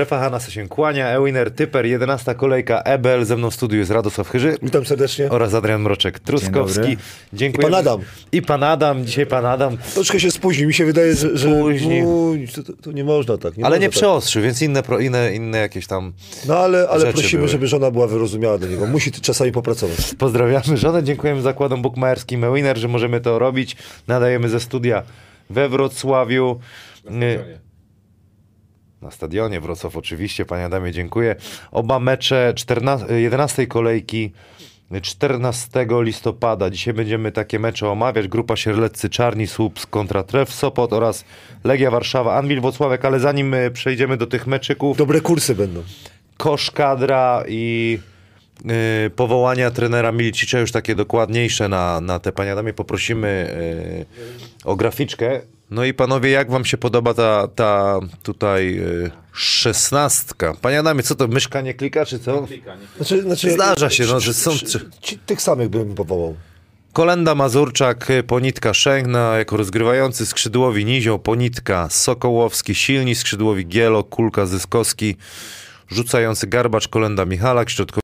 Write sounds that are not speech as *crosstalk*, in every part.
Strefa Hanasa się kłania, Ewiner Typer, 11 kolejka, Ebel, ze mną w studiu jest Radosław Chyży Witam serdecznie. oraz Adrian Mroczek-Truskowski. Dziękuję. I pan Adam. I pan Adam, dzisiaj pan Adam, Troszkę się spóźni. Mi się wydaje, że, że Spóźni. Uj, to, to, nie można tak. Nie ale można nie tak. przeostrzy, więc inne, pro- inne, inne jakieś tam... No ale, ale prosimy, były. żeby żona była wyrozumiała do niego. Musi ty czasami popracować. Pozdrawiamy żonę, dziękujemy zakładom bukmaerskim Ewiner, że możemy to robić. Nadajemy ze studia we Wrocławiu. Y, Na stadionie Wrocław oczywiście, panie Adamie, dziękuję. Oba mecze 14, 11 kolejki 14 listopada. Dzisiaj będziemy takie mecze omawiać. Grupa Sierleccy Czarni Słups kontra Tref Sopot oraz Legia Warszawa, Anwil Włocławek, ale zanim y, przejdziemy do tych meczyków, Dobre kursy będą. kosz kadra i y, powołania trenera Milicicza już takie dokładniejsze na, na te panie Adamie. Poprosimy y, o graficzkę. No i panowie, jak wam się podoba ta, ta tutaj y, szesnastka? Panie Adamie, co to, myszka nie klika, czy co? Znaczy, znaczy, Zdarza się, no, że są ci- Tych samych bym powołał. Kolenda Mazurczak, y, Ponitka Szęgna, jako rozgrywający skrzydłowi Nizioł, Ponitka Sokołowski, silni skrzydłowi Gielo, Kulka Zyskowski, rzucający Garbacz, Kolenda Michalak, środkowy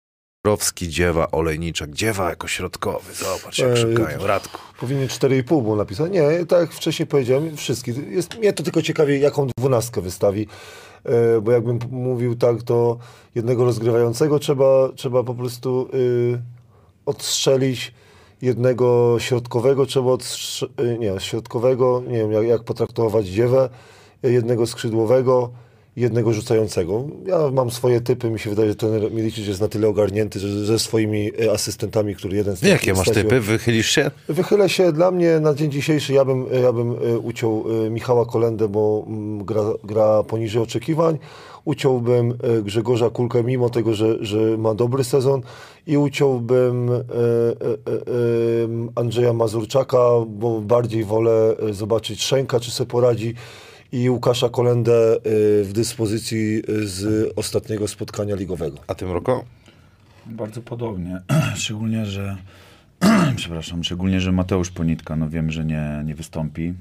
Rowski, Dziewa, Olejniczak. Dziewa jako środkowy, zobacz jak Ej, szukają. Radku. Powinien 4,5 było napisać. Nie, tak jak wcześniej powiedziałem, wszystkich. Jest, mnie to tylko ciekawie, jaką dwunastkę wystawi. E, bo jakbym mówił tak, to jednego rozgrywającego trzeba, trzeba po prostu y, odstrzelić. Jednego środkowego trzeba y, nie, środkowego, nie wiem jak, jak potraktować dziewę, jednego skrzydłowego, jednego rzucającego. Ja mam swoje typy, mi się wydaje, że ten Milicic jest na tyle ogarnięty, że ze swoimi y, asystentami, który jeden z Jakie takich masz typy? Wychylisz się? Wychylę się dla mnie na dzień dzisiejszy. Ja bym, ja bym y, uciął Michała Kolendę, bo mm, gra, gra poniżej oczekiwań. Uciąłbym Grzegorza Kulkę, mimo tego, że, że ma dobry sezon. I uciąłbym Andrzeja Mazurczaka, bo bardziej wolę zobaczyć Szenka, czy se poradzi. I Łukasza Kolendę y, w dyspozycji y, z ostatniego spotkania ligowego. A tym roko? Bardzo podobnie. *clears throat* szczególnie, że *clears throat* przepraszam, szczególnie, że Mateusz Ponitka, no wiem, że nie, nie wystąpi.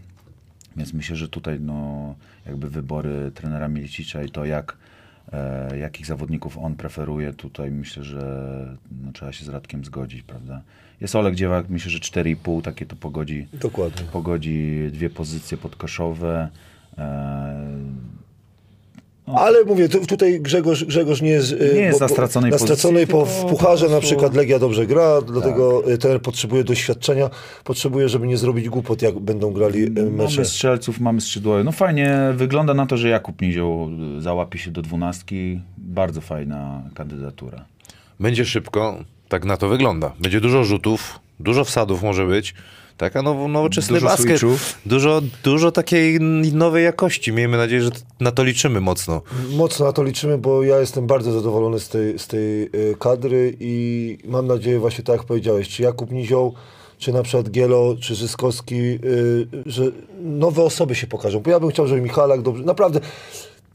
Więc myślę, że tutaj no, jakby wybory trenera Milicicza i to jak, e, jakich zawodników on preferuje, tutaj myślę, że no, trzeba się z Radkiem zgodzić, prawda? Jest Olek Dziewak, myślę, że 4,5 takie to pogodzi, Dokładnie. pogodzi dwie pozycje podkoszowe. E, Ale mówię, tu, tutaj Grzegorz, Grzegorz nie jest, y, Nie jest na straconej na straconej pozycji, po, w pucharze po na przykład Legia dobrze gra, dlatego y, ten potrzebuje doświadczenia, potrzebuje, żeby nie zrobić głupot, jak będą grali mecze. Mamy strzelców, mamy skrzydłowych. No fajnie, wygląda na to, że Jakub Nizioł załapie się do dwunastki. Bardzo fajna kandydatura. Będzie szybko, tak na to wygląda. Będzie dużo rzutów, dużo wsadów może być. Taka now, nowoczesny Dużo basket. switchów. Dużo, dużo takiej nowej jakości. Miejmy nadzieję, że na to liczymy mocno. Mocno na to liczymy, bo ja jestem bardzo zadowolony z tej, z tej y, kadry i mam nadzieję właśnie tak jak powiedziałeś, czy Jakub Nizioł, czy na przykład Gielo, czy Zyskowski, y, że nowe osoby się pokażą. Bo ja bym chciał, żeby Michalak dobrze, naprawdę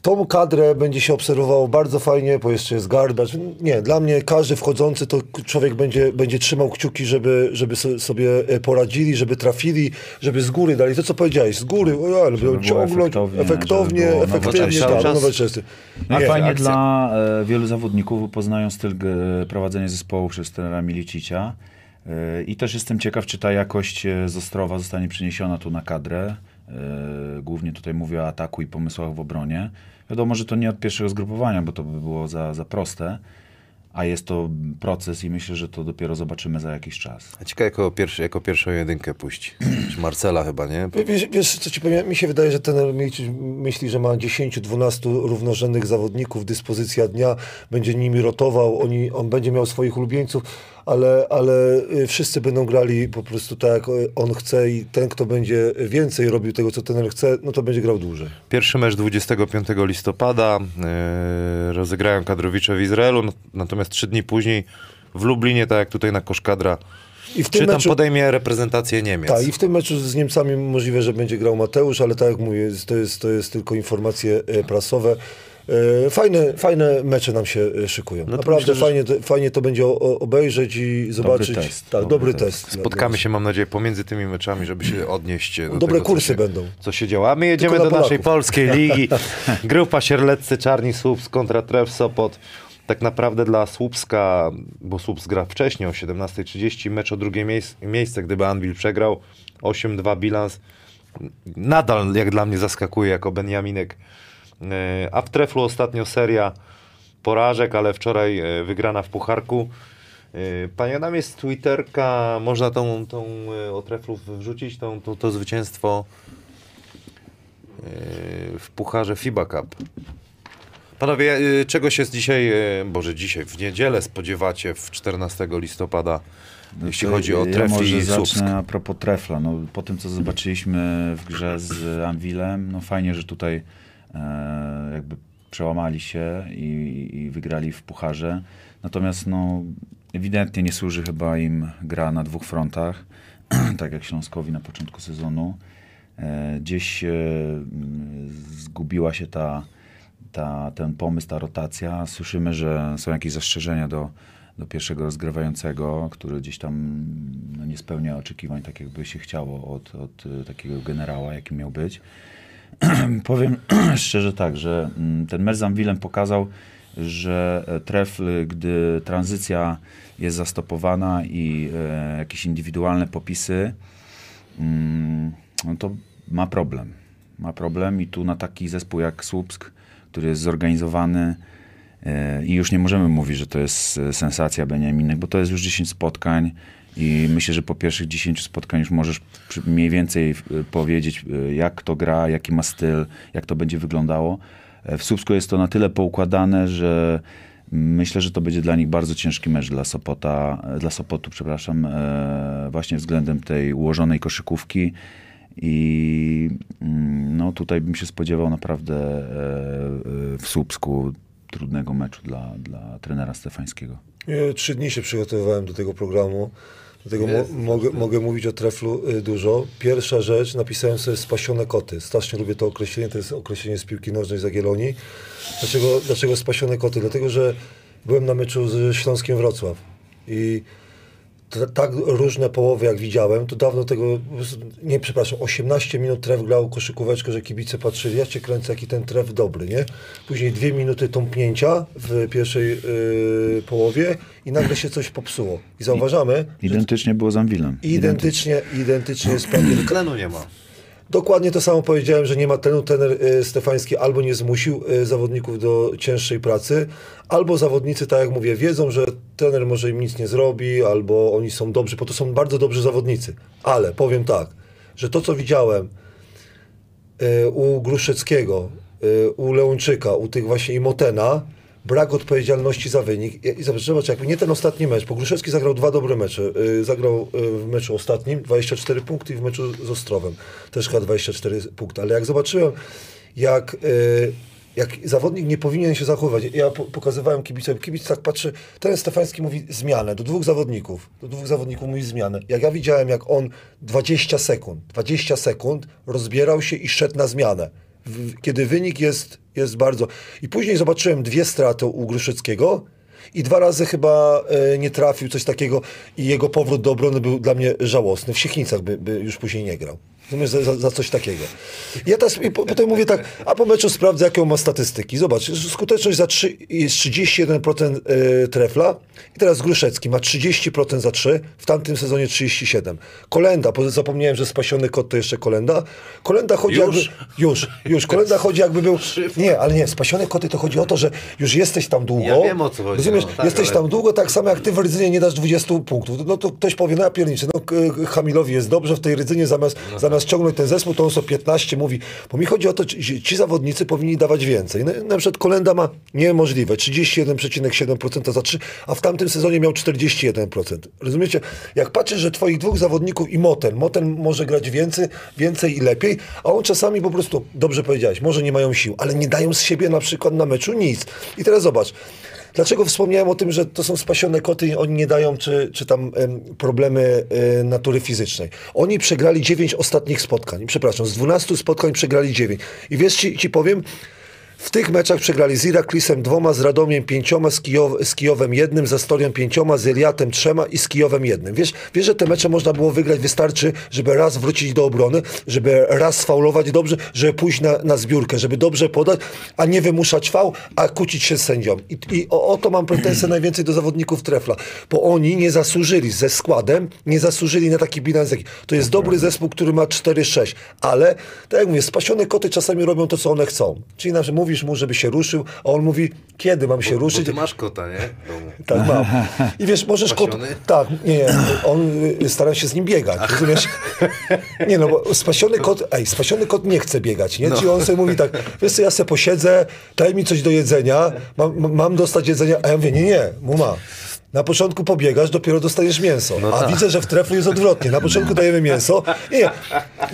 tą kadrę będzie się obserwowało bardzo fajnie, bo jeszcze jest Garbacz. Nie, dla mnie każdy wchodzący to człowiek będzie, będzie trzymał kciuki, żeby, żeby so- sobie e, poradzili, żeby trafili, żeby z góry dali. To co powiedziałeś, z góry, o, będą było ciągnąć efektownie, efektywnie, nowoczesne. tak, czas- nowoczesny. No Nie, i fajnie akcja. dla e, wielu zawodników, poznają styl e, prowadzenia zespołu przez trenera Milicicia. E, I też jestem ciekaw, czy ta jakość e, z Ostrowa zostanie przeniesiona tu na kadrę. E, Głównie tutaj mówię o ataku i pomysłach w obronie. Wiadomo, że to nie od pierwszego zgrupowania, bo to by było za, za proste, a jest to proces i myślę, że to dopiero zobaczymy za jakiś czas. A ciekawe, jako, pierwszy, jako pierwszą jedynkę puści. Marcela chyba, nie? Wie- Wiesz, wiesz, co ci powiem? Mi się wydaje, że ten myśli, że ma 10-12 równorzędnych zawodników, dyspozycja dnia, będzie nimi rotował, oni, on będzie miał swoich ulubieńców, ale, ale y, wszyscy będą grali po prostu tak, jak y, on chce i ten, kto będzie więcej robił tego, co ten chce, no to będzie grał dłużej. Pierwszy mecz 25 listopada. Yy, rozegrają kadrowicze w Izraelu, no- natomiast trzy dni później w Lublinie, tak jak tutaj na Koszkadra, I w tym czy tam meczu... podejmie reprezentację Niemiec. Tak, i w tym meczu z Niemcami możliwe, że będzie grał Mateusz, ale tak jak mówię, to jest, to jest tylko informacje e, prasowe. E, Fajne, fajne mecze nam się e, szykują. No Naprawdę myślę, fajnie, to- fajnie to będzie obejrzeć i zobaczyć. test, Tak, dobry dobry test. test. Spotkamy się, mam nadzieję, pomiędzy tymi meczami, żeby się odnieść do Dobre tego, co kursy się, będą. co się działo. A my jedziemy do dla naszej Polaków. polskiej *laughs* ligi. Grupa Sierleccy, Czarni Słupsk kontra Tref Sopot. Tak naprawdę dla Słupska, bo Słupsk gra wcześniej o 17.30, mecz o drugie miejsc, miejsce, gdyby Anvil przegrał, 8-2 bilans. Nadal, jak dla mnie, zaskakuje jako Benjaminek. E, A w Treflu ostatnio seria porażek, ale wczoraj e, wygrana w Pucharku. E, Panie Adam, jest Twitterka, można tą, tą o Treflu wrzucić, tą, to, to zwycięstwo w Pucharze FIBA Cup. Panowie, czego się z dzisiaj, Boże, dzisiaj, w niedzielę spodziewacie w 14 listopada, jeśli No To chodzi o ja Trefl może i Słupsk? zacznę a propos Trefla. No, po tym, co zobaczyliśmy w grze z Anvilem, no fajnie, że tutaj jakby przełamali się i, i wygrali w pucharze. Natomiast no, ewidentnie nie służy chyba im gra na dwóch frontach, *clears throat* tak jak Śląskowi na początku sezonu. E, gdzieś e, zgubiła się ta, ta, ten pomysł, ta rotacja. Słyszymy, że są jakieś zastrzeżenia do, do pierwszego rozgrywającego, który gdzieś tam no, nie spełnia oczekiwań tak, jakby się chciało od, od e, takiego generała, jakim miał być. *clears throat* Powiem *clears throat* szczerze tak, że mm, ten mecz z Anvilem pokazał, że e, trefl, gdy tranzycja jest zastopowana i e, jakieś indywidualne popisy, mm, no to ma problem. Ma problem i tu na taki zespół jak Słupsk, który jest zorganizowany e, i już nie możemy mówić, że to jest sensacja Beniaminek, bo to jest już 10 spotkań i myślę, że po pierwszych 10 spotkań już możesz mniej więcej e, powiedzieć, e, jak to gra, jaki ma styl, jak to będzie wyglądało. E, W Słupsku jest to na tyle poukładane, że myślę, że to będzie dla nich bardzo ciężki mecz dla Sopota, e, dla Sopotu, przepraszam, e, właśnie względem tej ułożonej koszykówki. I mm, no, tutaj bym się spodziewał naprawdę w Słupsku trudnego meczu dla, dla trenera Stefańskiego. Trzy dni się przygotowywałem do tego programu. Dlatego mo Jezus, mogę, mogę mówić o treflu y, dużo. Pierwsza rzecz, napisałem sobie spasione koty. Strasznie lubię to określenie, to jest określenie z piłki nożnej z Jagiellonii. Dlaczego, dlaczego spasione koty? Dlatego, że byłem na meczu z Śląskiem Wrocław i t- tak różne połowy jak widziałem, to dawno tego, nie przepraszam, 18 minut tref grał koszykóweczkę, że kibice patrzyli, ja cię kręcę, jaki ten tref dobry, nie? Później dwie minuty tąpnięcia w pierwszej y, połowie i nagle się coś popsuło. I zauważamy, że Identycznie było z Anvilem. identycznie, identycznie jest pewnie. Tlenu nie ma. Dokładnie to samo powiedziałem, że nie ma tlenu. Trener y, Stefański albo nie zmusił y, zawodników do cięższej pracy, albo zawodnicy, tak jak mówię, wiedzą, że trener może im nic nie zrobi, albo oni są dobrzy, bo to są bardzo dobrzy zawodnicy. Ale powiem tak, że to, co widziałem y, u Gruszyckiego, y, u Leończyka, u tych właśnie i Motena, brak odpowiedzialności za wynik. I- zobacz, jakby nie ten ostatni mecz, bo Gruszewski zagrał dwa dobre mecze. Y, Zagrał y, w meczu ostatnim 24 punkty i w meczu z Ostrowem też chyba 24 punkty. Ale jak zobaczyłem, jak, y, jak zawodnik nie powinien się zachowywać, ja po- pokazywałem kibicom, kibic tak patrzy, ten Stefański mówi zmianę do dwóch zawodników, do dwóch zawodników mówi zmianę. Jak ja widziałem, jak on 20 sekund, 20 sekund rozbierał się i szedł na zmianę kiedy wynik jest, jest bardzo. I później zobaczyłem dwie straty u Gruszyckiego i dwa razy chyba e, nie trafił, coś takiego i jego powrót do obrony był dla mnie żałosny. W Siechnicach by, by już później nie grał. Za, za, za coś takiego. I ja teraz i po, potem mówię tak, a po meczu sprawdzę, jakie on ma statystyki. Zobacz, skuteczność za 3, jest 31% e, trefla i teraz Gruszecki ma 30% za 3, w tamtym sezonie 37. Kolenda, bo zapomniałem, że spasiony kot to jeszcze Kolenda. Kolenda chodzi Już? jakby... Już, już. Kolenda chodzi jakby był... Nie, ale nie, spasione koty to chodzi o to, że już jesteś tam długo. Ja wiem, o co chodzi, Rozumiesz, no tak, jesteś ale- tam długo, tak samo jak ty w Rydzynie nie dasz 20 punktów. No to ktoś powie, no ja pierniczę, no Hamilowi jest dobrze w tej Rydzynie, zamiast, zamiast ciągnąć ten zespół, to on sobie 15 mówi. Bo mi chodzi o to, ci, ci zawodnicy powinni dawać więcej. No, na przykład Kolenda ma niemożliwe, 31,7% za 3, a w tamtym sezonie miał 41%. Rozumiecie? Jak patrzysz, że twoich dwóch zawodników i Moten, Moten może grać więcej, więcej i lepiej, a on czasami po prostu, dobrze powiedziałeś, może nie mają sił, ale nie dają z siebie na przykład na meczu nic. I teraz zobacz, Dlaczego wspomniałem o tym, że to są spasione koty i oni nie dają, czy, czy tam em, problemy e, natury fizycznej? Oni przegrali 9 ostatnich spotkań. Przepraszam, z 12 spotkań przegrali 9. I wiesz, ci, ci powiem, W tych meczach przegrali z Iraklisem dwoma, z Radomiem pięcioma, z, Kijow, z Kijowem jednym, z Astorią pięcioma, z Iliatem trzema i z Kijowem jednym. Wiesz, wiesz, że te mecze można było wygrać, wystarczy, żeby raz wrócić do obrony, żeby raz sfaulować dobrze, żeby pójść na, na zbiórkę, żeby dobrze podać, a nie wymuszać fał, a kłócić się z sędzią. I, i o, o to mam pretensje *clears throat* najwięcej do zawodników Trefla, bo oni nie zasłużyli ze składem, nie zasłużyli na taki bilans. jaki- To jest dobry zespół, który ma 4-6, ale tak jak mówię, spasione koty czasami robią to, co one chcą. Czyli na przykład mówisz mu, żeby się ruszył, a on mówi, kiedy mam się Bo ruszyć? ty masz kota, nie? *laughs* Tak mam. I wiesz, możesz kot... Tak, nie, nie, on y, stara się z nim biegać, rozumiesz? *laughs* Nie no, bo spasiony kot, ej, spasiony kot nie chce biegać, nie? Czyli on sobie mówi tak, wiesz co, ja sobie posiedzę, daj mi coś do jedzenia, mam, mam dostać jedzenia, a ja mówię, nie, nie, muma. Na początku pobiegasz, dopiero dostajesz mięso. No a tak. widzę, że w treflu jest odwrotnie. Na początku dajemy mięso. Nie, *laughs*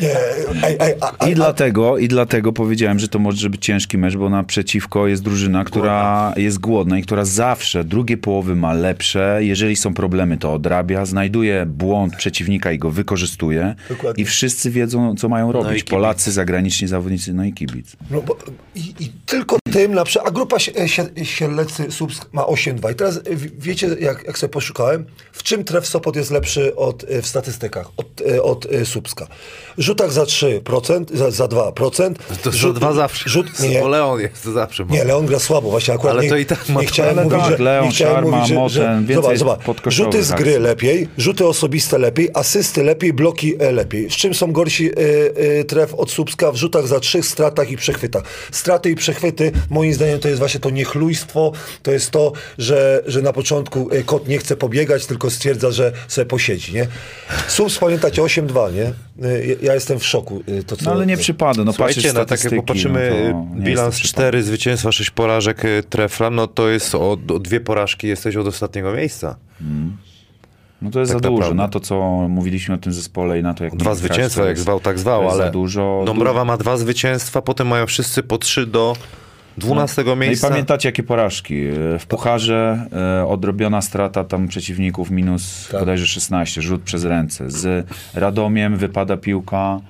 nie, ej, ej, a, a, I dlatego, I dlatego powiedziałem, że to może być ciężki mecz, bo naprzeciwko jest drużyna, która jest głodna i która zawsze drugie połowy ma lepsze. Jeżeli są problemy, to odrabia, znajduje błąd przeciwnika i go wykorzystuje. Dokładnie. I wszyscy wiedzą, co mają robić. kibic. Polacy, zagraniczni zawodnicy, no i kibic. No bo, i, I tylko tym na przykład, a grupa Sie- Sie- Sielecy Słupsk ma 8-2. I teraz e, wiecie, jak, jak sobie poszukałem, w czym tref Sopot jest lepszy od, e, w statystykach od, e, od e, Słupska? Rzutach za 3%, za, za 2%. To Rzut- dwa zawsze. Rzut, nie, Bo Leon jest to zawsze. nie, Leon gra słabo, właśnie akurat Ale nie, to i tak ma nie chciałem mówić, tak, że, Leon, nie chciałem Szarma, mówić, że, że Moten, zobacz, zobacz, rzuty z gry akcji. lepiej, rzuty osobiste lepiej, asysty lepiej, bloki lepiej. Z czym są gorsi e, tref od Słupska w rzutach za trzech stratach i przechwytach. Straty i przechwyty, moim zdaniem to jest właśnie to niechlujstwo, to jest to, że, że na początku kot nie chce pobiegać, tylko stwierdza, że sobie posiedzi, nie? Słupsk, pamiętacie, 8-2, nie? E, Ja jestem w szoku. e, To, co, No ale nie przypada. No Słuchajcie, patrzysz no tak jak statystyki, popatrzymy, no bilans jest to przypadek. 4 zwycięstwa, 6 porażek y, Trefla, no to jest o, o dwie porażki jesteś od ostatniego miejsca. No to jest Tak za dużo. naprawdę. Na to, co mówiliśmy o tym zespole i na to, jak Dwa grać, zwycięstwa, jak zwał, tak zwał, ale za dużo. Dąbrowa ma dwa zwycięstwa, potem mają wszyscy po trzy do 12 No i miejsca. pamiętacie, jakie porażki. W pucharze e, odrobiona strata tam przeciwników minus Tak. bodajże 16, rzut przez ręce. Z Radomiem wypada piłka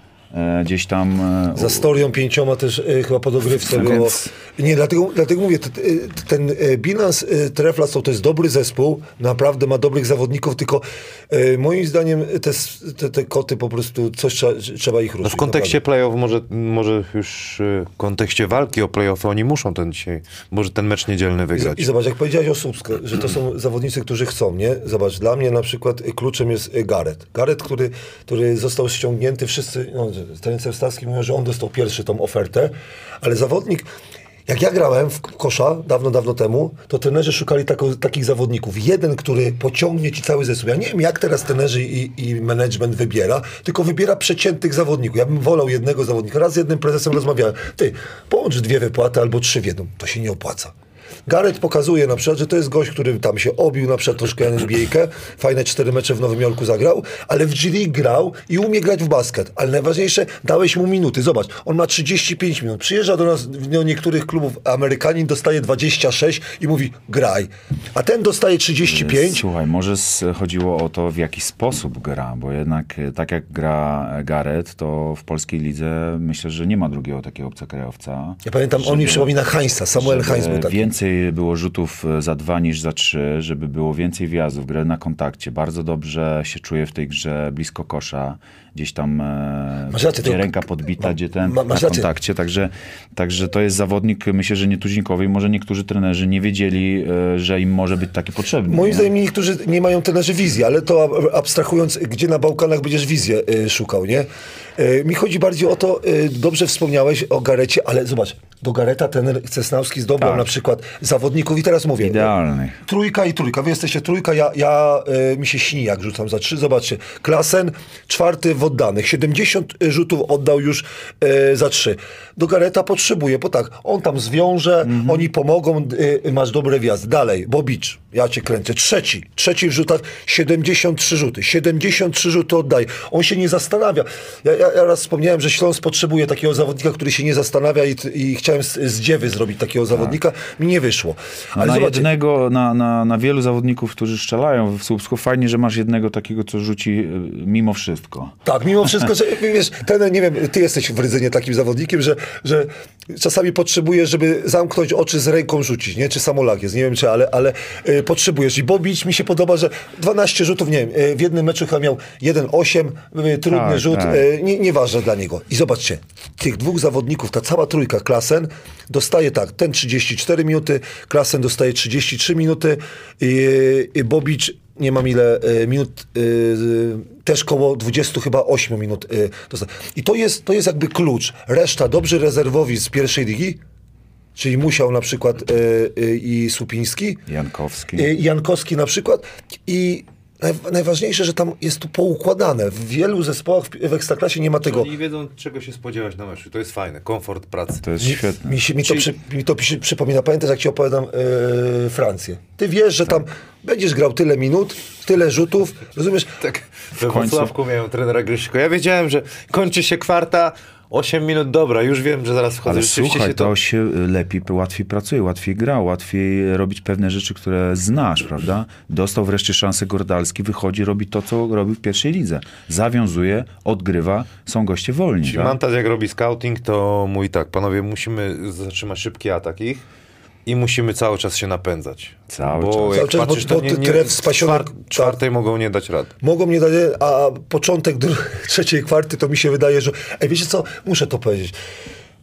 gdzieś tam... e, Za Storią pięcioma też y, chyba po dogrywce No było. więc- Nie, dlatego, dlatego mówię, t, ten bilans y, Trefla to jest dobry zespół, naprawdę ma dobrych zawodników, tylko moim zdaniem te, te, te koty po prostu coś trzeba, trzeba ich ruszyć. No w kontekście playoff, może, może już w kontekście walki o playoffy, oni muszą ten dzisiaj, może ten mecz niedzielny wygrać. I zobacz, jak powiedziałeś o Słupsku, że to są zawodnicy, którzy chcą, nie? Zobacz, dla mnie na przykład kluczem jest Gareth. Gareth, który, który został ściągnięty, wszyscy, no, trener Stawski mówią, że on dostał pierwszy tą ofertę, ale zawodnik, jak ja grałem w kosza dawno, dawno temu, to trenerzy szukali tako, takich zawodników. Jeden, który pociągnie ci cały zespół. Ja nie wiem, jak teraz trenerzy i, i management wybiera, tylko wybiera przeciętnych zawodników. Ja bym wolał jednego zawodnika. Raz z jednym prezesem rozmawiałem. Ty, połącz dwie wypłaty albo trzy w jedną. To się nie opłaca. Gareth pokazuje na przykład, że to jest gość, który tam się obił na przykład troszkę NBA, fajne cztery mecze w Nowym Jorku zagrał, ale w G League grał i umie grać w basket. Ale najważniejsze, dałeś mu minuty. Zobacz, on ma 35 minut. Przyjeżdża do nas, do niektórych klubów Amerykanin, dostaje 26 i mówi graj. A ten dostaje 35. Słuchaj, może chodziło o to, w jaki sposób gra, bo jednak e, tak jak gra Gareth, to w polskiej lidze myślę, że nie ma drugiego takiego obcokrajowca. Ja pamiętam, on mi przypomina Heinza, Samuel żeby Heinz był taki. Więcej było rzutów e, za dwa niż za trzy, żeby było więcej wjazdów, grę na kontakcie. Bardzo dobrze się czuje w tej grze blisko kosza, gdzieś tam e, Masz rację, gdzie to- ręka podbita, ma- gdzie ten ma- na rację. kontakcie. Także, także to jest zawodnik, myślę, że nietuzinkowy. Może niektórzy trenerzy nie wiedzieli, e, że im może być taki potrzebny. Moim nie? zdaniem niektórzy nie mają trenerzy wizji, ale to ab- abstrahując, gdzie na Bałkanach będziesz wizję y, szukał, nie? Mi chodzi bardziej o to, dobrze wspomniałeś o Garecie, ale zobacz, do Gareta trener Cesnawski zdobył Tak. na przykład zawodników i teraz mówię. Idealnych. Trójka i trójka. Wy jesteście trójka, ja, ja mi się śni, jak rzucam za trzy. Zobaczcie. Klasen, czwarty w oddanych. 70 rzutów oddał już y, za trzy. Do Gareta potrzebuje, bo tak, on tam zwiąże, oni pomogą, y, masz dobre wjazd. Dalej, Bobicz, ja cię kręcę. Trzeci, trzeci w rzutach, 73 rzuty. 73 rzuty oddaje. On się nie zastanawia. Ja, ja, ja raz wspomniałem, że Śląsk potrzebuje takiego zawodnika, który się nie zastanawia i, i chciałem z, z dziewy zrobić takiego zawodnika. Mi nie wyszło. Ale na zobaczcie, jednego, na, na, na wielu zawodników, którzy strzelają w Słupsku, fajnie, że masz jednego takiego, co rzuci y, mimo wszystko. Tak, mimo wszystko, że wiesz, ten, nie wiem, ty jesteś w Rydzynie takim zawodnikiem, że, że czasami potrzebujesz, żeby zamknąć oczy z ręką rzucić, nie? Czy samolak jest, nie wiem czy, ale, ale y, potrzebujesz. I Bobic mi się podoba, że 12 rzutów, nie wiem, y, w jednym meczu chyba miał 1-8, y, trudny Tak, rzut, tak. y, nie, nieważne dla niego. I zobaczcie, tych dwóch zawodników, ta cała trójka, Klasen dostaje tak, ten 34 minuty, Klasen dostaje 33 minuty, i, i Bobic nie mam ile e, minut, e, też koło 20 chyba 8 minut. dosta- I to jest, to jest jakby klucz. Reszta, dobrzy rezerwowi z pierwszej ligi, czyli Musiał na przykład i Słupiński, Jankowski. Jankowski na przykład i naj, najważniejsze, że tam jest tu poukładane. W wielu zespołach w, w Ekstraklasie nie ma tego. Oni wiedzą, czego się spodziewać na meczu. To jest fajne. Komfort pracy. To jest świetne. Mi, się, mi to, przy, mi to przy, przypomina, pamiętasz jak ci opowiadam e, Francję. Ty wiesz, że tam będziesz grał tyle minut, tyle rzutów, rozumiesz? Tak, we końcu- Wrocławku miałem trenera Gryszko. Ja wiedziałem, że kończy się kwarta, 8 minut, dobra, już wiem, że zaraz wchodzę. Ale słuchaj, się to się y, lepiej, łatwiej pracuje, łatwiej gra, łatwiej robić pewne rzeczy, które znasz, prawda? Dostał wreszcie szansę Gordalski, wychodzi, robi to, co robił w pierwszej lidze. Zawiązuje, odgrywa, są goście wolni. Czyli Tak? Mantas jak robi scouting, to mój tak, panowie, musimy zatrzymać szybki atak ich i musimy cały czas się napędzać. Cały bo czas. jak Cały czas, bo- patrzysz, to bo nie, nie, krew spasiona- czwar- czwartej mogą nie dać rady. Mogą mnie dać, a początek *laughs* trzeciej kwarty to mi się wydaje, że... Ej, wiecie co? Muszę to powiedzieć.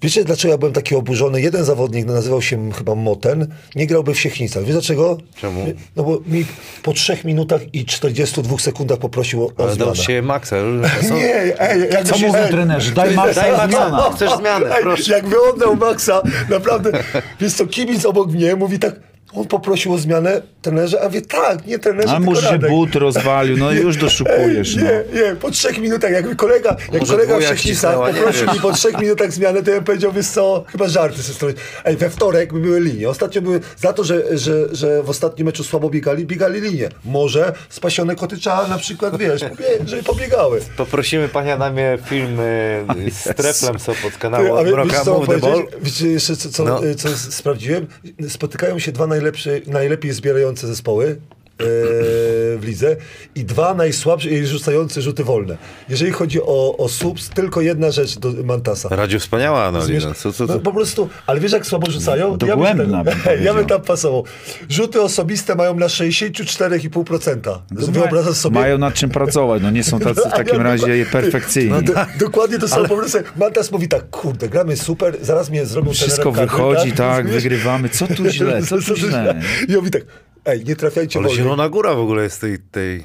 Wiecie, dlaczego ja byłem taki oburzony? Jeden zawodnik, nazywał się chyba Moten, nie grałby w Siechnicach. Wiesz dlaczego? Czemu? No bo mi po 3 minutach i 42 sekundach poprosił o, o Ale zmianę. dał się Maxa. *laughs* są- Nie, ej, jakby Co się- mówią ej, trenerzy? Daj Maxa, Daj Maxa, zmiana. chcesz zmianę, Ej, proszę. Jakby oddał Maxa, naprawdę, wiesz co, kibic obok mnie mówi tak, on poprosił o zmianę trenerze, a wie tak, nie trenerze, Ale tylko może się but rozwalił, no już *laughs* doszukujesz. Ej, No. nie, nie, po trzech minutach, jakby kolega, jak Może kolega nie poprosił mi po trzech minutach zmianę, to ja bym powiedział, wiesz co, chyba żarty ze strony. Ej, we wtorek by były linie. Ostatnio były, za to, że, że, że w ostatnim meczu słabo biegali, biegali linie. Może spasione koty trzeba na przykład, wiesz, pobie- żeby pobiegały. Poprosimy Panie Adamie film y, z Treplem Sopot kanału a co mam Move the Ball. powiedzieć? Wiecie jeszcze, co, co, No. co sprawdziłem? Spotykają się dwa najlepsze, najlepiej zbierające zespoły w lidze i dwa najsłabsze i rzucające rzuty wolne. Jeżeli chodzi o, o subs, tylko jedna rzecz do Mantasa. Radziu wspaniała analiza. Wiesz, Co, co, no, co? po prostu, ale wiesz jak słabo rzucają? Dogłębna ja bym tam, *laughs* ja bym tam pasował. Rzuty osobiste mają na 64,5%. Wyobrażasz sobie? Mają nad czym pracować, no nie są *laughs* tacy w A takim razie *laughs* No, perfekcyjni. do, dokładnie to samo. Po prostu Mantas mówi tak, kurde, gramy super, zaraz mnie zrobią Wszystko kadry, wychodzi, tak, Rozumiesz? wygrywamy. Co tu źle, co tu źle? I on mówi tak, ej, nie trafiajcie Ale wolniej. Zielona Góra w ogóle jest tej, tej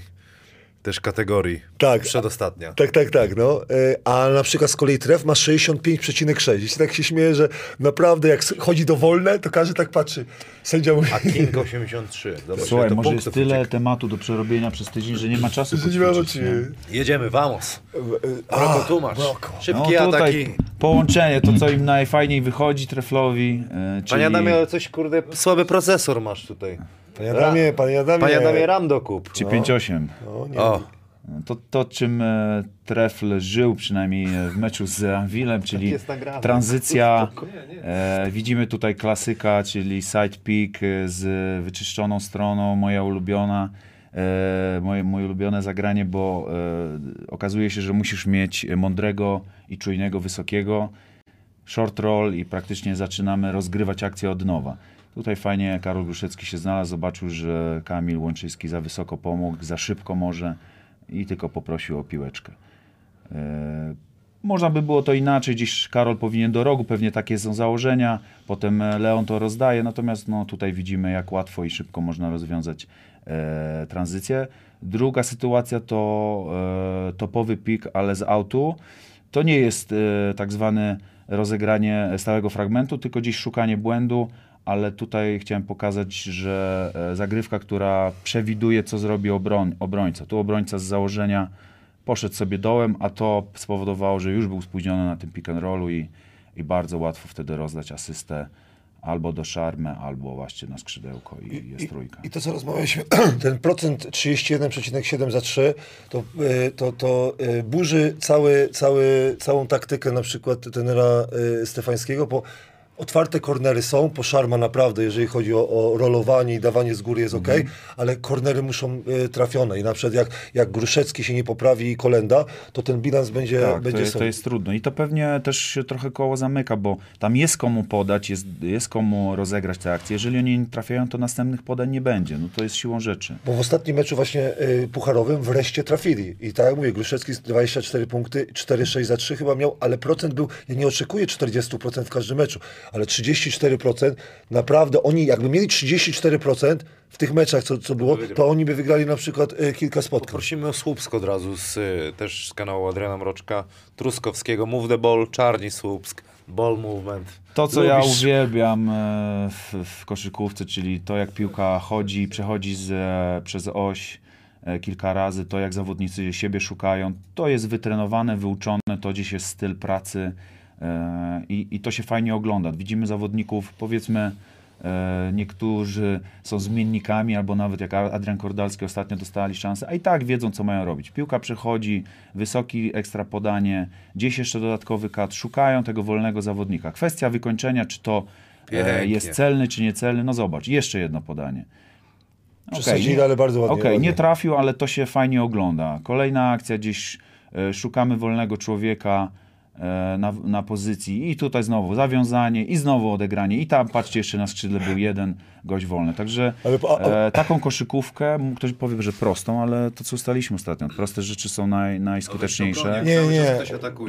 też kategorii. Tak. Przedostatnia. Tak, tak, tak, no. E, A na przykład z kolei tref ma 65,6. I tak się śmieję, że naprawdę jak chodzi do wolne, to każdy tak patrzy. Sędzia mówi, A King 83. *laughs* Zobacz, Słuchaj, może jest tyle uciekło. tematu do przerobienia przez tydzień, że nie ma czasu nie ma. Jedziemy, vamos. A, Broko, tu masz. Broko. No Szybkie ataki. połączenie, to co im najfajniej wychodzi treflowi, e, czyli... Panie Adamie, ale coś kurde, słaby procesor masz tutaj. Panie Adamie, panie Adamie. Panie Adamie, RAM dokup. Czy 5-8. No, nie. O, To, to czym e, Trefl żył przynajmniej e, w meczu z Anvilem, czyli nagrane. tranzycja. *laughs* E, widzimy tutaj klasyka, czyli side pick e, z wyczyszczoną stroną, moja ulubiona. E, moje, moje ulubione zagranie, bo e, okazuje się, że musisz mieć mądrego i czujnego, wysokiego short roll i praktycznie zaczynamy rozgrywać akcję od nowa. Tutaj fajnie Karol Gruszecki się znalazł, zobaczył, że Kamil Łączyński za wysoko pomógł, za szybko może i tylko poprosił o piłeczkę. E, Można by było to inaczej, gdzieś Karol powinien do rogu, pewnie takie są założenia, potem e, Leon to rozdaje, natomiast no, tutaj widzimy jak łatwo i szybko można rozwiązać e, tranzycję. Druga sytuacja to e, topowy pik, ale z autu. To nie jest e, tak zwane rozegranie stałego fragmentu, tylko gdzieś szukanie błędu, ale tutaj chciałem pokazać, że e, zagrywka, która przewiduje, co zrobi obroń, obrońca. Tu obrońca z założenia poszedł sobie dołem, a to spowodowało, że już był spóźniony na tym pick and rollu i, i bardzo łatwo wtedy rozdać asystę albo do szarmę, albo właśnie na skrzydełko i jest trójka. I to, co rozmawialiśmy, *clears throat* ten procent 31,7 za 3, to, y, to, to y, burzy cały, cały, całą taktykę na przykład trenera y, Stefańskiego, bo Otwarte kornery są, poszarma naprawdę, jeżeli chodzi o, o rolowanie i dawanie z góry jest ok, Mhm. ale kornery muszą y, trafione i na przykład jak, jak Gruszecki się nie poprawi i Kolenda, to ten bilans będzie, Tak, to, będzie jest, to jest trudno. I to pewnie też się trochę koło zamyka, bo tam jest komu podać, jest, jest komu rozegrać te akcje. Jeżeli oni nie trafiają, to następnych podań nie będzie. No to jest siłą rzeczy. Bo w ostatnim meczu właśnie y, pucharowym wreszcie trafili. I tak jak mówię, Gruszewski z 24 punkty, 4-6 za 3 chyba miał, ale procent był, ja nie oczekuję 40% w każdym meczu, ale 34% naprawdę oni jakby mieli 34% w tych meczach, co, co było, to oni by wygrali na przykład y, kilka spotkań. Prosimy o Słupsk od razu, z, y, też z kanału Adriana Mroczka, Truskowskiego, Move the Ball, Czarni Słupsk, Ball Movement. To, co ja Lubisz- uwielbiam e, w, w koszykówce, czyli to, jak piłka chodzi, przechodzi z, e, przez oś e, kilka razy, to jak zawodnicy siebie szukają, to jest wytrenowane, wyuczone, to gdzieś jest styl pracy e, i, i to się fajnie ogląda. Widzimy zawodników, powiedzmy, e, niektórzy są zmiennikami, albo nawet jak Adrian Kordalski ostatnio dostali szansę, a i tak wiedzą, co mają robić. Piłka przechodzi, wysoki ekstra podanie, gdzieś jeszcze dodatkowy kat, szukają tego wolnego zawodnika. Kwestia wykończenia, czy to e, Pięknie. jest celny, czy niecelny, no zobacz, jeszcze jedno podanie. Przesadzili, nie- ale bardzo ładnie. Okej, nie trafił, ale to się fajnie ogląda. Kolejna akcja, gdzieś e, szukamy wolnego człowieka e, na, na pozycji i tutaj znowu zawiązanie i znowu odegranie i tam, patrzcie, jeszcze na skrzydle był jeden gość wolny. Także Ale po- a- a- e, taką koszykówkę, ktoś powie, że prostą, ale to co ustaliliśmy ostatnio, proste rzeczy są naj, najskuteczniejsze. Nie, nie.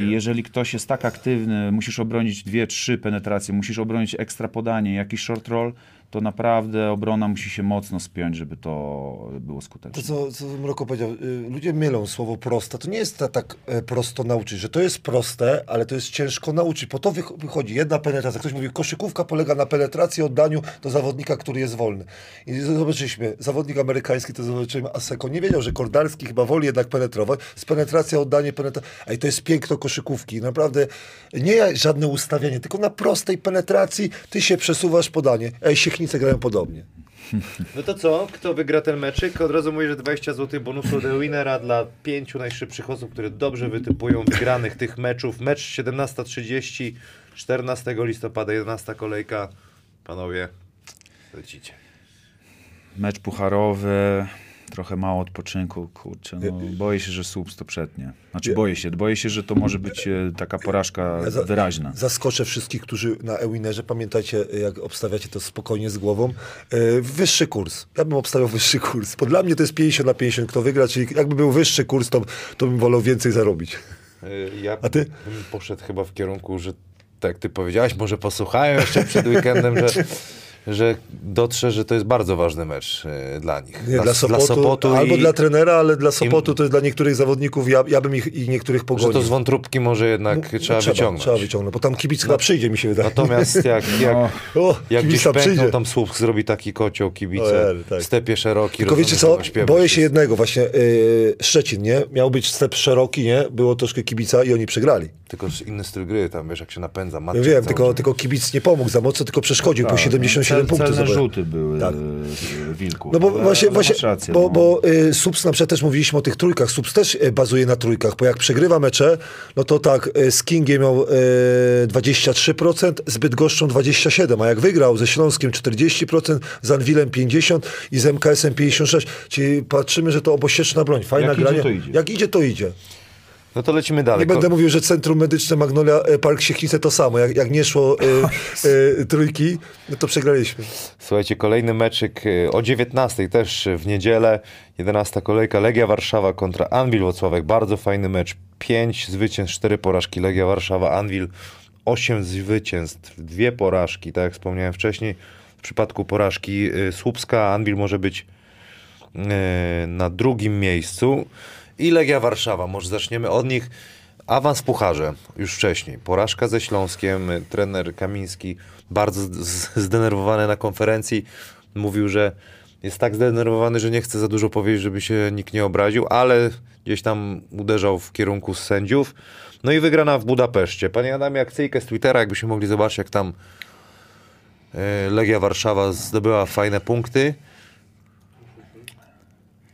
I jeżeli ktoś jest tak aktywny, musisz obronić dwie, trzy penetracje, musisz obronić ekstra podanie, jakiś short roll, to naprawdę obrona musi się mocno spiąć, żeby to było skuteczne. To, co, co Mroko powiedział, y, ludzie mylą słowo proste. To nie jest ta, tak e, prosto nauczyć, że to jest proste, ale to jest ciężko nauczyć. Po to wych- wychodzi jedna penetracja. Ktoś mówi, koszykówka polega na penetracji, oddaniu do zawodnika, który jest wolny. I zobaczyliśmy, zawodnik amerykański, to zobaczymy, Aseko nie wiedział, że Kordalski chyba woli jednak penetrować. Z penetracja, oddanie, penetracja. A i to jest piękno koszykówki. Naprawdę nie żadne ustawienie, tylko na prostej penetracji ty się przesuwasz podanie. Ej, Siechnice grają podobnie. No to co? Kto wygra ten meczyk? Od razu mówię, że 20 zł bonusu do winnera dla pięciu najszybszych osób, które dobrze wytypują wygranych tych meczów. Mecz 17.30, 14 listopada, 11 kolejka. Panowie, lecicie. Mecz pucharowy, trochę mało odpoczynku, kurczę, no, boję się, że Słups to przetnie. Znaczy boję się, boję się, że to może być e, taka porażka za- wyraźna. Zaskoczę wszystkich, którzy na Ewinerze, pamiętajcie, jak obstawiacie to spokojnie z głową, e, wyższy kurs. Ja bym obstawiał wyższy kurs, bo dla mnie to jest 50 na 50, kto wygra, czyli jakby był wyższy kurs, to, to bym wolał więcej zarobić. Y, Ja A ty? bym poszedł chyba w kierunku, że tak jak ty powiedziałeś, może posłuchają jeszcze przed weekendem, że, *laughs* że dotrze, że to jest bardzo ważny mecz y, dla nich. Nie, dla, Sopotu, albo i, dla trenera, ale dla Sopotu to jest dla niektórych zawodników, ja, ja bym ich i niektórych że pogonił. to z wątróbki może jednak No, trzeba, wyciągnąć. Trzeba wyciągnąć, bo tam kibic chyba przyjdzie, mi się wydaje. Natomiast jak, jak, *laughs* No, o, jak gdzieś tam pękną, przyjdzie. tam słup zrobi taki kocioł kibice, Ojej, tak. w stepie szeroki. Tylko wiecie co, że boję się jednego, właśnie yy, Szczecin, nie? Miał być step szeroki, nie? Było troszkę kibica i oni przegrali. Tylko inny styl gry, tam wiesz, jak się napędza, Ja wiem, tylko, tylko kibic nie pomógł za mocno, tylko przeszkodził, po 77 cel, punktów celne rzuty były Tak. e, Wilku. No bo ale, właśnie, ale właśnie rację, bo, no. bo y, Subs na przykład też mówiliśmy o tych trójkach. Subs też y, bazuje na trójkach, bo jak przegrywa mecze, no to tak, z Kingiem miał y, 23%, z Bydgoszczą 27%, a jak wygrał ze Śląskiem 40%, z Anwilem 50% i z MKS-em 56%. Czyli patrzymy, że to obosieczna broń. Fajna Jak idzie. Jak idzie, to idzie. No to lecimy dalej. Nie będę mówił, że Centrum Medyczne Magnolia e, Park Siechnice to samo. Jak, jak nie szło y, y, *laughs* trójki, no to przegraliśmy. Słuchajcie, kolejny meczyk o 19 też w niedzielę. 11 kolejka Legia Warszawa kontra Anwil Włocławek. Bardzo fajny mecz. 5 zwycięstw, 4 porażki. Legia Warszawa, Anwil 8 zwycięstw, dwie porażki. Tak jak wspomniałem wcześniej, w przypadku porażki Słupska Anwil może być na drugim miejscu. I Legia Warszawa, może zaczniemy od nich. Awans w Pucharze już wcześniej. Porażka ze Śląskiem. Trener Kamiński bardzo zdenerwowany na konferencji. Mówił, że jest tak zdenerwowany, że nie chce za dużo powiedzieć, żeby się nikt nie obraził, ale gdzieś tam uderzał w kierunku sędziów. No i wygrana w Budapeszcie. Panie Adamie, akcyjkę z Twittera, jakbyśmy mogli zobaczyć, jak tam y, Legia Warszawa zdobyła fajne punkty.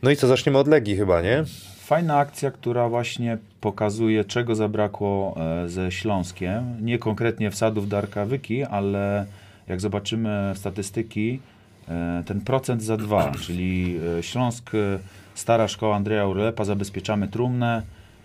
No i co, zaczniemy od Legii chyba, nie? Fajna akcja, która właśnie pokazuje, czego zabrakło e, ze Śląskiem. Nie konkretnie wsadów Darka Wyki, ale jak zobaczymy statystyki, e, ten procent za dwa, *clears throat* czyli e, Śląsk, stara szkoła Andrzeja Urlepa, zabezpieczamy trumnę.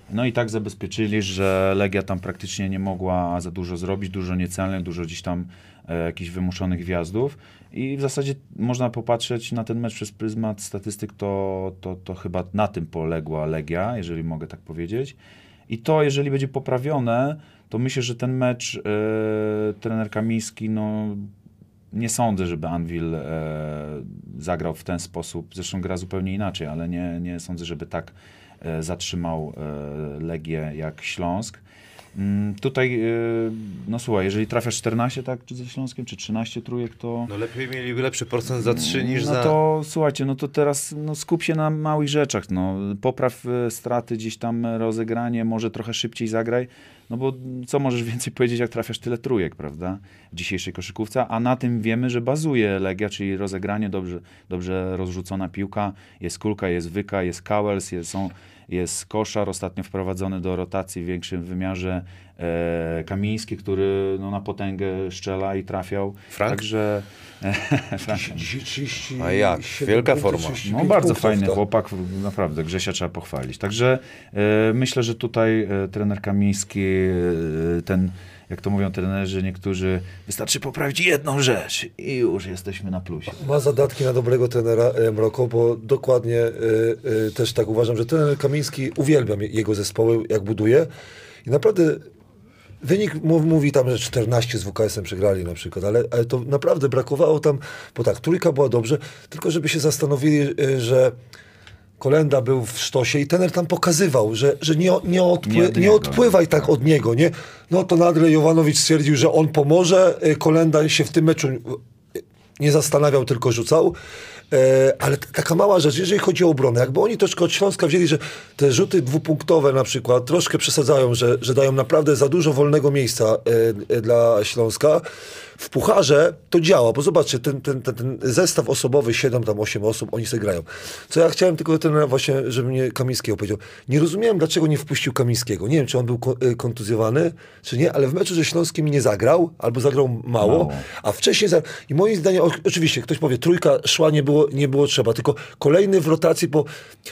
No i tak zabezpieczyli, że Legia tam praktycznie nie mogła za dużo zrobić, dużo niecelnych, dużo gdzieś tam e, jakichś wymuszonych wjazdów. I w zasadzie można popatrzeć na ten mecz przez pryzmat statystyk, to, to, to chyba na tym poległa Legia, jeżeli mogę tak powiedzieć. I to, jeżeli będzie poprawione, to myślę, że ten mecz e, trener Kamiński, no nie sądzę, żeby Anvil e, zagrał w ten sposób. Zresztą gra zupełnie inaczej, ale nie, nie sądzę, żeby tak e, zatrzymał e, Legię jak Śląsk. Mm, tutaj, e, no słuchaj, jeżeli trafiasz 14 tak, czy ze Śląskiem, czy 13 trójek, to... No lepiej mieli lepszy procent za 3 niż no za... to słuchajcie, no to teraz no, skup się na małych rzeczach. No. Popraw e, straty, gdzieś tam rozegranie, może trochę szybciej zagraj. No bo co możesz *laughs* więcej powiedzieć, jak trafiasz tyle trójek, prawda? W dzisiejszej koszykówce, a na tym wiemy, że bazuje Legia, czyli rozegranie, dobrze, dobrze rozrzucona piłka, jest kulka, jest wyka, jest kałels, jest, są, jest koszar, ostatnio wprowadzony do rotacji w większym wymiarze e, Kamiński, który no, na potęgę szczela i trafiał. Frank? Także *laughs* Frank. Dzisiaj 30, A jak? Wielka forma. No bardzo fajny chłopak, naprawdę, Grzesia trzeba pochwalić. Także e, myślę, że tutaj e, trener Kamiński, e, ten, jak to mówią trenerzy niektórzy, wystarczy poprawić jedną rzecz i już jesteśmy na plusie. Ma zadatki na dobrego trenera e, Mroko, bo dokładnie e, e, też tak uważam, że trener Kamiński uwielbiam je- jego zespoły, jak buduje i naprawdę wynik mów, mówi tam, że 14 z WKS-em przegrali na przykład, ale, ale to naprawdę brakowało tam, bo tak, trójka była dobrze, tylko żeby się zastanowili, że Kolenda był w sztosie i tener tam pokazywał, że, że nie, nie, odpły, Nie nie, od niego. odpływaj tak od niego, nie? No to nagle Jovanowicz stwierdził, że on pomoże, y, Kolenda się w tym meczu y, nie zastanawiał, tylko rzucał. E, ale taka mała rzecz, jeżeli chodzi o obronę, jakby oni troszkę od Śląska wzięli, że te rzuty dwupunktowe na przykład troszkę przesadzają, że, że dają naprawdę za dużo wolnego miejsca e, e, dla Śląska. W pucharze to działa, bo zobaczcie, ten, ten, ten, ten zestaw osobowy, 7 tam 8 osób, oni sobie grają. Co ja chciałem tylko ten właśnie, żeby mnie Kamińskiego powiedział. Nie rozumiałem, dlaczego nie wpuścił Kamińskiego. Nie wiem, czy on był e, kontuzjowany, czy nie, ale w meczu ze Śląskiem nie zagrał, albo zagrał mało, Mało. a wcześniej, za... i moim zdaniem, oczywiście, ktoś powie, trójka szła, nie było, nie było trzeba, tylko kolejny w rotacji, bo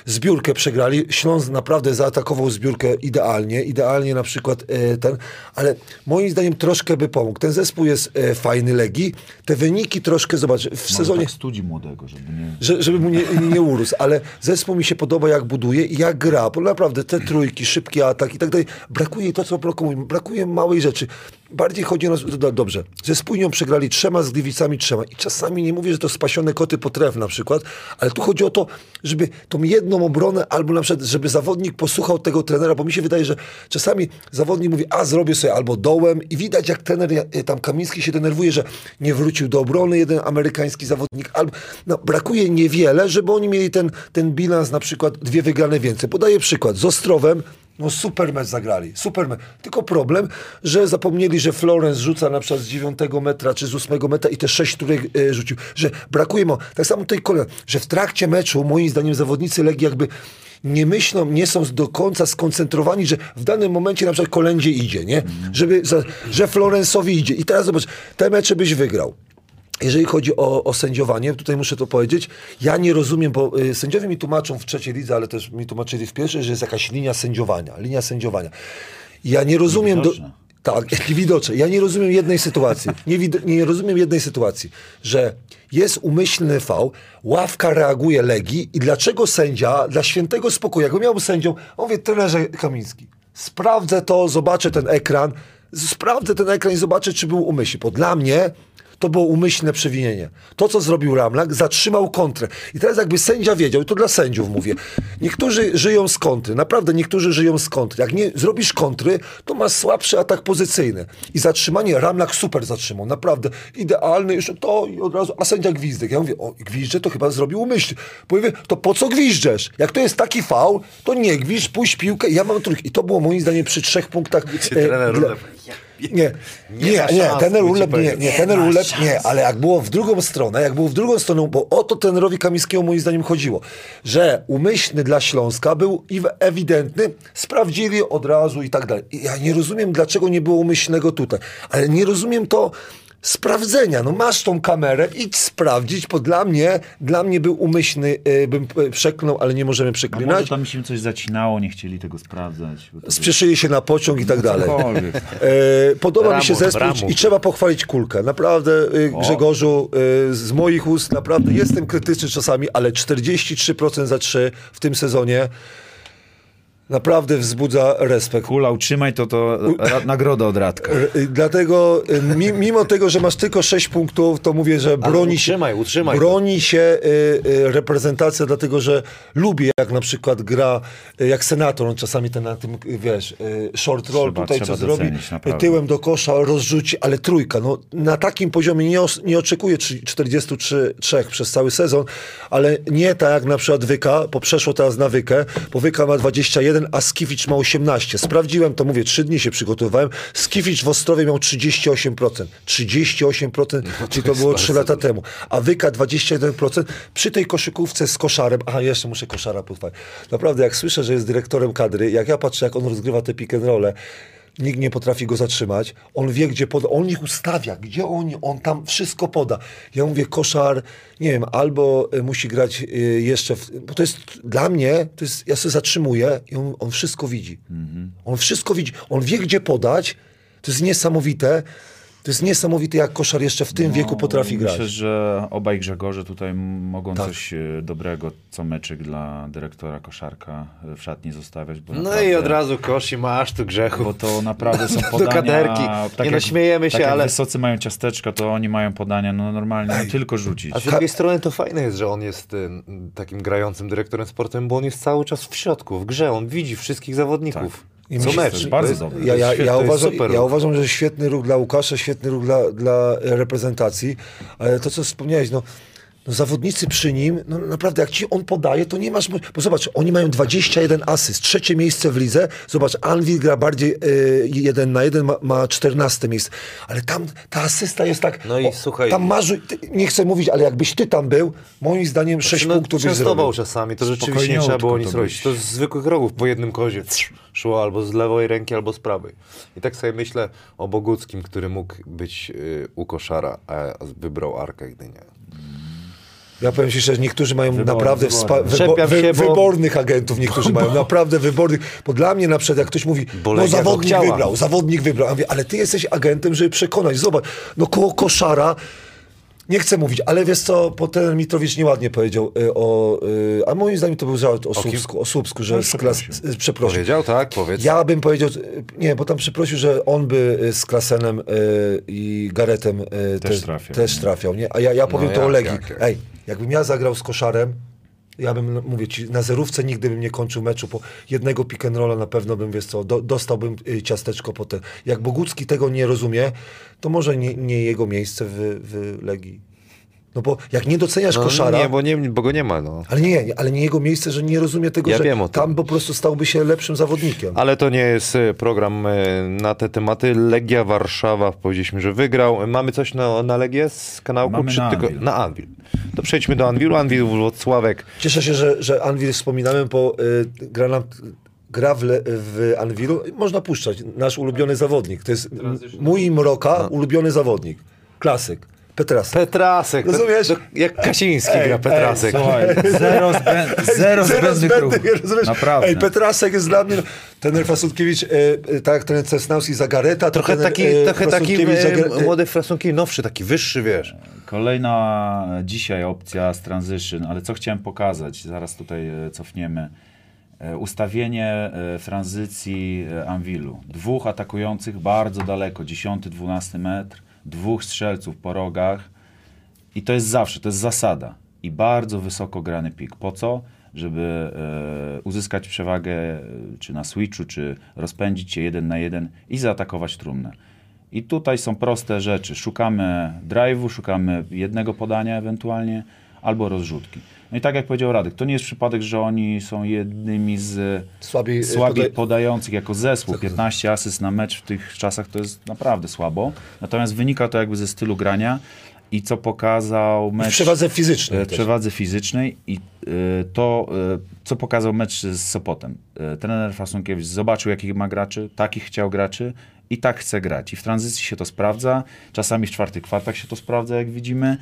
zbiórkę przegrali, Śląsk naprawdę zaatakował zbiórkę idealnie, idealnie na przykład e, ten, ale moim zdaniem troszkę by pomógł. Ten zespół jest e, fajny Legii, te wyniki troszkę, zobacz, w Może sezonie... tak studzi młodego, żeby nie... Że, żeby mu nie, nie urósł, ale zespół mi się podoba, jak buduje i jak gra, bo naprawdę te trójki, szybki atak i tak dalej, brakuje to, co brakuje, brakuje małej rzeczy. Bardziej chodzi o nas, do- dobrze, ze Spójnią przegrali trzema, z Gliwicami trzema. I czasami nie mówię, że to spasione koty potref na przykład, ale tu chodzi o to, żeby tą jedną obronę albo na przykład, żeby zawodnik posłuchał tego trenera, bo mi się wydaje, że czasami zawodnik mówi, a zrobię sobie albo dołem. I widać jak trener e, tam Kamiński się denerwuje, że nie wrócił do obrony jeden amerykański zawodnik, albo no, brakuje niewiele, żeby oni mieli ten, ten bilans na przykład dwie wygrane więcej. Podaję przykład, z Ostrowem no super mecz zagrali, super mecz. Tylko problem, że zapomnieli, że Florence rzuca na przykład z 9 metra czy z 8 metra i te 6, które e, rzucił, że brakuje mu. Tak samo tutaj kolej, że w trakcie meczu moim zdaniem zawodnicy Legii jakby nie myślą, nie są do końca skoncentrowani, że w danym momencie na przykład kolędzie idzie, nie? Żeby, że Florence'owi idzie. I teraz zobacz, te mecze byś wygrał. Jeżeli chodzi o, o sędziowanie, tutaj muszę to powiedzieć, ja nie rozumiem, bo y, sędziowie mi tłumaczą w trzeciej lidze, ale też mi tłumaczyli w pierwszej, że jest jakaś linia sędziowania, linia sędziowania. Ja nie rozumiem... Do, tak, *laughs* widoczne. Ja nie rozumiem jednej sytuacji. Nie, wid- nie rozumiem jednej sytuacji, że jest umyślny fał, ławka reaguje Legii i dlaczego sędzia dla świętego spokoju, jakby miał sędzią, on wie, trenerze Kamiński, sprawdzę to, zobaczę ten ekran, sprawdzę ten ekran i zobaczę, czy był umyślny. Bo dla mnie to było umyślne przewinienie. To, co zrobił Ramlak, zatrzymał kontrę. I teraz jakby sędzia wiedział, i to dla sędziów mówię, niektórzy żyją z kontry, naprawdę niektórzy żyją z kontry. Jak nie zrobisz kontry, to masz słabszy atak pozycyjny. I zatrzymanie, Ramlak super zatrzymał, naprawdę idealny, jeszcze to i od razu, a sędzia gwizdek. Ja mówię, o, gwizdże to chyba zrobił umyślnie. Bo mówię, to po co gwizdżesz? Jak to jest taki faul, to nie gwizdź, puść piłkę ja mam trójkę. I to było moim zdaniem przy trzech punktach. Cię trener dla- Nie, Nie. Nie, nie, tener ulep, nie, nie, tener ulep, nie, ale jak było w drugą stronę, jak było w drugą stronę, bo o to tenerowi Kamińskiego moim zdaniem chodziło, że umyślny dla Śląska był i ewidentny, sprawdzili od razu i tak dalej. I ja nie rozumiem, dlaczego nie było umyślnego tutaj, ale nie rozumiem to sprawdzenia. No masz tą kamerę, idź sprawdzić, bo dla mnie, dla mnie był umyślny, y, bym y, przeklnął, ale nie możemy A może przeklinać. tam się coś zacinało, nie chcieli tego sprawdzać. Spieszyli się na pociąg i tak dalej. E, podoba mi się zespół i trzeba pochwalić Kulkę. Naprawdę, Grzegorzu, z moich ust, naprawdę jestem krytyczny czasami, ale 43% za 3 w tym sezonie naprawdę wzbudza respekt. Kula, utrzymaj to, to ra- nagroda od Radka. Y, Dlatego, y, mi, mimo tego, że masz tylko 6 punktów, to mówię, że broni się, utrzymaj, utrzymaj to. broni się y, y, reprezentacja, dlatego że lubię, jak na przykład gra, y, jak senator, on czasami ten na tym, wiesz, y, short roll Trzeba- tutaj trzeba co zrobi, naprawdę. tyłem do kosza rozrzuci, ale trójka, no na takim poziomie nie, os- nie oczekuję trzy- 43 trzech przez cały sezon, ale nie tak jak na przykład Wyka, bo przeszło teraz na Wykę, bo Wyka ma 21, a Skificz ma 18. Sprawdziłem to, mówię, trzy dni się przygotowywałem, Skificz w Ostrowie miał 38%. 38%, czyli to było 3 lata temu. A Wyka 21%. Przy tej koszykówce z koszarem, aha, jeszcze muszę koszara pochwalić. Naprawdę, jak słyszę, że jest dyrektorem kadry, jak ja patrzę, jak on rozgrywa te pick and role, Nikt nie potrafi go zatrzymać. On wie, gdzie poda. On ich ustawia, gdzie on, on tam wszystko poda. Ja mówię, koszar, nie wiem, albo y, musi grać y, jeszcze, w, bo to jest dla mnie, to jest, ja się zatrzymuję i on, on wszystko widzi. On wszystko widzi. On wie, gdzie podać. To jest niesamowite. To jest niesamowite, jak koszar jeszcze w tym wieku potrafi No, Myślę, grać. że obaj Grzegorze tutaj mogą Tak. coś e, dobrego, co meczyk dla dyrektora koszarka e, w szatni zostawiać. Bo No naprawdę, i od razu kosi, masz tu grzechu. Bo to naprawdę są *laughs* Do podania... kaderki. Nie no, śmiejemy się, tak ale- jak wysocy mają ciasteczka, to oni mają podania no normalnie no, tylko rzucić. A z drugiej strony to fajne jest, że on jest y, takim grającym dyrektorem sportem, bo on jest cały czas w środku, w grze. On widzi wszystkich zawodników. I Co myślę, mecz. bardzo dobre. Ja, ja, to jest ja, uważam, super ja uważam, że świetny ruch dla Łukasza, świetny ruch dla, dla reprezentacji, ale to, co wspomniałeś, no, no zawodnicy przy nim, no naprawdę, jak ci on podaje, to nie masz... Bo zobacz, oni mają 21 asyst, trzecie miejsce w lidze, zobacz, Anvil gra bardziej y, jeden na jeden, ma, ma 14 miejsce, ale tam ta asysta jest tak... No i słuchaj- Tam masz, ty, nie chcę mówić, ale jakbyś ty tam był, moim zdaniem 6 no, punktów byś zrobił. czasami, to rzeczywiście nie trzeba było nic robić. To z zwykłych rogów po jednym kozie szło albo z lewej ręki, albo z prawej. I tak sobie myślę o Boguckim, który mógł być y, u koszara, a wybrał Arkę Gdynia. Ja powiem ci szczerze, niektórzy mają Wyborny, naprawdę wyborny. wybo- wy- się, bo- wybornych agentów, niektórzy mają *laughs* naprawdę wybornych, bo dla mnie na przykład jak ktoś mówi, Bo no zawodnik wybrał, zawodnik wybrał, ja mówię, ale ty jesteś agentem, żeby przekonać, zobacz, no koło koszara, nie chcę mówić, ale wiesz co, bo ten Mitrowicz nieładnie powiedział y, o, y, a moim zdaniem to był żart o? Słupsku, o Słupsku, że No, z klas, y, przeprosił. Powiedział, tak? Powiedz. Ja bym powiedział, y, nie, bo tam przeprosił, że on by y, z Klasenem i Garetem Też trafiał, Też nie? trafiał, nie? A ja, ja powiem to o jak, Legii. jak, jak. Ej, jakbym ja zagrał z koszarem, ja bym, no, mówię ci, na zerówce nigdy bym nie kończył meczu, po jednego pick and rolla na pewno bym, wiesz co, do, dostałbym y, ciasteczko potem. Jak Bogucki tego nie rozumie, to może nie, nie jego miejsce w, w Legii. No bo jak nie doceniasz No, koszara... Nie, bo, nie, bo go nie ma. No. Ale nie, nie, ale nie jego miejsce, że nie rozumie tego, Ja że wiem o tam po prostu stałby się lepszym zawodnikiem. Ale to nie jest e, program e, na te tematy. Legia Warszawa, powiedzieliśmy, że wygrał. Mamy coś na, na Legię z kanału? Mamy na tylko Anvil. na Anvil? To przejdźmy do Anvilu. Anvil Włocławek. Cieszę się, że, że Anvil wspominamy, bo y, gra, nam, gra w, le, w Anvilu. Można puszczać. Nasz ulubiony zawodnik. To jest m- mój Mroka, ulubiony zawodnik. Klasyk. Petras. Petrasek. Rozumiesz? To, jak Kasiński Ej, gra ej, Petrasek. Słuchaj, zero, zbę, zero zbędnych ruchów. rozumiesz? Naprawdę. Ej, Petrasek jest dla mnie, trener Fasutkiewicz, e, e, tak jak ten Cesnauski za Gareta, to Trochę trener, taki, e, trochę taki Frasunkiewicz e, młody Frasunkiewicz, nowszy, taki wyższy, wiesz. Kolejna dzisiaj opcja z transition, ale co chciałem pokazać, zaraz tutaj e, cofniemy. E, Ustawienie tranzycji Anwilu. Dwóch atakujących bardzo daleko, 10-12 metr, dwóch strzelców po rogach i to jest zawsze, to jest zasada. I bardzo wysoko grany pik. Po co? Żeby e, uzyskać przewagę e, czy na switchu, czy rozpędzić się jeden na jeden i zaatakować trumnę. I tutaj są proste rzeczy. Szukamy drive'u, szukamy jednego podania ewentualnie, albo rozrzutki. No i tak jak powiedział Radek, to nie jest przypadek, że oni są jednymi z Słabiej, e, słabiej podaj- podających jako zespół. 15 asyst na mecz w tych czasach to jest naprawdę słabo. Natomiast wynika to jakby ze stylu grania i co pokazał w mecz... przewadze fizycznej. E, przewadze fizycznej i e, to, co pokazał mecz z Sopotem. Trener Fasunkiewicz zobaczył, jakich ma graczy, takich chciał graczy i tak chce grać. I w tranzycji się to sprawdza, czasami w czwartych kwartach się to sprawdza, jak widzimy.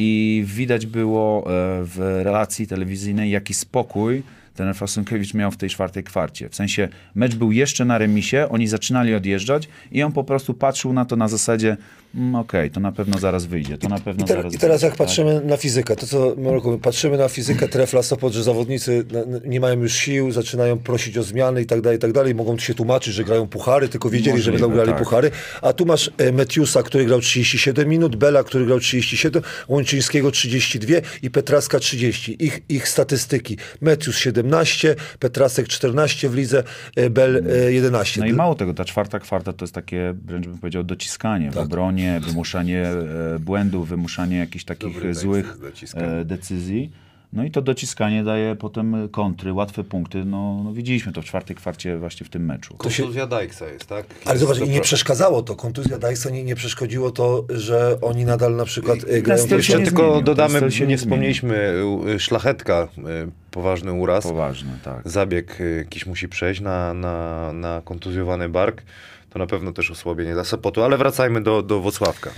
I widać było e, w relacji telewizyjnej, jaki spokój trener Fasunkiewicz miał w tej czwartej kwarcie. W sensie mecz był jeszcze na remisie, oni zaczynali odjeżdżać i on po prostu patrzył na to na zasadzie mm, okej, to na pewno zaraz wyjdzie, to na pewno I, te, zaraz I teraz jak tak? patrzymy na fizykę, to co patrzymy na fizykę *clears throat* Trefla Sopot, że zawodnicy nie mają już sił, zaczynają prosić o zmiany i tak dalej, i tak dalej. Mogą się tłumaczyć, że grają puchary, tylko wiedzieli, że Możliwe, będą grali tak. puchary. A tu masz e, Metiusa, który grał 37 minut, Bela, który grał 37, Łączyńskiego 32 i Petraska 30. Ich, ich statystyki. Metius 17, Petrasek 14 w lidze, e, Bel e, 11. No i mało tego, ta czwarta kwarta to jest takie, wręcz bym powiedział, dociskanie Tak. w obronie, wymuszanie e, błędów, wymuszanie jakichś takich Dobry złych e, decyzji. No i to dociskanie daje potem kontry, łatwe punkty. No, no widzieliśmy to w czwartej kwarcie właśnie w tym meczu. Kontuzja Dykesa jest, tak? Ale Jest zobacz, to i nie przeszkadzało to. Kontuzja Dyson nie, nie przeszkodziło to, że oni nadal na przykład e, grają... styl się Jeszcze nie tylko zmienił, ten dodamy, się nie nie wspomnieliśmy, szlachetka, poważny uraz. Poważne, tak. Zabieg jakiś musi przejść na, na, na kontuzjowany bark. To na pewno też osłabienie dla Sopotu, ale wracajmy do, do Wocławka.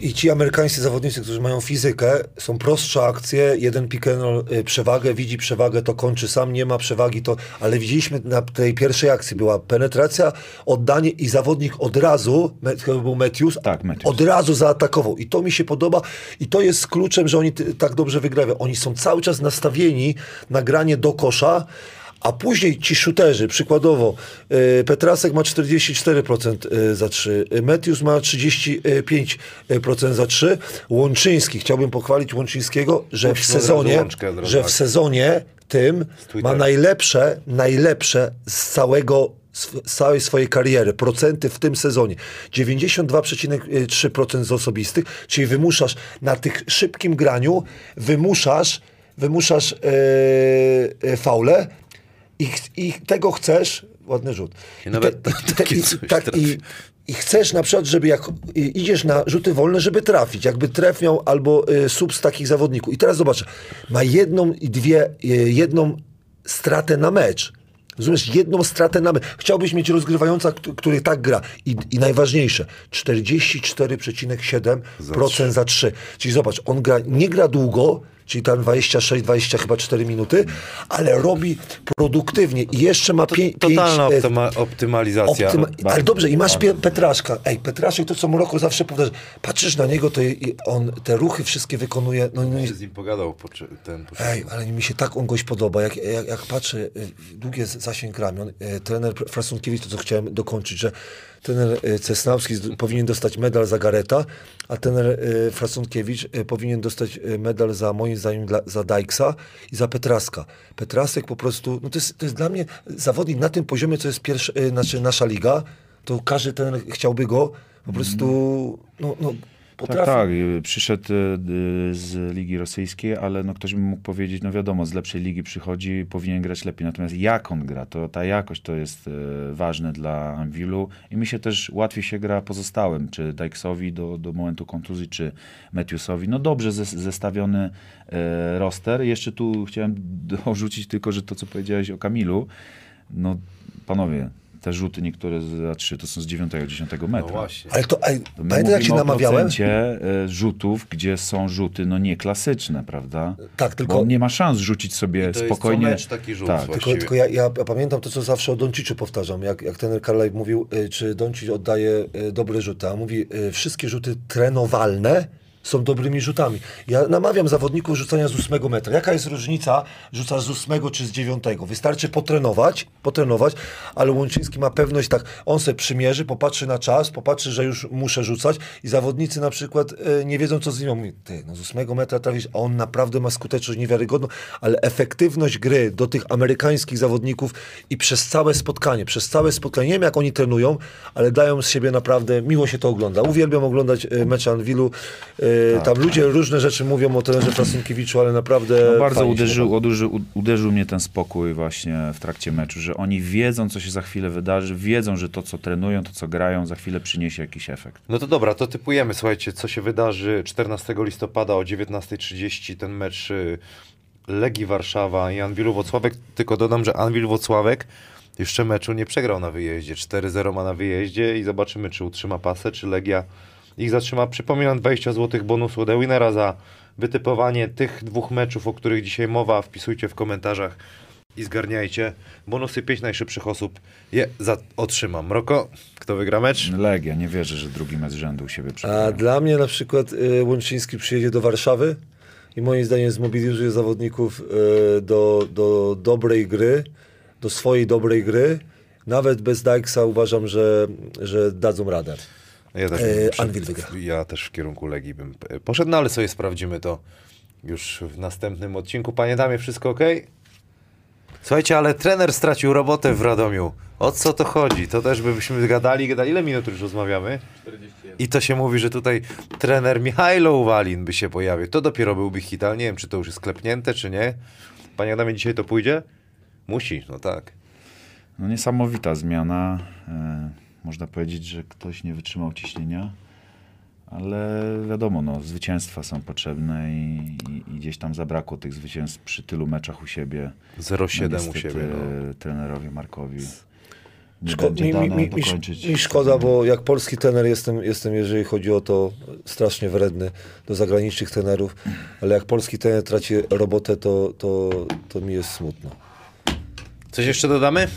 I, i, ci amerykańscy zawodnicy, którzy mają fizykę, są prostsze akcje, jeden pick and roll, y, przewagę, widzi przewagę, to kończy sam, nie ma przewagi, to... Ale widzieliśmy na tej pierwszej akcji, była penetracja, oddanie i zawodnik od razu, chyba był Matthews, Tak, Matthews. od razu zaatakował. I to mi się podoba i to jest kluczem, że oni tak dobrze wygrają. Oni są cały czas nastawieni na granie do kosza, a później ci shooterzy, przykładowo y, Petrasek ma 44% y, za 3, y, Matthews ma 35% za 3, Łączyński, chciałbym pochwalić Łączyńskiego, że w sezonie, że w tak. sezonie tym ma najlepsze, najlepsze z całego z całej swojej kariery, procenty w tym sezonie. 92,3% z osobistych, czyli wymuszasz na tych szybkim graniu, wymuszasz, wymuszasz yy, faule i, i tego chcesz, ładny rzut. I nawet te- i, tak, i. I chcesz na przykład, żeby jak idziesz na rzuty wolne, żeby trafić, jakby tref miał albo y, sub z takich zawodników. I teraz zobacz, ma jedną i dwie, y, jedną stratę na mecz. Rozumiesz, jedną stratę na mecz. Chciałbyś mieć rozgrywająca, kt- który tak gra. I, i najważniejsze, 44,7% za 3. Czyli zobacz, on gra, nie gra długo, czyli tam 26, 20 chyba 4 minuty, ale robi produktywnie i jeszcze ma 5 Totalna optyma, optymalizacja. Optyma- ale dobrze, i masz pie- Petraszka. Ej, Petraszek, to co Moroko zawsze powtarza. Patrzysz na niego, to on te ruchy wszystkie wykonuje. No, się z nim pogadał po, ten po Ej, ale mi się tak on gość podoba. Jak, jak, jak patrzę, y, długie zasięg ramion, y, trener Frasunkiewicz, to co chciałem dokończyć, że trener y, Cesnawski powinien dostać medal za Gareta, a trener y, Frasunkiewicz y, powinien dostać medal za, moim zdaniem, dla, za Dyksa i za Petraska. Petrasek po prostu, no to jest, to jest dla mnie zawodnik na tym poziomie, co jest pierwszy, znaczy nasza liga, to każdy trener chciałby go po prostu, no, no potrafi. tak. y, Przyszedł y, z Ligi Rosyjskiej, ale no ktoś by mógł powiedzieć, no wiadomo, z lepszej ligi przychodzi, powinien grać lepiej. Natomiast jak on gra, to ta jakość to jest y, ważne dla Anwilu i mi się też łatwiej się gra pozostałym, czy Dyksowi do, do momentu kontuzji, czy Matthewsowi. No dobrze zes- zestawiony y, roster. Jeszcze tu chciałem *laughs* dorzucić tylko, że to, co powiedziałeś o Kamilu, no panowie, te rzuty niektóre za trzy to są z 9-10 metra. No właśnie. Ale to, ej, To pamiętaj jak o namawiałem? procencie, e, rzutów, gdzie są rzuty no nieklasyczne, prawda? Tak, tylko- Bo on nie ma szans rzucić sobie I to jest spokojnie. co mecz taki rzut tak. Tylko, tylko ja, ja pamiętam to, co zawsze o Donciczu powtarzam, jak, jak ten Carlyle mówił, y, czy Doncic oddaje y, dobre rzuty, a mówi, y, wszystkie rzuty trenowalne są dobrymi rzutami. Ja namawiam zawodników rzucania z ósmego metra. Jaka jest różnica, rzucasz z ósmego czy z dziewiątego? Wystarczy potrenować, potrenować, ale Łączyński ma pewność tak, on se przymierzy, popatrzy na czas, popatrzy, że już muszę rzucać i zawodnicy na przykład y, nie wiedzą, co z nim. Mówi, ty, no z ósmego metra trafisz, a on naprawdę ma skuteczność niewiarygodną, ale efektywność gry do tych amerykańskich zawodników i przez całe spotkanie, przez całe spotkanie, nie wiem jak oni trenują, ale dają z siebie naprawdę, miło się to ogląda. Uwielbiam oglądać y, mecze Anwilu, y, E, tam ludzie różne rzeczy mówią o trenerze Frasunkiewiczu, ale naprawdę No bardzo uderzył, uderzył, uderzył mnie ten spokój właśnie w trakcie meczu, że oni wiedzą, co się za chwilę wydarzy, wiedzą, że to, co trenują, to, co grają, za chwilę przyniesie jakiś efekt. No to dobra, to typujemy. Słuchajcie, co się wydarzy 14 listopada o 19.30 ten mecz y, Legii Warszawa i Anwilu Wocławek. Tylko dodam, że Anwil Wocławek jeszcze meczu nie przegrał na wyjeździe. 4-0 ma na wyjeździe i zobaczymy, czy utrzyma pasę, czy Legia ich zatrzyma. Przypominam 20 zł bonusu od Winera za wytypowanie tych dwóch meczów, o których dzisiaj mowa. Wpisujcie w komentarzach i zgarniajcie. Bonusy 5 najszybszych osób je za otrzymam. Roko, kto wygra mecz? Legia, nie wierzę, że drugi mecz rzędu u siebie A przegrają. dla mnie na przykład y, Łączyński przyjedzie do Warszawy i moim zdaniem zmobilizuje zawodników y, do, do dobrej gry, do swojej dobrej gry. Nawet bez Dykesa uważam, że, że dadzą radę. Ja też, E, przed- Anwil wygra. ja też w kierunku Legii bym poszedł, no ale sobie sprawdzimy to już w następnym odcinku. Panie Damie, wszystko ok? Słuchajcie, ale trener stracił robotę w Radomiu. O co to chodzi? To też byśmy gadali, gadali. Ile minut już rozmawiamy? 41. I to się mówi, że tutaj trener Michajlo Uwalin by się pojawił. To dopiero byłby hit, ale nie wiem, czy to już jest klepnięte, czy nie. Panie Adamie, dzisiaj to pójdzie? Musi, no tak. No niesamowita zmiana. E, można powiedzieć, że ktoś nie wytrzymał ciśnienia, ale wiadomo, no, zwycięstwa są potrzebne i, i, i gdzieś tam zabrakło tych zwycięstw przy tylu meczach u siebie. 0,7 u niestety, siebie. No. trenerowi Markowi. Nie Szko- mi, mi, mi szkoda, bo jak polski trener jestem, jestem, jeżeli chodzi o to, strasznie wredny do zagranicznych trenerów, ale jak polski trener traci robotę, to, to, to mi jest smutno. Coś jeszcze dodamy?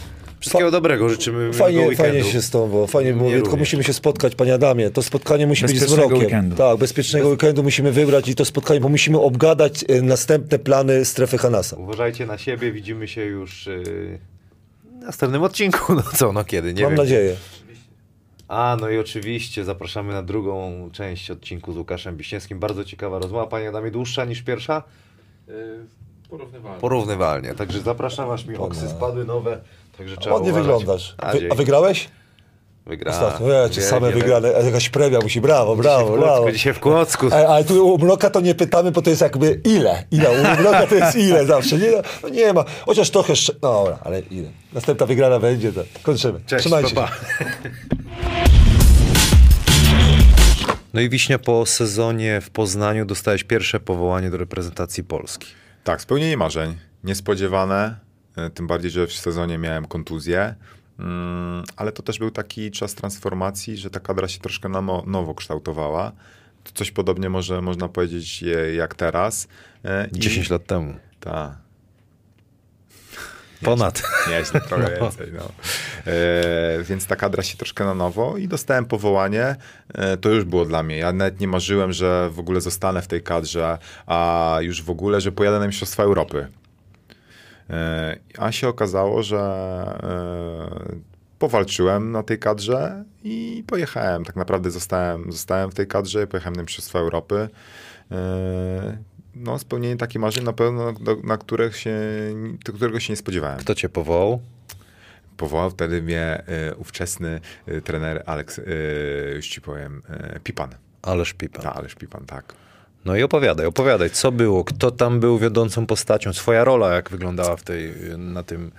Wszystkiego Fa- dobrego, życzymy Fajnie, weekendu. fajnie się z tobą, fajnie było, tylko również. musimy się spotkać, panie Adamie. To spotkanie musi być z Bezpiecznego mrokiem. weekendu. Tak, bezpiecznego weekendu musimy wybrać i to spotkanie, bo musimy obgadać e, następne plany strefy Hanasa. Uważajcie na siebie, widzimy się już yy, w następnym odcinku. *laughs* No co, no kiedy, nie Mam wiem. nadzieję. A, no i oczywiście zapraszamy na drugą część odcinku z Łukaszem Biśniewskim. Bardzo ciekawa rozmowa, panie Adamie, dłuższa niż pierwsza? Y, Porównywalnie. Porównywalnie, także zapraszam, aż mi oksy spadły nowe, także trzeba Ładnie uważać. wyglądasz. A, Wy, a wygrałeś? Wygra. Ostatnio. Ja, Nie, same nie, wygrane, jakaś premia musi, brawo, Dzisiaj brawo, Kłodzku, brawo. dzisiaj w Kłodzku. Ale, ale tu u Mroka to nie pytamy, bo to jest jakby ile? Ile? U Mroka to jest ile zawsze. Nie, no, nie ma. Chociaż trochę jeszcze. No dobra, ale ile? Następna wygrana będzie, to kończymy. Cześć, Trzymajcie pa, się. pa. *laughs* No i Wiśnia po sezonie w Poznaniu dostałeś pierwsze powołanie do reprezentacji Polski. Tak, spełnienie marzeń. Niespodziewane, tym bardziej, że w sezonie miałem kontuzję. Mm, ale to też był taki czas transformacji, że ta kadra się troszkę na mo- nowo kształtowała. To coś podobnie może można powiedzieć jak teraz. E, i- 10 lat temu. Tak. *laughs* Ponad. Nieźle, trochę *laughs* więcej. No. E, więc ta kadra się troszkę na nowo i dostałem powołanie. E, to już było dla mnie. Ja nawet nie marzyłem, że w ogóle zostanę w tej kadrze, a już w ogóle, że pojadę na Mistrzostwa Europy. E, a się okazało, że e, powalczyłem na tej kadrze i pojechałem. Tak naprawdę zostałem, zostałem w tej kadrze, pojechałem na Mistrzostwa Europy. E, no, spełnienie takich marzeń na pewno, do, na których się, do którego się nie spodziewałem. Kto cię powołał? Powołał wtedy mnie e, ówczesny e, trener Alex, e, już ci powiem, e, Pipan. Ależ Pipa. Ta, Ależ Pipan, tak. No i opowiadaj, opowiadaj, co było, kto tam był wiodącą postacią, swoja rola jak wyglądała w tej, na tym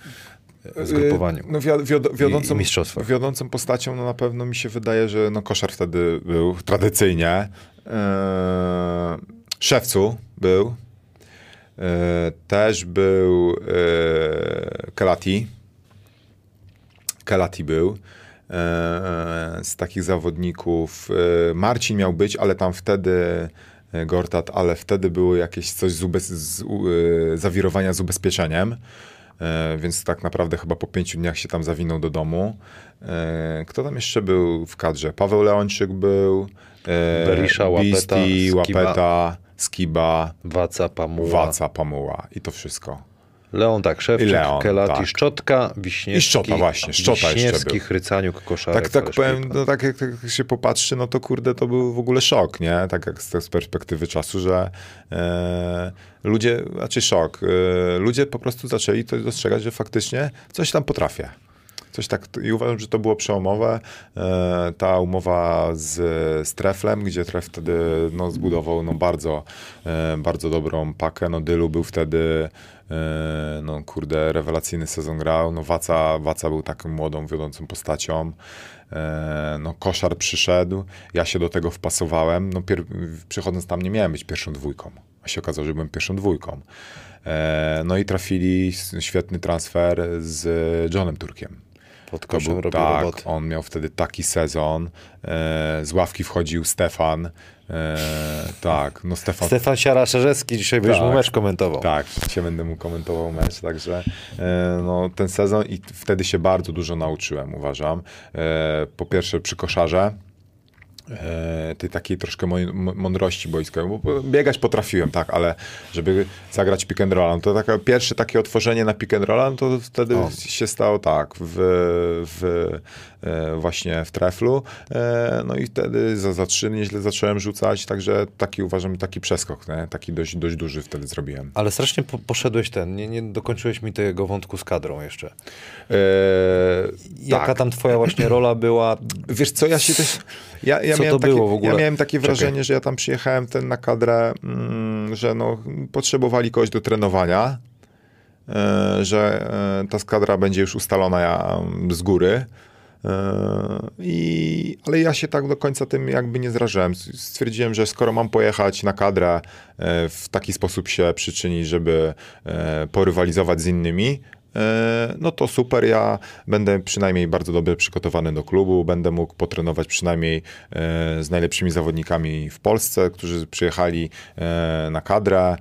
e, zgrupowaniu. E, No, wi- wiod- wiodącą, I- wiodącą postacią no, na pewno mi się wydaje, że no, koszar wtedy był tradycyjnie. E, szewcu był. E, też był e, Kelati. Kelati był. Z takich zawodników Marcin miał być, ale tam wtedy Gortat, ale wtedy było jakieś coś z, ubez, z u, e, zawirowania z ubezpieczeniem. E, więc tak naprawdę chyba po pięciu dniach się tam zawinął do domu. E, kto tam jeszcze był w kadrze? Paweł Leończyk był. E, Berisza, Łapeta, Bisti, Skiba. Łapeta, Skiba, Waca, Pamuła, Waca, Pamuła i to wszystko. Leon tak, Szewczyk, Leon, Kelati, tak. Szczotka, Wiśniewski. I Szczota właśnie, Szczota jeszcze Wiśniewski, był. Chrycaniuk, Koszarek. Tak, tak powiem, no tak jak, tak jak się popatrzy, no to kurde, to był w ogóle szok, nie? Tak jak z, z perspektywy czasu, że e, ludzie, znaczy szok, e, ludzie po prostu zaczęli to dostrzegać, że faktycznie coś tam potrafię. Coś tak, i uważam, że to było przełomowe. E, ta umowa z, z Treflem, gdzie Tref wtedy no, zbudował no, bardzo, e, bardzo dobrą pakę. No, Dylu był wtedy e, no kurde, rewelacyjny sezon grał. No, Waca, Waca był taką młodą, wiodącą postacią. No, koszar przyszedł, ja się do tego wpasowałem. No, przychodząc tam nie miałem być pierwszą dwójką, a się okazało, że byłem pierwszą dwójką. No i trafili świetny transfer z Johnem Turkiem. Pod koszem robił tak, on miał wtedy taki sezon. E, z ławki wchodził Stefan. E, tak, no Stefan Stefan Siara-Szerzewski dzisiaj będziesz mu Tak. mecz komentował. tak, się będę mu komentował mecz, także e, no, ten sezon i wtedy się bardzo dużo nauczyłem, uważam. E, po pierwsze przy koszarze, tej takiej troszkę mądrości boiskowej, bo- biegać potrafiłem, tak, ale żeby zagrać pick and roll, no to takie, pierwsze takie otworzenie na pick and roll, no to wtedy O. się stało tak, w, w, e, właśnie w treflu, e, no i wtedy za, za trzy nieźle zacząłem rzucać, także taki uważam, taki przeskok, nie? taki dość, dość duży wtedy zrobiłem. Ale strasznie po, poszedłeś ten, nie, nie dokończyłeś mi tego wątku z kadrą jeszcze. E, Jaka tak. tam twoja właśnie rola była? Wiesz co, ja się też... Ja, ja, Co miałem, to takie, było w ogóle? ja miałem takie Czekaj. wrażenie, że ja tam przyjechałem ten na kadrę, mm, że no, potrzebowali kogoś do trenowania, e, że e, ta kadra będzie już ustalona ja, z góry. I, ale ja się tak do końca tym jakby nie zrażyłem. Stwierdziłem, że skoro mam pojechać na kadrę, e, w taki sposób się przyczynić, żeby e, porywalizować z innymi, e, no to super, ja będę przynajmniej bardzo dobrze przygotowany do klubu, będę mógł potrenować przynajmniej z najlepszymi zawodnikami w Polsce, którzy przyjechali na kadrę.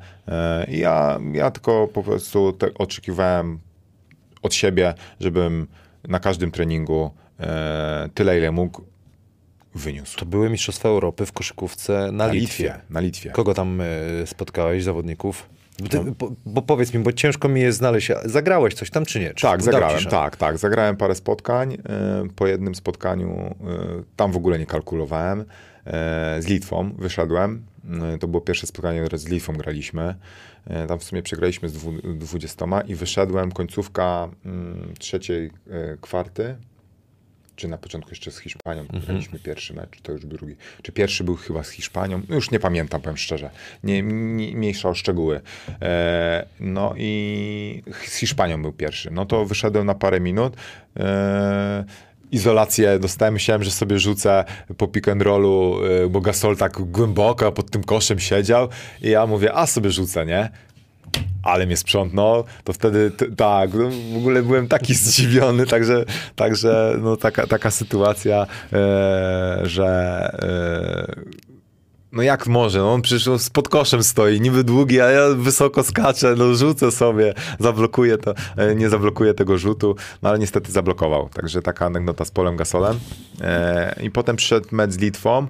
Ja, ja tylko po prostu oczekiwałem od siebie, żebym na każdym treningu tyle, ile mógł, wyniósł. To były Mistrzostwa Europy w koszykówce na, Litwie. Na Litwie. Kogo tam e, spotkałeś, zawodników? Bo, ty, No. bo, bo powiedz mi, bo ciężko mi jest znaleźć. Zagrałeś coś tam, czy nie? Czy Tak, zagrałem, tak, tak. Zagrałem parę spotkań. e, Po jednym spotkaniu, e, tam w ogóle nie kalkulowałem, e, z Litwą wyszedłem. E, To było pierwsze spotkanie, które z Litwą graliśmy. E, Tam w sumie przegraliśmy z dwu- 20 i wyszedłem końcówka mm, trzeciej e, kwarty. Czy na początku jeszcze z Hiszpanią Mhm. graliśmy pierwszy mecz, to już drugi. Czy pierwszy był chyba z Hiszpanią? No już nie pamiętam, powiem szczerze. Nie, nie, mniejsza o szczegóły. E, no i z Hiszpanią był pierwszy. No to wyszedłem na parę minut. E, izolację dostałem, myślałem, że sobie rzucę po pick and rollu, e, bo Gasol tak głęboko pod tym koszem siedział i ja mówię, a sobie rzucę, nie? Ale mnie sprzątnął, to wtedy tak, w ogóle byłem taki *laughs* zdziwiony, także, także no, taka, taka sytuacja, e, że e, no jak może, no on przecież no, pod koszem stoi, niby długi, a ja wysoko skaczę, no rzucę sobie, zablokuję to, e, nie zablokuję tego rzutu, no ale niestety zablokował, także taka anegdota z Polem Gasolem. I potem przyszedł mecz z Litwą,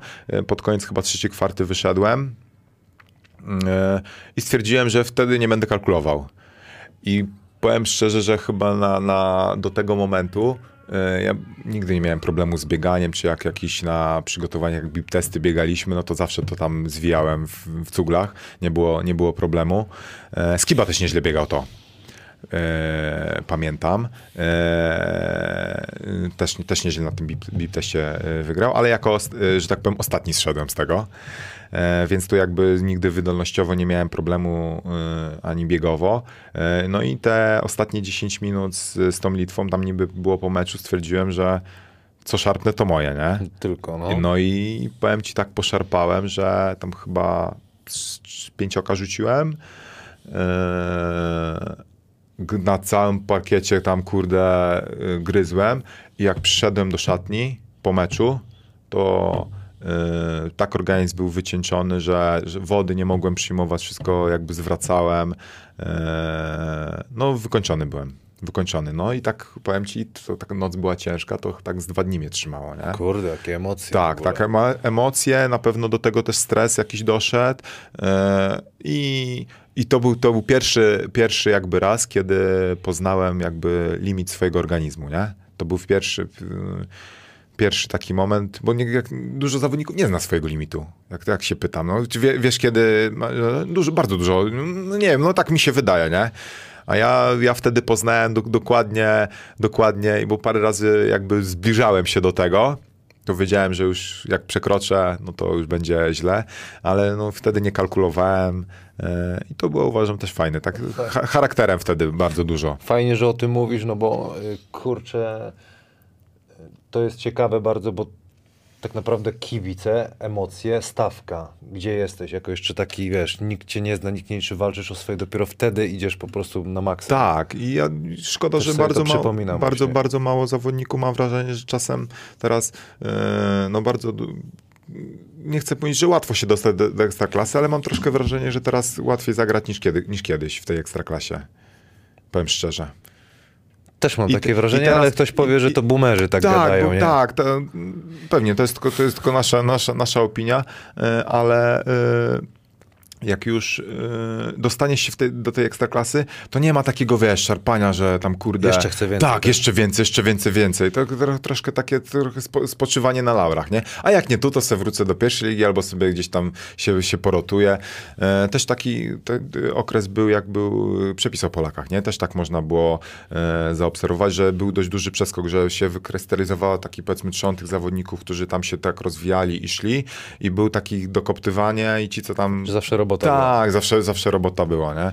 pod koniec chyba trzeciej kwarty wyszedłem, I stwierdziłem, że wtedy nie będę kalkulował. I powiem szczerze, że chyba na, na, do tego momentu e, ja nigdy nie miałem problemu z bieganiem, czy jak jakiś na przygotowaniach bip testy biegaliśmy, no to zawsze to tam zwijałem w, w cuglach, nie było, nie było problemu. E, Skiba też nieźle biegał to. E, pamiętam. E, też, też nieźle na tym bip, bip teście e, wygrał, ale jako, że tak powiem, ostatni zszedłem z tego. E, więc tu jakby nigdy wydolnościowo nie miałem problemu ani biegowo. No i te ostatnie 10 minut z, z tą Litwą, tam niby było po meczu, stwierdziłem, że co szarpnę to moje, nie? Tylko, no. No i powiem ci tak poszarpałem, że tam chyba pięcioka rzuciłem. Na całym parkiecie tam kurde y, gryzłem i jak przyszedłem do szatni po meczu, to y, tak organizm był wycieńczony, że, że wody nie mogłem przyjmować, wszystko jakby zwracałem. Eee, no wykończony byłem. Wykończony. No i tak powiem ci, to taka noc była ciężka, to tak z dwa dni mnie trzymało, nie? Kurde, jakie emocje. Tak, tak, emo- emocje, na pewno do tego też stres jakiś doszedł e, i, i to był, to był pierwszy, pierwszy jakby raz, kiedy poznałem jakby limit swojego organizmu, nie? To był pierwszy, pierwszy taki moment, bo nie, jak, dużo zawodników nie zna swojego limitu, jak, jak się pytam, no, wie, wiesz kiedy, dużo, bardzo dużo, no nie wiem, no tak mi się wydaje, nie? A ja, ja wtedy poznałem do, dokładnie, dokładnie, bo parę razy jakby zbliżałem się do tego, to wiedziałem, że już jak przekroczę, no to już będzie źle, ale no wtedy nie kalkulowałem e, i to było uważam też fajne, tak cha- charakterem wtedy bardzo dużo. Fajnie, że o tym mówisz, no bo y, kurczę, y, to jest ciekawe bardzo, bo tak naprawdę kibice, emocje, stawka, gdzie jesteś, jako jeszcze taki, wiesz, nikt cię nie zna, nikt nie liczy, walczysz o swoje, dopiero wtedy idziesz po prostu na maksa. Tak, i ja, szkoda, Też że bardzo mało, bardzo, właśnie. bardzo mało zawodników mam wrażenie, że czasem teraz e, no bardzo nie chcę powiedzieć, że łatwo się dostać do, do ekstraklasy, ale mam troszkę wrażenie, że teraz łatwiej zagrać niż, kiedy, niż kiedyś w tej ekstraklasie. Powiem szczerze. Też mam I takie wrażenie, i teraz- ale ktoś powie, że to boomerzy tak, tak, gadają, bo- nie? tak, to, pewnie, to jest tylko, to jest tylko nasza, nasza, nasza opinia, e, ale e, jak już e, dostaniesz się w tej, do tej ekstraklasy, to nie ma takiego, wiesz, szarpania, że tam kurde... Jeszcze chcę więcej, Tak, tak. jeszcze więcej, jeszcze więcej, więcej. To, to troszkę takie trochę spo, spoczywanie na laurach, nie? A jak nie tu, to sobie wrócę do pierwszej ligi albo sobie gdzieś tam się, się porotuję. E, też taki te, okres był, jak był przepis o Polakach, nie? Też tak można było e, zaobserwować, że był dość duży przeskok, że się wykrystalizowało taki powiedzmy trzon tych zawodników, którzy tam się tak rozwijali i szli i był taki dokoptywanie i ci, co tam... Że zawsze robota była. Tak, zawsze, zawsze robota była, nie?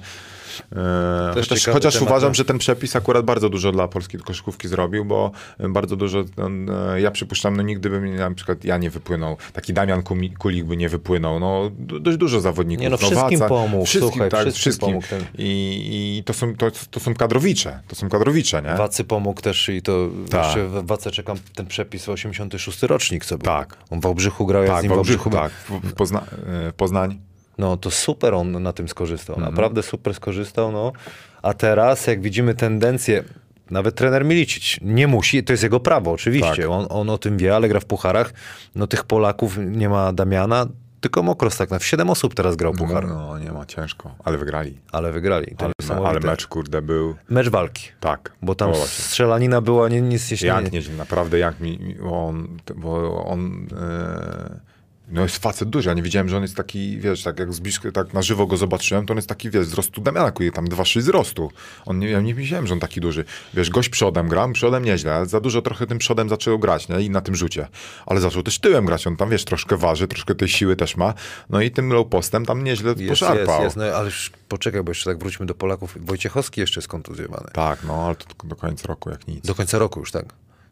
E, chociaż chociaż temat, uważam, że ten przepis akurat bardzo dużo dla polskiej koszykówki zrobił, bo bardzo dużo, no, ja przypuszczam, no nigdy bym na przykład ja nie wypłynął, taki Damian Kulik by nie wypłynął, no do- dość dużo zawodników. Nie, no, wszystkim Waca- pomógł, wszystkim, słuchaj, tak, wszystkim wszystkim. pomógł ten- I, I to są, to, to są kadrowicze, to są kadrowicze, nie? Wacy pomógł też i to Tak. jeszcze w Wace czekam ten przepis 86 rocznik, co był. Tak. On w Wałbrzychu grał, ja z Tak, nim w w Wałbrzychu, Wałbrzychu. tak, w, w Pozna, e, Poznań. No to super on na tym skorzystał. Mhm. Naprawdę super skorzystał. No. A teraz, jak widzimy tendencję, nawet trener Milicic nie musi, to jest jego prawo oczywiście. Tak. On, on o tym wie, ale gra w pucharach. No tych Polaków nie ma Damiana, tylko Mokros tak na w 7 osób teraz grał puchar. No, nie ma, ciężko, ale wygrali. Ale wygrali. To Ale, ale mecz, kurde, był, Mecz walki. tak. Bo tam o, strzelanina była nie, nic nie Jak nie, naprawdę jak mi, on, bo on, e, no jest facet duży, ja nie wiedziałem, że on jest taki, wiesz, tak jak z bliska, tak na żywo go zobaczyłem, to on jest taki, wiesz, wzrostu Damiana, kuje tam 2-6 wzrostu. On nie, ja nie wiedziałem, że on taki duży. Wiesz, gość przodem gram, przodem nieźle, ale za dużo trochę tym przodem zaczął grać, nie, i na tym rzucie. Ale zaczął też tyłem grać, on tam, wiesz, troszkę waży, troszkę tej siły też ma, no i tym low postem tam nieźle Jest, poszarpał. jest, jest. No, ale już poczekaj, bo jeszcze tak wróćmy do Polaków. Wojciechowski jeszcze jest kontuzjowany. Tak, no, ale to do końca roku jak nic. Do końca roku już, tak?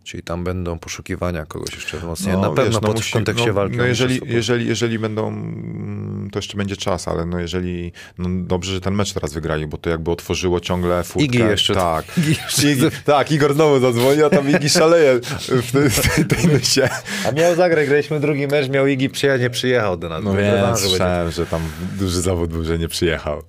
Czyli tam będą poszukiwania kogoś jeszcze wzmocnienia. No, Na pewno wiesz, no pod musi- w kontekście no, walki. No o jeżeli, jeżeli, jeżeli będą, mm, to jeszcze będzie czas, ale no jeżeli, no dobrze, że ten mecz teraz wygrali, bo to jakby otworzyło ciągle furtkę. Igi jeszcze- Tak. *laughs* Igi jeszcze- Igi, tak, Igor znowu zadzwonił, a tam Igi szaleje w tej, tej mysie. A miał zagrać, graliśmy drugi mecz, miał Igi przyjechać, nie przyjechał do nas. No słyszałem, że tam duży zawód był, że nie przyjechał.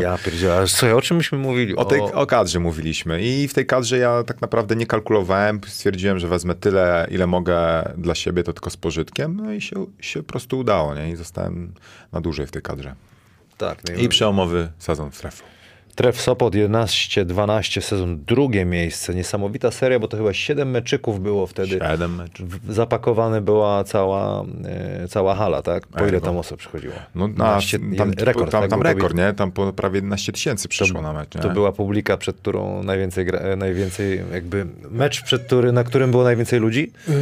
Ja pierdzielę, ale słuchaj, o czym myśmy mówili? O, tej, o kadrze mówiliśmy i w tej kadrze ja tak naprawdę nie kalkulowałem, stwierdziłem, że wezmę tyle, ile mogę dla siebie, to tylko z pożytkiem, no i się, się po prostu udało, nie? I zostałem na dłużej w tej kadrze. Tak, no I przełomowy sezon w strefu. Tref Sopot 11-12 sezon, drugie miejsce. Niesamowita seria, bo to chyba 7 meczyków było wtedy. Siedem meczów. W- Zapakowane była cała, e, cała hala, tak? Po ile tam osób przychodziło? No, na, 12 tam, rekord, tam, tak? tam rekord, nie? Tam po prawie 11 tysięcy przyszło na mecz, nie? To była publika, przed którą najwięcej, gra, e, najwięcej jakby mecz, przed który, na którym było najwięcej ludzi? Yy,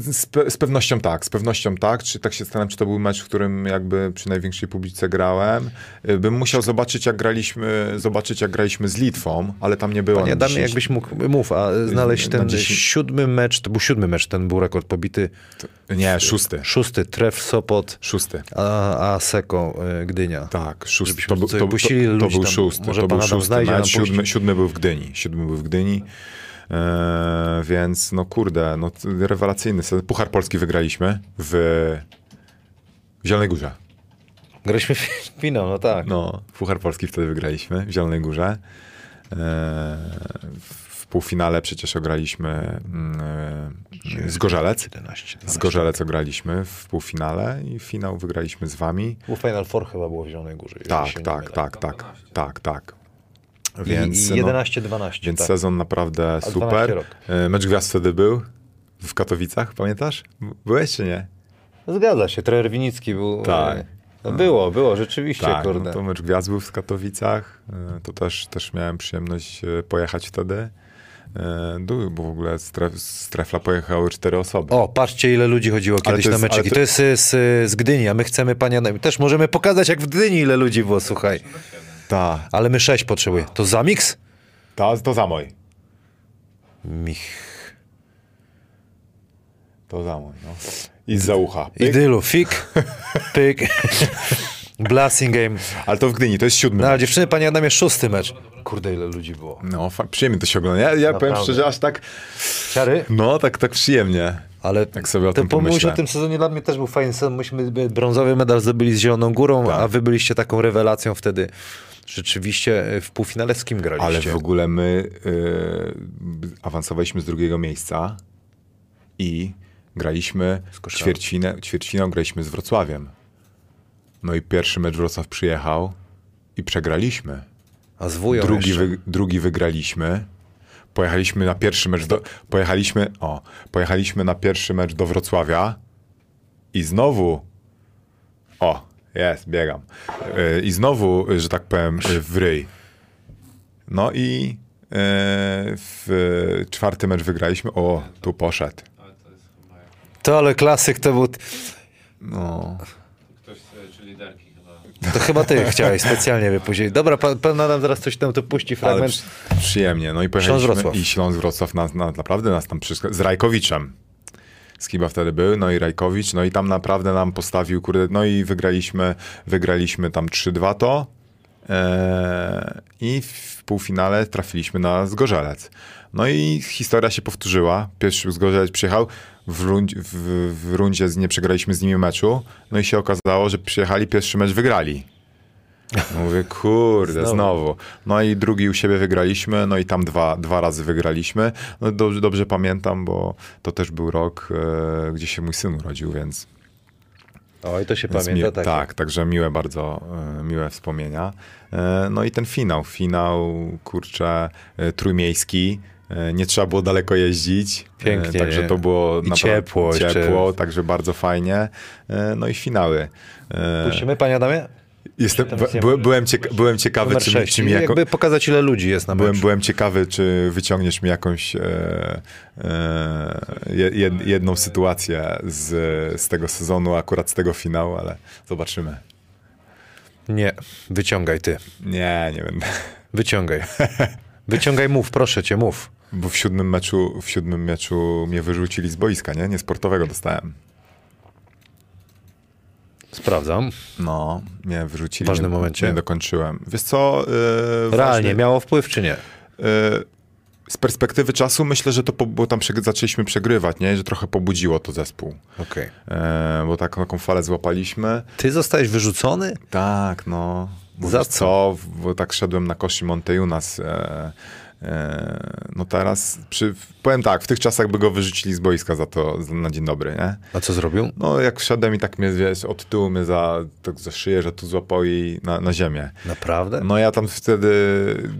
z, pe- z pewnością tak, z pewnością tak. Czy tak się zastanawiam, czy to był mecz, w którym jakby przy największej publice grałem. Yy, Bym musiał zobaczyć, jak graliśmy, zobaczyć, jak graliśmy z Litwą, ale tam nie było. Adamie, 10 jakbyś mógł, mów, a znaleźć na ten 10 siódmy mecz, to był siódmy mecz, ten był rekord pobity. Nie, szósty. Szósty, Tref Sopot, Szósty. a, a Seko e, Gdynia. Tak, szósty. To, był- to, to, to, był szósty. Może to był szósty znajdzie mecz. Siódmy, siódmy był w Gdyni. Siódmy był w Gdyni. Eee, więc no kurde, no rewelacyjny. Puchar Polski wygraliśmy w, w Zielonej Górze. Graliśmy *laughs* finał, no tak. No, Puchar Polski wtedy wygraliśmy w Zielonej Górze. Eee, w półfinale przecież ograliśmy mm, e, z Gorzelec. 11, Z Gorzelec ograliśmy w półfinale i finał wygraliśmy z wami. Był Final Four chyba było w Zielonej Górze. Tak, tak, tak, tak, tak, tak. I, Więc, i no, 11-12. więc tak. sezon naprawdę 12 super. E, Mecz gwiazd wtedy był w Katowicach, pamiętasz? Byłeś czy nie? Zgadza się, trener Winicki był Tak. No było, było, rzeczywiście, Tak, kurde. no to mecz gwiazd był w Katowicach. e, To też, też miałem przyjemność e, pojechać wtedy. E, Był, bo w ogóle z, tref, z Trefla pojechały cztery osoby. O, patrzcie ile ludzi chodziło kiedyś jest- na meczek. ale I to- to jest z, z Gdyni, a my chcemy pania... Też możemy pokazać jak w Gdyni ile ludzi było, słuchaj. Ta, Ale my sześć potrzebuje. To Zamix? ta, to za mój. Mich... To za mój, no. I za ucha. Pyk. Idylu, fik, *laughs* pyk, blasting game. Ale to w Gdyni, to jest siódmy. No, dziewczyny, panie Adamie, szósty mecz. Kurde, ile ludzi było. No, przyjemnie to się ogląda. Ja, ja powiem szczerze, aż tak, Ciary? no, tak, tak przyjemnie. Ale Jak sobie o tym pomyśl o tym sezonie dla mnie też był fajny sezon. Myśmy brązowy medal zdobyli z Zieloną Górą, Tak. a wy byliście taką rewelacją wtedy. Rzeczywiście e, w półfinale z kim graliście? Ale w ogóle my y, awansowaliśmy z drugiego miejsca i graliśmy ćwierćfinę, ćwierćfinał graliśmy z Wrocławiem. No i pierwszy mecz Wrocław przyjechał i przegraliśmy. A z wują Drugi, wy, drugi wygraliśmy. Pojechaliśmy na pierwszy mecz do, pojechaliśmy, o, pojechaliśmy na pierwszy mecz do Wrocławia i znowu o, jest, biegam. Yy, I znowu, że tak powiem, yy, w ryj. No i yy, w czwarty mecz wygraliśmy. O, tu poszedł. Ale to jest chyba jak To ale klasyk to był... No. ktoś z czy liderki chyba. To chyba ty chciałeś specjalnie wypuścić. Dobra, pan, pan Adam zaraz coś tam tu puści fragment. przy, przyjemnie. No i pojechaliśmy Śląsk-Wrocław. i Śląsk Wrocław na, na, naprawdę nas tam przyszło. Z Rajkowiczem. Skiba wtedy był, no i Rajkowicz, no i tam naprawdę nam postawił, kurde, no i wygraliśmy, wygraliśmy tam 3-2 to eee, i w półfinale trafiliśmy na Zgorzelec. No i historia się powtórzyła. Pierwszy Zgorzelec przyjechał, w, rund, w, w rundzie z- nie przegraliśmy z nimi meczu, no i się okazało, że przyjechali, pierwszy mecz wygrali. Mówię, kurde, Znowu. znowu. No i drugi u siebie wygraliśmy, no i tam dwa, dwa razy wygraliśmy. No dobrze, dobrze pamiętam, bo to też był rok, e, gdzie się mój syn urodził, więc, Oj, to się pamięta, mi- tak. tak, także miłe bardzo, e, miłe wspomnienia. E, no i ten finał, finał, kurczę, e, trójmiejski. E, Nie trzeba było daleko jeździć. E, Pięknie, Także to było I ciepło ciepło, także bardzo fajnie. E, No i finały. Puścimy, panie Adamie? Jestem, by, byłem, cieka- byłem ciekawy, czy, 6. czy mi jako, Jakby pokazać, ile ludzi jest na byłem, meczu. byłem ciekawy, czy wyciągniesz mi jakąś e, e, je- jed, jedną sytuację z, z tego sezonu, akurat z tego finału, ale zobaczymy. Nie, wyciągaj ty. Nie, nie będę. Wyciągaj. *laughs* Wyciągaj, mów, proszę cię, mów. Bo w siódmym meczu, w siódmym meczu mnie wyrzucili z boiska, nie? Nie sportowego dostałem. Sprawdzam. No, mnie wyrzucili. W ważnym nie, momencie? Nie dokończyłem. Wiesz co? Yy, Realnie, miało wpływ czy nie? Yy, z perspektywy czasu myślę, że to, po, bo tam zaczęliśmy przegrywać, nie? Że trochę pobudziło to zespół. Okej. E, bo taką, taką falę złapaliśmy. Ty zostałeś wyrzucony? Tak, no. Bo Za wiesz co? Bo tak szedłem na koszy Monteunas. E, no teraz, przy, powiem tak, w tych czasach by go wyrzucili z boiska za to, na dzień dobry, nie? A co zrobił? No jak wszedłem i tak mnie, wiesz, od tyłu mnie za, tak za szyję, że tu złapał i na, na ziemię. Naprawdę? No ja tam wtedy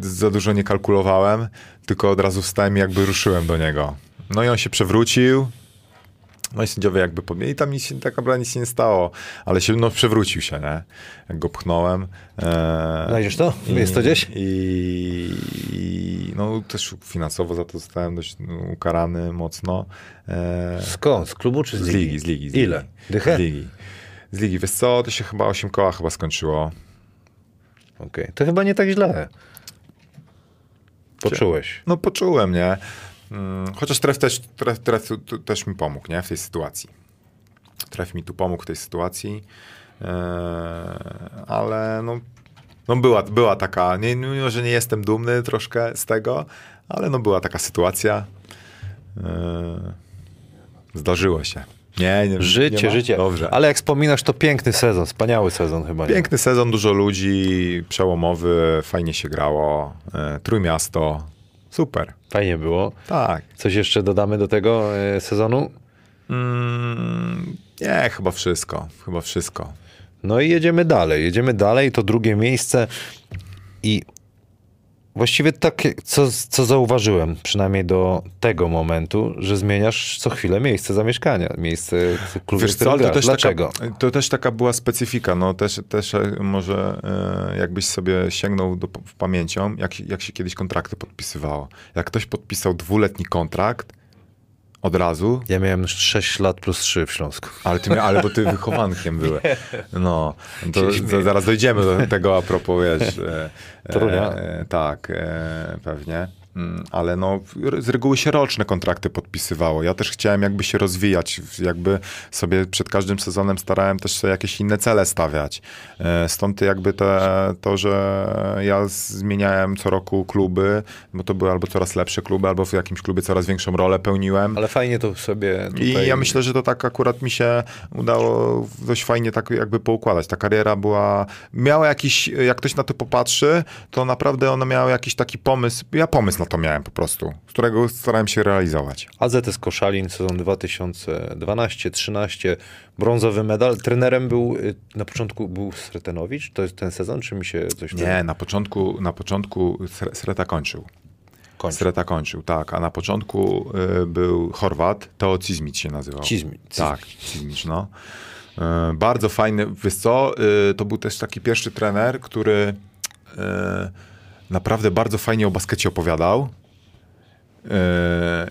za dużo nie kalkulowałem, tylko od razu wstałem i jakby ruszyłem do niego. No i on się przewrócił. No i sędziowie jakby podmieli. I tam nic, tak naprawdę nic się nie stało, ale się, no przewrócił się, nie? Jak go pchnąłem. E, Znajdziesz to? Jest to gdzieś? I, i no też finansowo za to zostałem dość ukarany mocno. E, Skąd? Z klubu czy z z ligi? ligi, z ligi. Z Ile? Ligi. Dychę? Z ligi. Z ligi. Wiesz co, to się chyba 8 koła chyba skończyło. Okej. To chyba nie tak źle. Poczułeś. No poczułem, nie? Mm, Chociaż tref też, tref, tref też mi pomógł, nie? W tej sytuacji. Tref mi tu pomógł w tej sytuacji. Eee, ale no, no była, była taka, nie, mimo że nie jestem dumny troszkę z tego, ale no była taka sytuacja. Eee, zdarzyło się. Nie, nie Życie, nie życie. Dobrze. Ale jak wspominasz, to piękny sezon, wspaniały sezon chyba. nie? Piękny sezon, dużo ludzi, przełomowy, fajnie się grało. E, Trójmiasto, super. Fajnie było. Tak. Coś jeszcze dodamy do tego e, sezonu? Mm, nie, chyba wszystko. Chyba wszystko. No i jedziemy dalej. Jedziemy dalej, to drugie miejsce i Właściwie tak, co, co zauważyłem, przynajmniej do tego momentu, że zmieniasz co chwilę miejsce zamieszkania, miejsce klubu, Wiesz co, ale to też, Dlaczego? taka, to też taka była specyfika. No, też, też e, może e, jakbyś sobie sięgnął do, w pamięcią, jak, jak się kiedyś kontrakty podpisywało. Jak ktoś podpisał dwuletni kontrakt od razu, Ja miałem 6 lat plus 3 w Śląsku. ale, ty, ale bo ty *laughs* wychowankiem byłeś. No, to, to zaraz dojdziemy do tego a propos, wiesz. E, Torunia. e, tak, e, pewnie. Mm, Ale no, z reguły się roczne kontrakty podpisywało. Ja też chciałem jakby się rozwijać, jakby sobie przed każdym sezonem starałem też sobie jakieś inne cele stawiać. E, Stąd jakby te, to, że ja zmieniałem co roku kluby, bo to były albo coraz lepsze kluby, albo w jakimś klubie coraz większą rolę pełniłem. Ale fajnie to sobie tutaj... I ja myślę, że to tak akurat mi się udało dość fajnie tak jakby poukładać. Ta kariera była, miała jakiś, jak ktoś na to popatrzy, to naprawdę ona miała jakiś taki pomysł, ja pomysł na to miałem po prostu, z którego starałem się realizować. AZS Koszalin, sezon 2012-13, brązowy medal. Trenerem był, y, na początku był Sretenowicz, to jest ten sezon, czy mi się coś Nie, na początku, na początku Sre- Sreta kończył. kończy? Sreta kończył, tak, a na początku y, był Chorwat, Teo Cizmic się nazywał. Cizmi- Tak, Cizmic, no. Y, bardzo fajny, wiesz co, y, to był też taki pierwszy trener, który y, naprawdę bardzo fajnie o baskecie opowiadał y,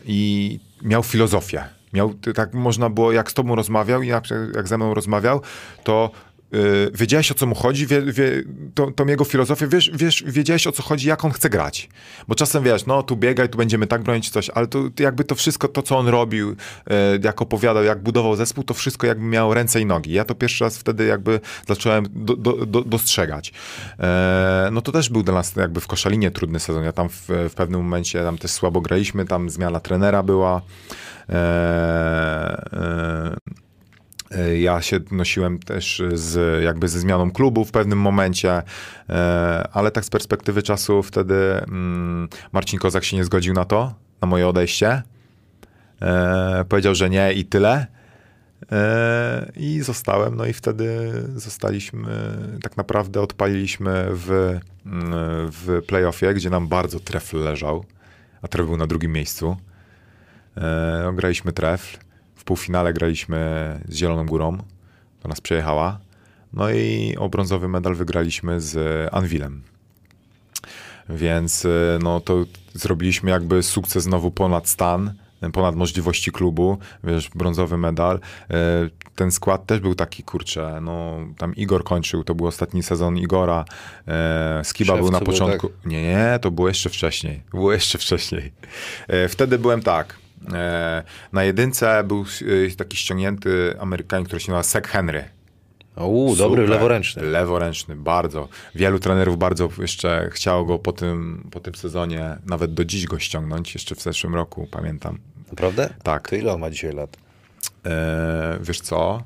i miał filozofię. Miał, tak można było, jak z tobą rozmawiał i jak, jak ze mną rozmawiał, to y, wiedziałeś o co mu chodzi, wie, wie, to, tą jego filozofię, wiesz, wiesz, wiedziałeś o co chodzi, jak on chce grać. Bo czasem wiesz, no tu biegaj, tu będziemy tak bronić coś, ale to jakby to wszystko, to co on robił, y, jak opowiadał, jak budował zespół, to wszystko jakby miało ręce i nogi. Ja to pierwszy raz wtedy jakby zacząłem do, do, do, dostrzegać. E, no to też był dla nas jakby w Koszalinie trudny sezon. Ja tam w, w pewnym momencie tam też słabo graliśmy, tam zmiana trenera była. E, e, E, Ja się nosiłem też z, jakby ze zmianą klubu w pewnym momencie, e, ale tak z perspektywy czasu wtedy mm, Marcin Kozak się nie zgodził na to, na moje odejście. E, Powiedział, że nie i tyle. E, I zostałem, no i wtedy zostaliśmy, tak naprawdę odpaliliśmy w, mm, w playoffie, gdzie nam bardzo trefl leżał, a trefl był na drugim miejscu. E, graliśmy trefl. Półfinale graliśmy z Zieloną Górą. To nas przejechała. No i o brązowy medal wygraliśmy z Anwilem. Więc e, no to zrobiliśmy jakby sukces znowu ponad stan, ponad możliwości klubu, wiesz, brązowy medal. E, Ten skład też był taki, kurczę, no tam Igor kończył, to był ostatni sezon Igora. E, Skiba Szewcu był na był, początku. Nie, nie, to było jeszcze wcześniej. Było jeszcze wcześniej. Wtedy byłem tak. E, Na jedynce był e, taki ściągnięty Amerykanin, który się nazywa Sek Henry. Uuu, dobry, leworęczny. Leworęczny, bardzo. Wielu trenerów bardzo jeszcze chciało go po tym, po tym sezonie, nawet do dziś go ściągnąć, jeszcze w zeszłym roku, pamiętam. Naprawdę? Tak. To ile on ma dzisiaj lat? E, wiesz co?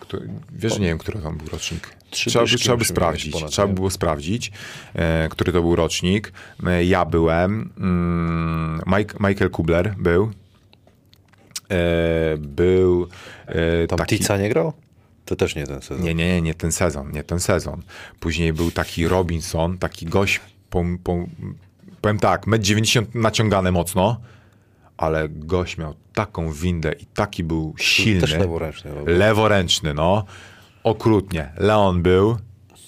Kto, wiesz, że nie wiem, który tam był rocznik. Trzeba trzeba by sprawdzić. ponad, trzeba by było sprawdzić, e, który to był rocznik. E, ja byłem. Mm, Mike, Michael Kubler był. E, był e, Tam taki... Tica nie grał? To też nie ten sezon. Nie, nie, nie, nie ten sezon, nie ten sezon. Później był taki Robinson, taki gość, po, po, powiem tak, 1,90 m naciągane mocno, ale gość miał taką windę i taki był silny. Też leworęczny. Leworęczny, no. Okrutnie. Leon był,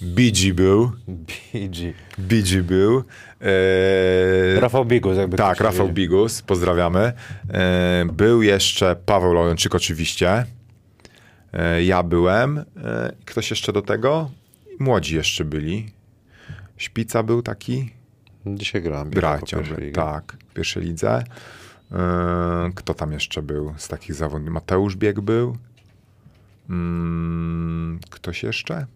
BG był, BG. BG był. E, Rafał Bigus, jakby tak, Rafał wiedział. Bigus, pozdrawiamy. E, Był jeszcze Paweł Lojonczyk oczywiście. E, Ja byłem. E, Ktoś jeszcze do tego? Młodzi jeszcze byli. Szpica był taki. Dzisiaj grałem. Gra ciągle, tak, w pierwszej lidze. E, Kto tam jeszcze był z takich zawodników? Mateusz Bieg był. Mm, Ktoś jeszcze?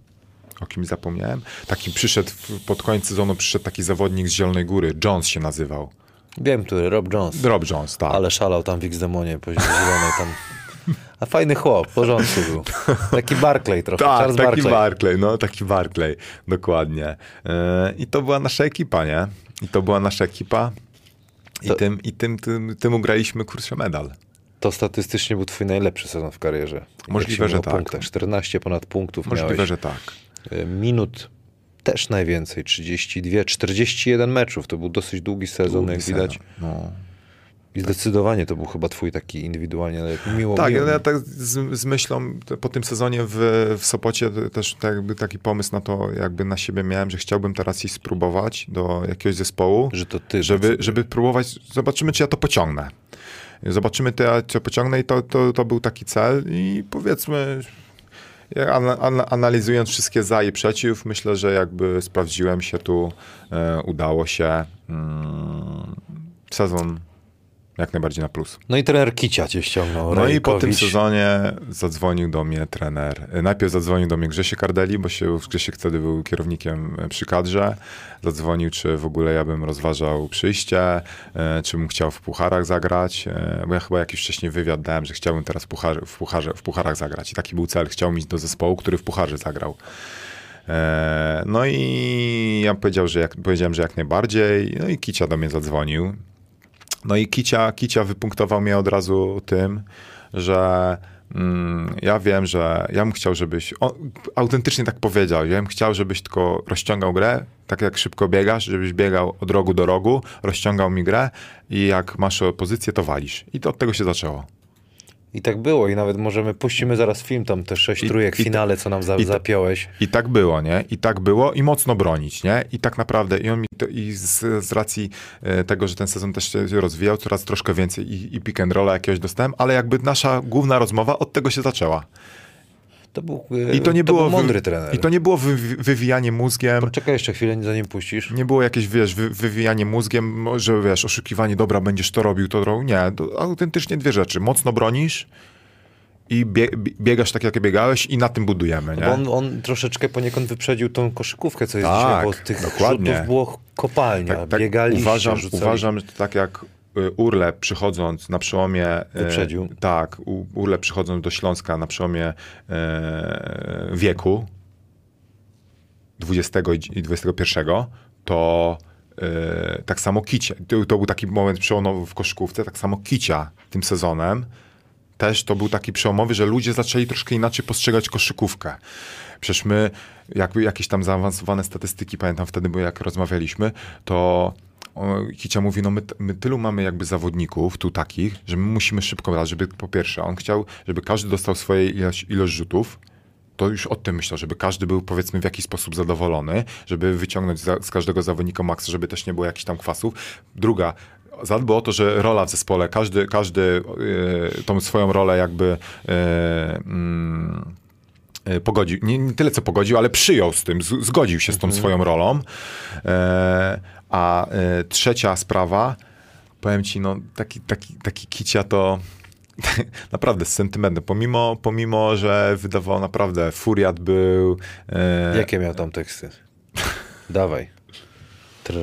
O kim zapomniałem? Taki przyszedł, pod koniec sezonu przyszedł taki zawodnik z Zielonej Góry. Jones się nazywał. Wiem, który, Rob Jones. Rob Jones, tak. Ale szalał tam w X-Demonie po zielonej tam. A fajny chłop, w porządku był. Taki Barclay trochę, Tak, Charles taki Barclay. Barclay, no taki Barclay, dokładnie. Yy, I to była nasza ekipa, nie? I to była nasza ekipa. I To- tym, i tym, tym, tym ugraliśmy kurczę medal. To statystycznie był twój najlepszy sezon w karierze. Możliwe, że tak. punktach. 14 ponad punktów Możliwe, miałeś. że tak. Y, Minut też najwięcej, 32, 41 meczów. To był dosyć długi sezon, Długi jak widać. sezon. No. I zdecydowanie to był chyba twój taki indywidualnie miło. Tak, miło. ja tak z, z myślą po tym sezonie w, w Sopocie też tak jakby taki pomysł na to jakby na siebie miałem, że chciałbym teraz iść spróbować do jakiegoś zespołu, Że to ty żeby, żeby próbować, zobaczymy czy ja to pociągnę. Zobaczymy to, ja to pociągnę i to, to, to był taki cel i powiedzmy analizując wszystkie za i przeciw, myślę, że jakby sprawdziłem się tu, e, udało się. Mm, sezon jak najbardziej na plus. No i trener Kicia cię ściągnął. No i po tym sezonie zadzwonił do mnie trener. Najpierw zadzwonił do mnie Grzesiek Kardeli, bo się Grzesiek wtedy był kierownikiem przy kadrze. Zadzwonił, czy w ogóle ja bym rozważał przyjście, e, czy bym chciał w pucharach zagrać, e, bo ja chyba jakiś wcześniej wywiad dałem, że chciałbym teraz w, pucharze, w, pucharze, w pucharach zagrać. I taki był cel. Chciał iść do zespołu, który w pucharze zagrał. E, No i ja powiedział, że jak, powiedziałem, że jak najbardziej. No i Kicia do mnie zadzwonił. No i Kicia, Kicia wypunktował mnie od razu tym, że mm, ja wiem, że ja bym chciał, żebyś, on autentycznie tak powiedział, ja bym chciał, żebyś tylko rozciągał grę, tak jak szybko biegasz, żebyś biegał od rogu do rogu, rozciągał mi grę i jak masz pozycję, to walisz. I to od tego się zaczęło. I tak było i nawet możemy, puścimy zaraz film tam te sześć I- trójek w finale, co nam za, i- zapiąłeś. I tak było, nie? I tak było i mocno bronić, nie? I tak naprawdę, i on mi to, i z, z racji e, tego, że ten sezon też się rozwijał, coraz troszkę więcej i, i pick and rolla jakiegoś dostałem, ale jakby nasza główna rozmowa od tego się zaczęła. To był, e, I to nie było był wy- mądry trener. I to nie było wy, wywijanie mózgiem. Poczekaj jeszcze chwilę, zanim puścisz. Nie było jakieś, wiesz, wy, wywijanie mózgiem, że wiesz, oszukiwanie, dobra, będziesz to robił, to robił. Nie, to autentycznie dwie rzeczy. Mocno bronisz i bie, biegasz tak, jak biegałeś i na tym budujemy, nie? Bo on, on troszeczkę poniekąd wyprzedził tą koszykówkę, co jest Tak, dzisiaj, bo tych dokładnie. było kopalnia, tak, tak biegaliście, uważam, rzucali. uważam, że to tak jak Urle przychodząc na przełomie... y, Wyprzedził. tak, Urle przychodząc do Śląska na przełomie e, wieku 20 i 21, to tak samo Kicie. To, był taki moment przełomowy w koszykówce, tak samo Kicia tym sezonem też to był taki przełomowy, że ludzie zaczęli troszkę inaczej postrzegać koszykówkę. Przecież my, jakby jakieś tam zaawansowane statystyki, pamiętam wtedy, bo jak rozmawialiśmy, to Kicia mówi, no my, my tylu mamy jakby zawodników tu takich, że my musimy szybko grać, żeby po pierwsze, on chciał, żeby każdy dostał swoje ilość, ilość rzutów, to już o tym myślał, żeby każdy był powiedzmy w jakiś sposób zadowolony, żeby wyciągnąć za, z każdego zawodnika maksa, żeby też nie było jakichś tam kwasów. Druga, zadbał o to, że rola w zespole, każdy, każdy yy, tą swoją rolę jakby yy, yy, pogodził, nie, nie tyle co pogodził, ale przyjął z tym, z, zgodził się z tą swoją rolą. A e, trzecia sprawa, powiem ci, no taki, taki, taki kicia to *laughs* naprawdę z sentymentem, pomimo, pomimo, że wydawał naprawdę, furiat był. E, Jakie miał tam teksty? Dawaj.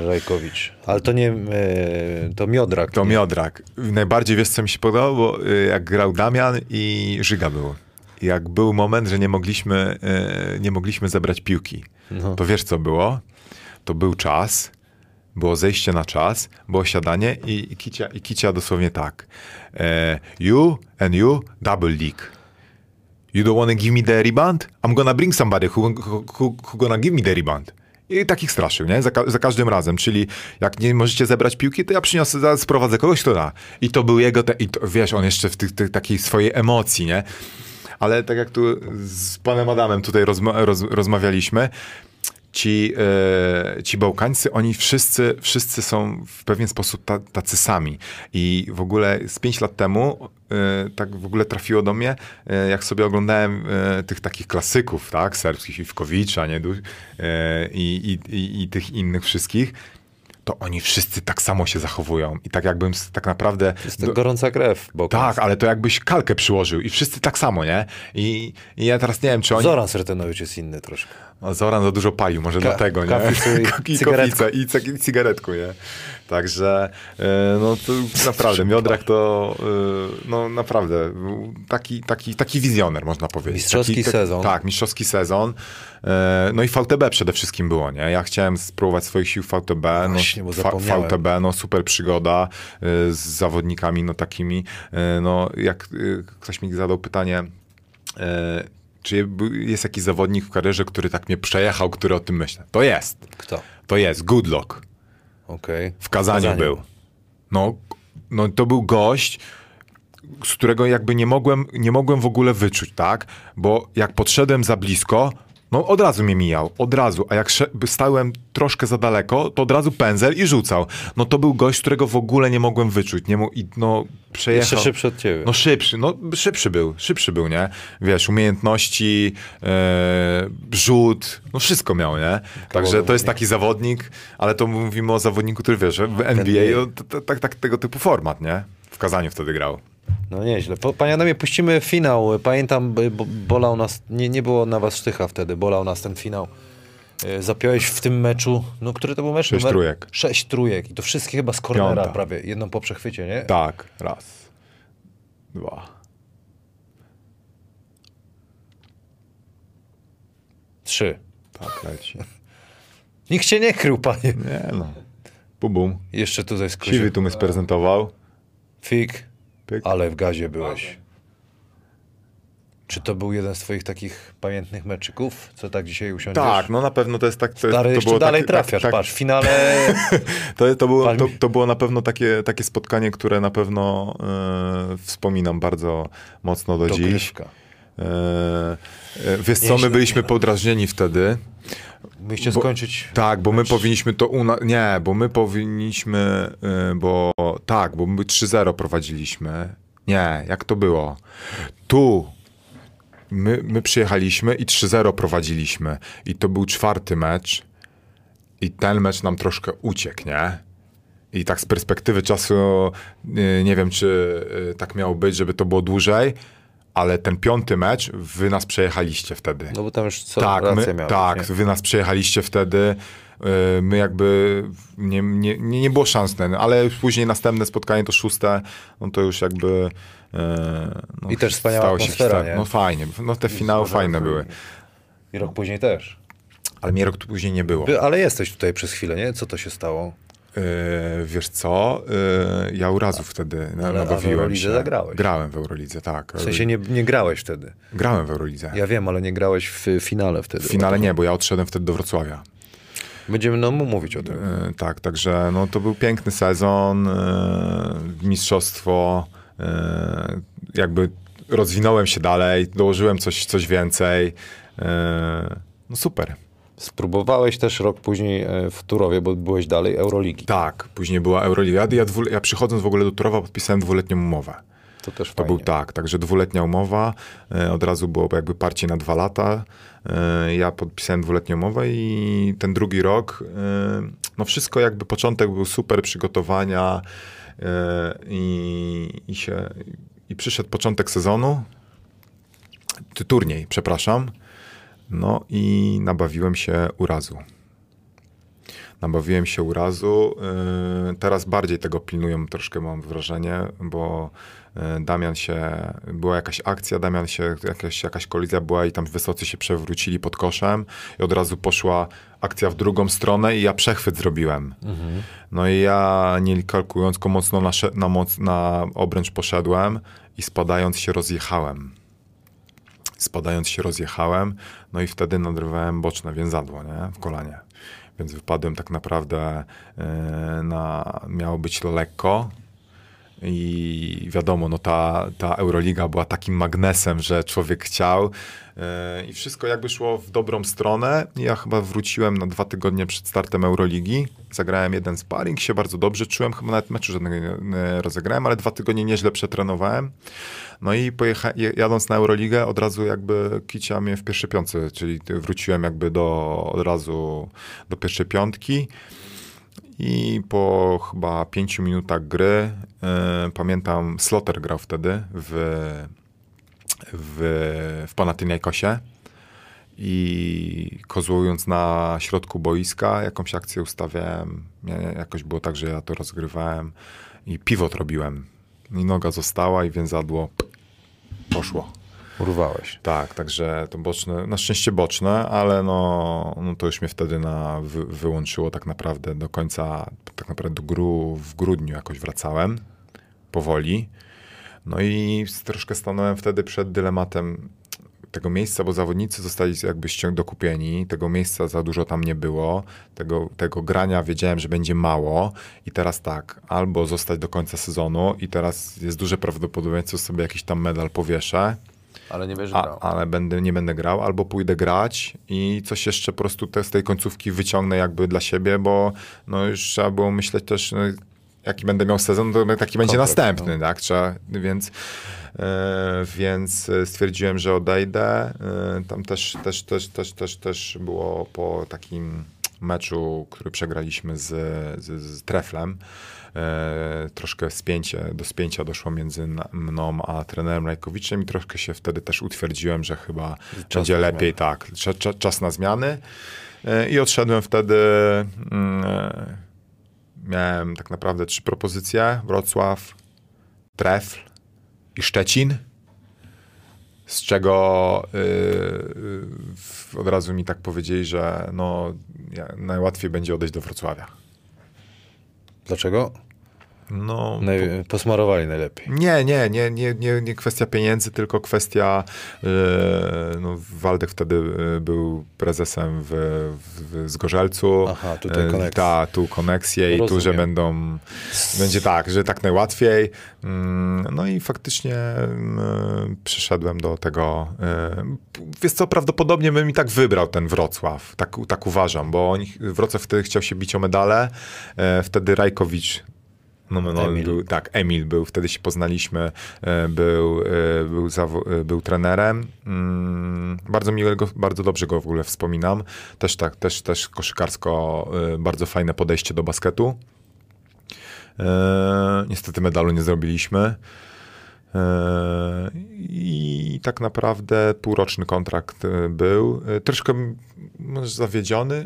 Rajkowicz. Ale to nie, e, to Miodrak. To nie? Miodrak. Najbardziej wiesz, co mi się podobało, bo y, jak grał Damian i Żyga był. Jak był moment, że nie mogliśmy, y, nie mogliśmy zebrać piłki. No. To wiesz, co było? To był czas, było zejście na czas, było siadanie i, i, kicia, i kicia dosłownie tak. E, you and you double league. You don't want to give me the rebound? I'm gonna bring somebody who, who, who, gonna give me the rebound. I takich straszył, nie? Za, za każdym razem. Czyli jak nie możecie zebrać piłki, to ja przyniosę, sprowadzę kogoś, kto da. I to był jego, te, i to, wiesz, on jeszcze w tych, tych takiej swojej emocji, nie? Ale tak jak tu z panem Adamem tutaj rozma- roz, rozmawialiśmy, ci, e, ci Bałkańcy, oni wszyscy, wszyscy są w pewien sposób ta, tacy sami. I w ogóle z pięć lat temu e, tak w ogóle trafiło do mnie, e, jak sobie oglądałem e, tych takich klasyków, tak, serbskich Iwkowicza, nie, e, i, i, i, i tych innych wszystkich, to oni wszyscy tak samo się zachowują. I tak jakbym tak naprawdę... Jest to gorąca krew. Bo tak, ale to jakbyś kalkę przyłożył i wszyscy tak samo, nie? I, i ja teraz nie wiem, czy oni... Zoran Sertenowicz jest inny troszkę. O, Zoran za dużo palił, może Ka- dlatego, nie? kaficu i *laughs* koflicę, i, i cygaretku, nie? Także, e, no to naprawdę, Miodrak to, e, no naprawdę, taki, taki, taki wizjoner, można powiedzieć. Mistrzowski taki, sezon. Tak, mistrzowski sezon. E, No i VTB przede wszystkim było, nie? Ja chciałem spróbować swoich sił w VTB. Właśnie, bo no. VTB, no super przygoda e, z zawodnikami, no takimi, e, no jak ktoś mi zadał pytanie, czy jest jakiś zawodnik w karierze, który tak mnie przejechał, który o tym myślę? To jest. Kto? To jest. Good luck. Okej. W Kazaniu, Kazaniu. był. No, no to był gość, z którego jakby nie mogłem, nie mogłem w ogóle wyczuć, tak? Bo jak podszedłem za blisko, no od razu mnie mijał, od razu. A jak stałem troszkę za daleko, to od razu pędzel i rzucał. No to był gość, którego w ogóle nie mogłem wyczuć. Nie i no przejechał. Jeszcze szybszy od ciebie. No szybszy, no szybszy był, szybszy był, nie? Wiesz, umiejętności, e, rzut, no wszystko miał, nie? Także to jest taki zawodnik, ale to mówimy o zawodniku, który wiesz, w NBA, tak, tak tego typu format, nie? W Kazaniu wtedy grał. No nieźle. Po, panie Adamie, puścimy finał. Pamiętam, bo, bolał nas, nie, nie było na was sztycha wtedy, bolał nas ten finał. E, Zapiąłeś w tym meczu, no który to był mecz? Sześć Numer- trójek. Sześć trójek i to wszystkie chyba z cornera Piąta. prawie, jedną po przechwycie, nie? Tak, raz, dwa. Trzy. Tak, leci. *laughs* Nikt się nie krył, panie. Nie no. Bum, bum. Jeszcze tutaj z Siwy tu mnie sprezentował. Fik, Pyk. ale w gazie byłeś. Czy to był jeden z twoich takich pamiętnych meczyków, co tak dzisiaj usiądziesz? Tak, no na pewno to jest tak. To, Stary, to jeszcze było dalej tak, trafiasz, tak, patrz, w finale... *laughs* To, to, było, to, to było na pewno takie, takie spotkanie, które na pewno e, wspominam bardzo mocno do dziś. E, e, wiesz co, my byliśmy podrażnieni wtedy. Bo- skończyć... Tak, bo my powinniśmy to una... Nie, bo my powinniśmy, y, bo tak, bo my 3-0 prowadziliśmy. Nie, jak to było? Tu my, my przyjechaliśmy i 3-0 prowadziliśmy. I to był czwarty mecz. I ten mecz nam troszkę uciekł, nie? I tak z perspektywy czasu y, nie wiem, czy y, tak miało być, żeby to było dłużej, ale ten piąty mecz wy nas przejechaliście wtedy. No bo tam już co Tak, my, miałeś, tak nie? wy nas przejechaliście wtedy. y, My jakby nie, nie, nie było szans, ale później następne spotkanie to szóste, no to już jakby. y, No, I też wspaniała stało się atmosfera, historia. nie? No fajnie, no te finały fajne były. I rok później też. Ale mnie rok później nie było. By, ale jesteś tutaj przez chwilę, nie? Co to się stało? Y, wiesz co? Y, ja urazu wtedy na- ale- a w nabawiłem Eurolidze się. zagrałeś. Grałem w Eurolidze, tak. W sensie nie, nie grałeś wtedy. Grałem w Eurolidze. Ja wiem, ale nie grałeś w finale wtedy. W finale nie, bo ja odszedłem wtedy do Wrocławia. Będziemy no, mówić o tym. E, Tak, także no, to był piękny sezon, mistrzostwo, jakby rozwinąłem się dalej, dołożyłem coś, coś więcej. No super. Spróbowałeś też rok później e, w Turowie, bo byłeś dalej Euroligi. Tak, później była Euroliga. Ja, dwu, ja przychodząc w ogóle do Turowa podpisałem dwuletnią umowę. To też To fajnie. był tak, także dwuletnia umowa, e, od razu było jakby parcie na dwa lata. E, Ja podpisałem dwuletnią umowę i ten drugi rok, no wszystko jakby początek był super, przygotowania i, i się, i przyszedł początek sezonu, turniej, przepraszam, no i nabawiłem się urazu. Nabawiłem się urazu. Yy, Teraz bardziej tego pilnują troszkę, mam wrażenie, bo yy, Damian się, była jakaś akcja, Damian się, jakaś, jakaś kolizja była i tam wysocy się przewrócili pod koszem i od razu poszła akcja w drugą stronę i ja przechwyt zrobiłem. No i ja nie kalkulując, mocno na, na, moc, na obręcz poszedłem i spadając się rozjechałem spadając się rozjechałem, no i wtedy nadrywałem boczne więzadło, nie? W kolanie. Więc wypadłem tak naprawdę e, na, miało być lekko i wiadomo, no ta, ta Euroliga była takim magnesem, że człowiek chciał i wszystko jakby szło w dobrą stronę. Ja chyba wróciłem na dwa tygodnie przed startem Euroligi, zagrałem jeden sparring, się bardzo dobrze czułem, chyba nawet meczu żadnego nie, rozegrałem, ale dwa tygodnie nieźle przetrenowałem. No i pojecha- je- jadąc na Euroligę, od razu jakby kicia mnie w pierwszej piątce, czyli wróciłem jakby do, od razu do pierwszej piątki. I po chyba pięciu minutach gry, y, pamiętam, Slotter grał wtedy w, w, w Panathinaikosie i kozłując na środku boiska, jakąś akcję ustawiałem. Ja- Jakoś było tak, że ja to rozgrywałem i pivot robiłem. I noga została i więzadło poszło. Urwałeś. Tak, także to boczne, na szczęście boczne, ale no, no to już mnie wtedy na, wy, wyłączyło tak naprawdę do końca, tak naprawdę do gru, w grudniu jakoś wracałem, powoli. No i troszkę stanąłem wtedy przed dylematem, tego miejsca, bo zawodnicy zostali jakby dokupieni, tego miejsca za dużo tam nie było, tego, tego grania wiedziałem, że będzie mało i teraz tak, albo zostać do końca sezonu i teraz jest duże prawdopodobieństwo, że sobie jakiś tam medal powieszę, Ale nie wiesz, a, ale będę, nie będę grał, albo pójdę grać i coś jeszcze po prostu te, z tej końcówki wyciągnę jakby dla siebie, bo no już trzeba było myśleć też, no, jaki będę miał sezon, to taki będzie Kontrakt, następny, tak? Trzeba, więc, e, więc stwierdziłem, że odejdę. E, tam też, też, też, też, też, też było po takim meczu, który przegraliśmy z, z, z Treflem. E, troszkę spięcie, do spięcia doszło między mną a trenerem Rajkowiczem i troszkę się wtedy też utwierdziłem, że chyba będzie na lepiej, tak, cza, cza, czas na zmiany. E, I odszedłem wtedy, mm, e, miałem tak naprawdę trzy propozycje, Wrocław, Trefl i Szczecin, z czego y, y, od razu mi tak powiedzieli, że no, ja, najłatwiej będzie odejść do Wrocławia. Dlaczego? No, Naj... Posmarowali najlepiej. Nie, nie, nie, nie, nie, nie kwestia pieniędzy, tylko kwestia. e, no, Waldek wtedy e, był prezesem w, w, Zgorzelcu. Aha, tutaj E, koneksja. Ta, tu koneksje i tu, że Rozumiem. będą. Będzie tak, że tak najłatwiej. Mm, No i faktycznie mm, przyszedłem do tego. Wiesz co, prawdopodobnie bym i tak wybrał ten Wrocław. Tak, tak uważam, bo oni, Wrocław wtedy chciał się bić o medale. Wtedy Rajkowicz no, no, Emil. Był, tak, Emil był, wtedy się poznaliśmy, e, był, e, był, e, był trenerem. Mm, Bardzo miłego, bardzo dobrze go w ogóle wspominam. Też tak, też, też koszykarsko bardzo fajne podejście do basketu. Niestety medalu nie zrobiliśmy. I tak naprawdę półroczny kontrakt był. Troszkę zawiedziony.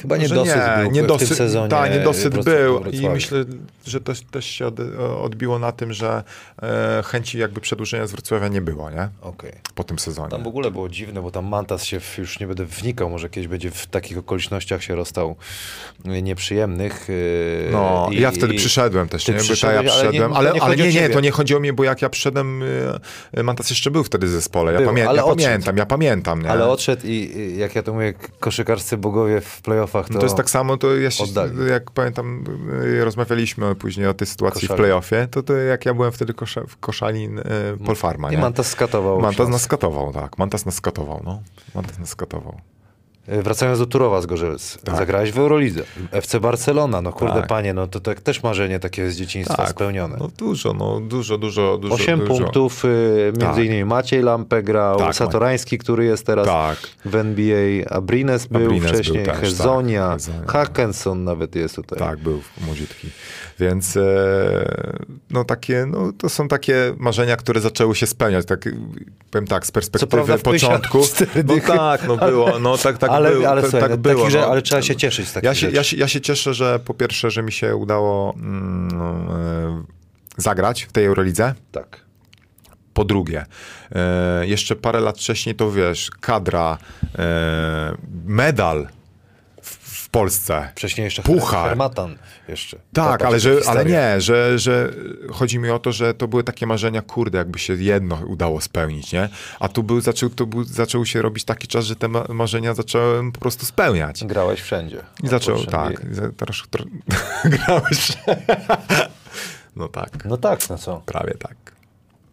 Chyba niedosyt był w- w niedosyt, tym sezonie Tak, niedosyt był i myślę, że to też się od, odbiło na tym, że e, chęci jakby przedłużenia z Wrocławia nie było, nie? Okej. Po tym sezonie. Tam w ogóle było dziwne, bo tam Mantas się, w, już nie będę wnikał, może kiedyś będzie w takich okolicznościach się rozstał y, nieprzyjemnych. y, No, i- ja wtedy i- przyszedłem też, nie? Bo ta ja ale nie- przyszedłem, ale, nie ale o nie, nie, to nie chodzi o mnie, bo jak ja przyszedłem, y, Mantas jeszcze był wtedy w zespole, ja, Był, pamię- ale ja pamiętam, ja pamiętam, nie? Ale odszedł i jak ja to mówię, koszykarscy bogowie w playoffach to... No to jest tak samo, to ja się, oddali. jak pamiętam, y, rozmawialiśmy później o tej sytuacji Koszalin. w playoffie, to, to jak ja byłem wtedy kosza, w Koszalin y, Polfarma, I nie? Mantas skatował. Mantas nas skatował, tak. Mantas nas skatował, no. Mantas nas skatował. Y, Wracając do Turowa z Gorzelc. Zagrałeś w Eurolidze. FC Barcelona, no kurde Tak. panie, no to tak też marzenie takie z dzieciństwa spełnione. No dużo, no dużo, dużo, dużo. Osiem dużo. punktów, y, między Tak. innymi Maciej Lampę grał, Tak, Satorański, który jest teraz Tak. w NBA, Abrines był Abrines był wcześniej, też, tak. Hezonia, Hackenson nawet jest tutaj. Tak, był młodziutki. Więc e, no takie, no to są takie marzenia, które zaczęły się spełniać. Tak, powiem tak, z perspektywy prawda początku. No tak, no było, no tak, tak ale, było. ale, tak, słuchaj, tak no, było. takich, że, no. ale trzeba się cieszyć z takich Ja się, ja, się, ja się cieszę, że po pierwsze, że mi się udało mm, e, zagrać w tej Eurolidze. Tak. Po drugie, e, jeszcze parę lat wcześniej to wiesz, kadra, medal Polsce. Wcześniej jeszcze Puchar. Hermatan jeszcze. Tak, ale, że, ale nie, że, że chodzi mi o to, że to były takie marzenia, kurde, jakby się jedno udało spełnić, nie? A tu był, zaczął, to był, zaczął się robić taki czas, że te ma- marzenia zacząłem po prostu spełniać. Grałeś wszędzie. I zaczął, tak, trosz, tro, *laughs* grałeś. *laughs* no tak, No tak, no co. prawie tak.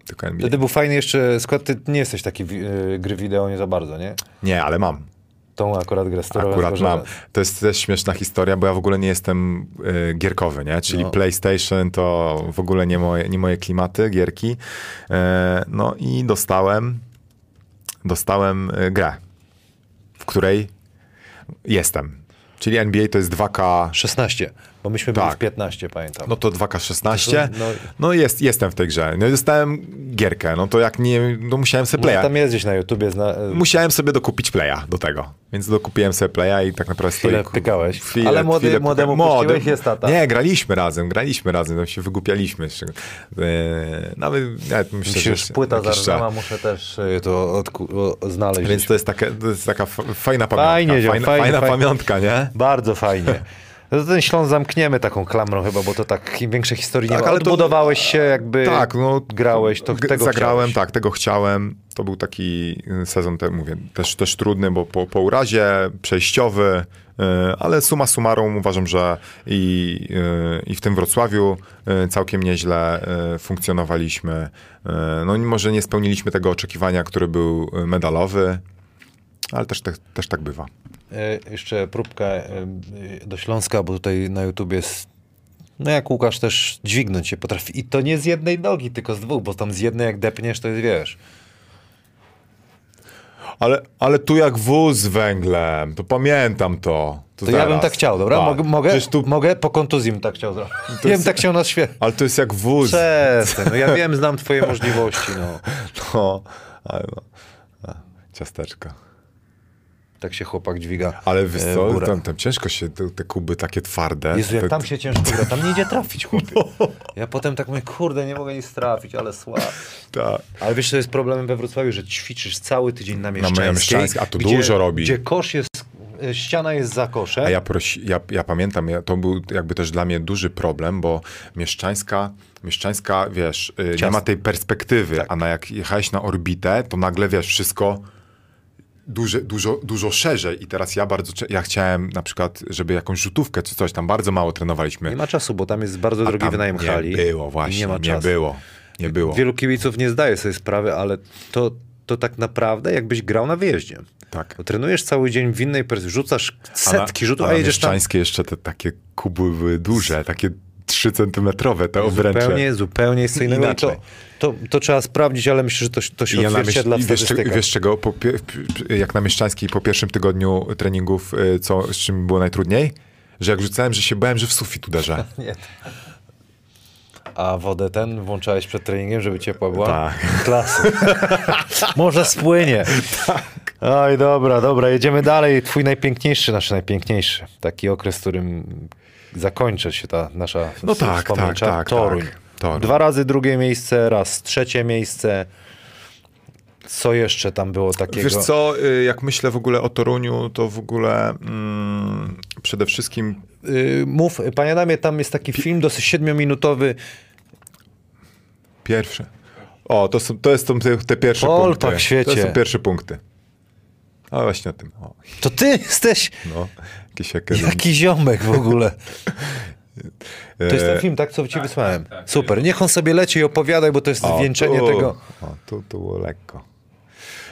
Tylko NBA. Wtedy był fajny jeszcze skład, ty nie jesteś taki wi- y, gry wideo nie za bardzo, nie? Nie, ale mam. Tą akurat grę sterowałem Akurat z mam. To jest też śmieszna historia, bo ja w ogóle nie jestem y, gierkowy, nie? Czyli No. PlayStation to w ogóle nie moje, nie moje klimaty, gierki. E, no i dostałem, dostałem y, grę, w której jestem. Czyli NBA to jest 2K, 16, bo myśmy byli Tak. w 15, pamiętam. no to 2K16. No- No jest, jestem w tej grze. No i dostałem gierkę, no to jak nie, no musiałem sobie no, playa. tam jest gdzieś na YouTubie. Zna... Musiałem sobie dokupić playa do tego. Więc dokupiłem sobie playa i tak naprawdę Chwilę stoi- pykałeś. Chwilę, Ale młody- chwilę młodemu puściłeś, jest tata. Nie, graliśmy razem, graliśmy razem, tam się wygłupialiśmy. jeszcze. Eee, Nawet, nawet myślę, Mi się już płyta czas. muszę też y, to odku- o, znaleźć. Więc to jest, takie, to jest taka fajna pamiątka. Fajnie, fajna, fajnie, fajna fajnie. pamiątka, nie? Bardzo fajnie. *laughs* No ten Śląsk zamkniemy taką klamrą chyba, bo to tak większej historii Tak, nie ma. ale Ale to- Odbudowałeś się jakby Tak, no. grałeś, to tego Zagrałem, chciałeś. tak, tego chciałem. To był taki y, sezon, te, mówię, też, też trudny, bo po, po urazie, przejściowy, y, ale suma summarum uważam, że i, y, i w tym Wrocławiu całkiem nieźle funkcjonowaliśmy. No może nie spełniliśmy tego oczekiwania, który był medalowy, ale też, też, też tak bywa. E, Jeszcze próbka e, do Śląska, bo tutaj na YouTube jest. No jak Łukasz też dźwignąć się potrafi. I to nie z jednej nogi, tylko z dwóch, bo tam z jednej jak depniesz, to jest wiesz. Ale, ale tu jak wóz z węglem, to pamiętam to. To, To ja bym tak chciał, dobra? Tak. Mogę, tu, mogę po kontuzji bym tak chciał zrobić. Ja bym jest- tak chciał na świecie. ale to jest jak wóz. Przestań, no ja wiem, znam twoje możliwości, no. *laughs* No, ale no. Ciasteczka. Tak się chłopak dźwiga Ale wiesz e, co, tam, tam ciężko się, te, te kuby takie twarde. Jezu, jak te, tam się ciężko gra, tam nie idzie trafić, *laughs* chłopie. Ja potem tak mówię, kurde, nie mogę nic trafić, ale słabo. ta, Ale wiesz, co jest problemem we Wrocławiu, że ćwiczysz cały tydzień na Mieszczańskiej. Mieszczańskiej, a to gdzie, dużo robi. Gdzie kosz jest, e, ściana jest za koszem. A ja, prosi, ja, ja pamiętam, ja, to był jakby też dla mnie duży problem, bo Mieszczańska, Mieszczańska wiesz, y, nie ma tej perspektywy, Tak. a na jak jechałeś na orbitę, to nagle wiesz, wszystko duże, dużo, dużo szerzej. I teraz ja bardzo, ja chciałem na przykład, żeby jakąś rzutówkę czy coś, tam bardzo mało trenowaliśmy. Nie ma czasu, bo tam jest bardzo A drogi wynajem hali. Nie było właśnie, Nie ma nie, czasu. było. Nie było. Wielu kibiców nie zdaje sobie sprawy, ale to, to tak naprawdę jakbyś grał na wyjeździe. Tak. Bo trenujesz cały dzień w innej persji, rzucasz setki rzutów, a, na jedziesz tam jeszcze te takie kuby były duże, takie 3 centymetrowe te obręcze. zupełnie, zupełnie jest co innego. Inaczej. To, to, trzeba sprawdzić, ale myślę, że to, to się ja odzwierciedla w myśl, i wiesz, czego- statystykach. wiesz czego, po, jak na Mieszczańskiej po pierwszym tygodniu treningów, y, co, z czym było najtrudniej? Że jak rzucałem, że się bałem, że w sufit uderzę. *laughs* Nie. A wodę ten włączałeś przed treningiem, żeby ciepła była? Tak. Klasy. *laughs* Może spłynie. Tak. Oj, dobra, dobra, jedziemy dalej. Twój najpiękniejszy, nasz najpiękniejszy. Taki okres, w którym zakończy się ta nasza No tak, tak, tak, Toruń. tak. Toruń. Dwa razy drugie miejsce, raz trzecie miejsce. Co jeszcze tam było takiego? Wiesz co, y, jak myślę w ogóle o Toruniu, to w ogóle mm, przede wszystkim Y, mów, panie Adamie, tam jest taki film dosyć siedmiominutowy. pierwsze. O, to, są, to jest są te, te pierwsze Polpak punkty. w świecie. To są pierwsze punkty. A właśnie o tym. O, To ty jesteś no, jaki ziomek w ogóle. *laughs* To jest ten E, film, tak, co ci wysłałem. tak, tak. Super, niech on sobie leci i opowiadaj, bo to jest O, zwieńczenie tu, tego. O, tu, tu było lekko.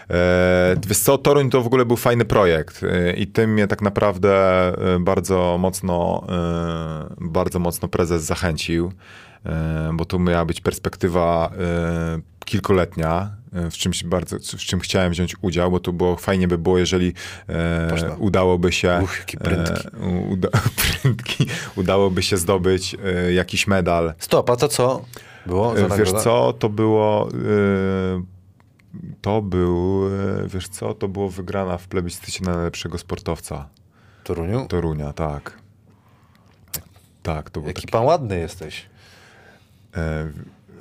E, wiesz co, Toruń to w ogóle był fajny projekt e, i tym mnie tak naprawdę e, bardzo mocno, e, bardzo mocno prezes zachęcił, e, bo tu miała być perspektywa e, kilkuletnia, w czymś bardzo, w czym chciałem wziąć udział, bo to było fajnie by było, jeżeli e, udałoby się Uch, jakie prędki. e, uda, *laughs* prędki, udałoby się zdobyć e, jakiś medal Stop, a to co było za E, Wiesz co, to było. e, To był, e, wiesz co, to było wygrana w plebiscycie na najlepszego sportowca Toruniu? Torunia, tak. Tak, to był Jaki taki. pan ładny jesteś. E,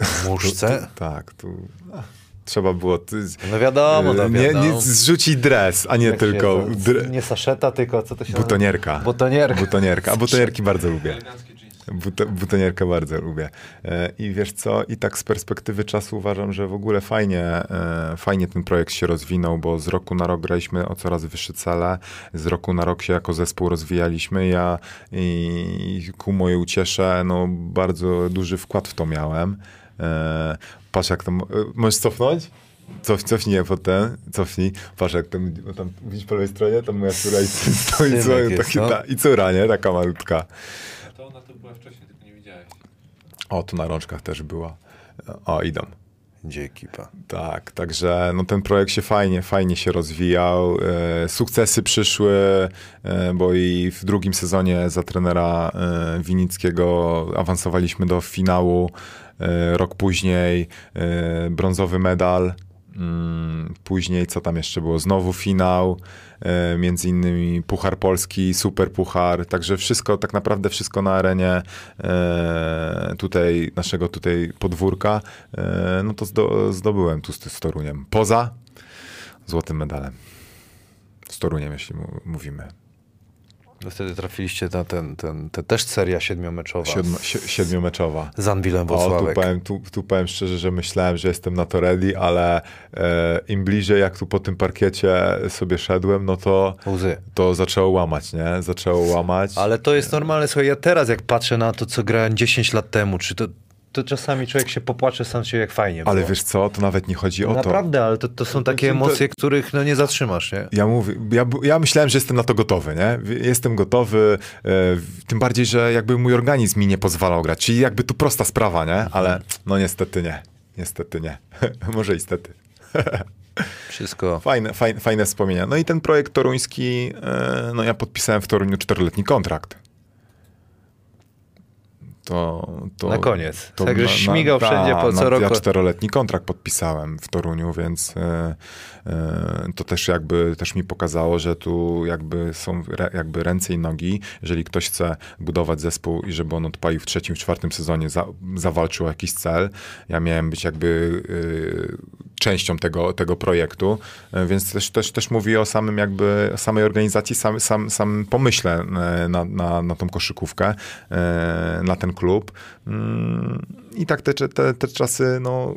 W muszce? *laughs* tak, tu a, trzeba było. Ty, No wiadomo, no e, nie, wiadomo. nie zrzucić dres, a nie Jak tylko. to- Dre, Nie saszeta, tylko co to się butonierka. Butonierka. Butonierka. A *laughs* butonierki bardzo lubię. But, butonierkę bardzo lubię. E, I wiesz co, i tak z perspektywy czasu uważam, że w ogóle fajnie, e, fajnie ten projekt się rozwinął, bo z roku na rok graliśmy o coraz wyższe cele, z roku na rok się jako zespół rozwijaliśmy. Ja i ku mojej uciesze, no bardzo duży wkład w to miałem. Patrz jak tam, e, możesz cofnąć? Cof, cofnij pod ten, cofnij. Patrz jak tam, tam widzisz po lewej stronie, tam moja córa i stoi, jest, taki, no. ta, i córa, nie? Taka malutka. A to ona tu była wcześniej, tylko nie widziałeś. O, tu na rączkach też była. O, idą. Gdzie ekipa? Tak, także no, ten projekt się fajnie, fajnie się rozwijał. E, sukcesy przyszły, e, bo i w drugim sezonie za trenera e, Winickiego awansowaliśmy do finału. E, rok później e, brązowy medal. Mm, Później, co tam jeszcze było? Znowu finał, e, między innymi Puchar Polski, Super Puchar, także wszystko, tak naprawdę wszystko na arenie tutaj, naszego tutaj podwórka, no to zdo, zdobyłem tu z, Toruniem. Poza złotym medalem. Z Toruniem, jeśli mu- mówimy. Wtedy trafiliście na ten, ten, ten też seria siedmiomeczowa Siedm, si, siedmiomeczowa. z Anwilem O, tu powiem, tu, tu powiem szczerze, że myślałem, że jestem na to ready, ale e, im bliżej jak tu po tym parkiecie sobie szedłem, no to, Łzy. to zaczęło łamać, nie? Zaczęło łamać. Ale to jest normalne. Słuchaj, ja teraz jak patrzę na to, co grałem 10 lat temu, czy to, to czasami człowiek się popłacze sam się jak fajnie Ale było. wiesz co, to nawet nie chodzi o to. Naprawdę, ale to, to są takie emocje, których no, nie zatrzymasz, nie? Ja, mówię, ja, ja myślałem, że jestem na to gotowy, nie? Jestem gotowy, e, tym bardziej, że jakby mój organizm mi nie pozwalał grać. Czyli jakby to prosta sprawa, nie? Ale no niestety nie. Niestety nie. *laughs* Może niestety. *laughs* Wszystko. Fajne, fajne, fajne wspomnienia. No i ten projekt toruński, e, no ja podpisałem w Toruniu czteroletni kontrakt. To, to, Na koniec. Także śmigał wszędzie po co na, roku. Ja czteroletni kontrakt podpisałem w Toruniu, więc e, e, to też jakby też mi pokazało, że tu jakby są re, jakby ręce i nogi. Jeżeli ktoś chce budować zespół i żeby on odpalił w trzecim, czwartym sezonie, za, zawalczył jakiś cel. Ja miałem być jakby e, częścią tego, tego projektu, e, więc też, też, też mówię o samym jakby, samej organizacji, sam, sam, sam pomyśle e, na, na, na tą koszykówkę, e, na ten klub. Mm, I tak te, te, te czasy, no,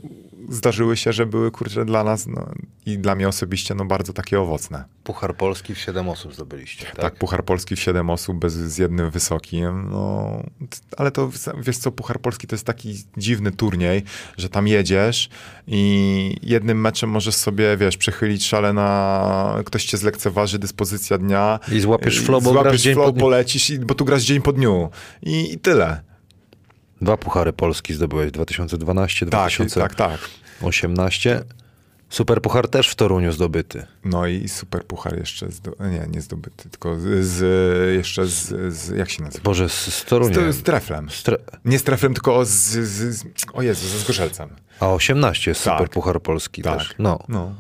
zdarzyły się, że były, kurczę, dla nas no, i dla mnie osobiście, no, bardzo takie owocne. Puchar Polski w 7 osób zdobyliście, tak? Tak, Puchar Polski w 7 osób, bez, z jednym wysokim, no, ale to, wiesz co, Puchar Polski to jest taki dziwny turniej, że tam jedziesz i jednym meczem możesz sobie, wiesz, przechylić szale na, ktoś cię zlekceważy, dyspozycja dnia. I złapiesz flow, bo złapiesz flow, po polecisz, i, bo tu grasz dzień po dniu. I, i tyle. Dwa Puchary Polski zdobyłeś 2012, Tak, 2018. tak, tak. Super Puchar też w Toruniu zdobyty. No i super puchar jeszcze, zdo... nie, nie zdobyty, tylko z, jeszcze z, z, jak się nazywa? Boże, z, z Toruniem. Z, z treflem. Stre- Nie z treflem, tylko z, z, z o Jezu, ze Zgorzelcem. A 18 jest Tak. Super Puchar Polski Tak. też. No. no.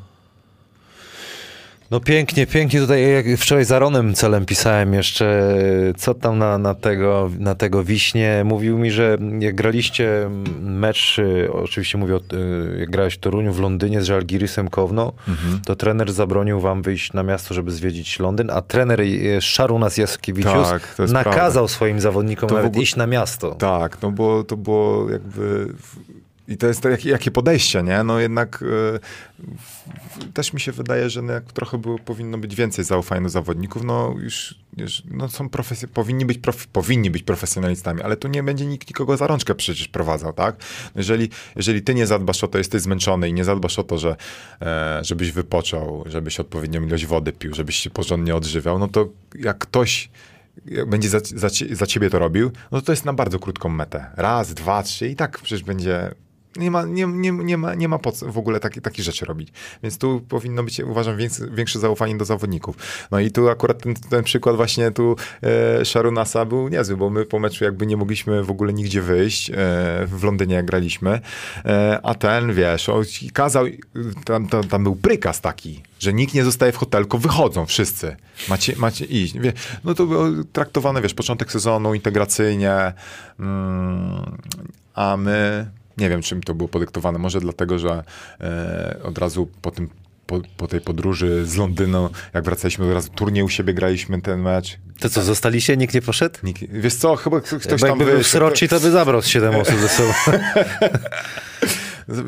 No pięknie, pięknie tutaj, jak wczoraj z Aronem celem pisałem jeszcze, co tam na, na, tego, na tego Wiśnie. Mówił mi, że jak graliście mecz, oczywiście mówię, o, y, jak grałeś w Toruniu w Londynie z Żalgirisem Kowno, Mhm. to trener zabronił wam wyjść na miasto, żeby zwiedzić Londyn, a trener y, Szarunas Jaskiewicius Tak, nakazał swoim zawodnikom To nawet ogóle- iść na miasto. Tak, no bo to było jakby... I to jest to, jakie, jakie podejście, nie? No jednak w- też mi się wydaje, że no jak trochę było, powinno być więcej zaufania do zawodników. No już, już no są profesj- powinni, być prof- powinni być profesjonalistami, ale tu nie będzie nikt nikogo za rączkę przecież prowadzał, tak? Jeżeli, jeżeli ty nie zadbasz o to, jesteś zmęczony i nie zadbasz o to, że e, żebyś wypoczął, żebyś odpowiednią ilość wody pił, żebyś się porządnie odżywiał, no to jak ktoś jak będzie za, za, za ciebie to robił, no to jest na bardzo krótką metę. Raz, dwa, trzy i tak przecież będzie... Nie ma, nie, nie, nie ma, nie ma po co w ogóle takie, takie rzeczy robić. Więc tu powinno być, uważam, większe, większe zaufanie do zawodników. No i tu akurat ten, ten przykład właśnie tu e, Sharunasa był niezły, bo my po meczu jakby nie mogliśmy w ogóle nigdzie wyjść. E, w Londynie jak graliśmy. E, a ten, wiesz, on kazał, tam, tam, tam był prykaz taki, że nikt nie zostaje w hotelu, tylko wychodzą wszyscy. Macie, macie iść. No to było traktowane, wiesz, początek sezonu integracyjnie, mm, a my, nie wiem czym to było podyktowane, może dlatego, że e, od razu po tym po, po tej podróży z Londynu, jak wracaliśmy, od razu turniej u siebie graliśmy ten mecz. To co, zostaliście? Nikt nie poszedł? Nikt, wiesz co, chyba ktoś Bo tam jakby był. Sroci, to by zabrał z 7 osób ze sobą. *laughs*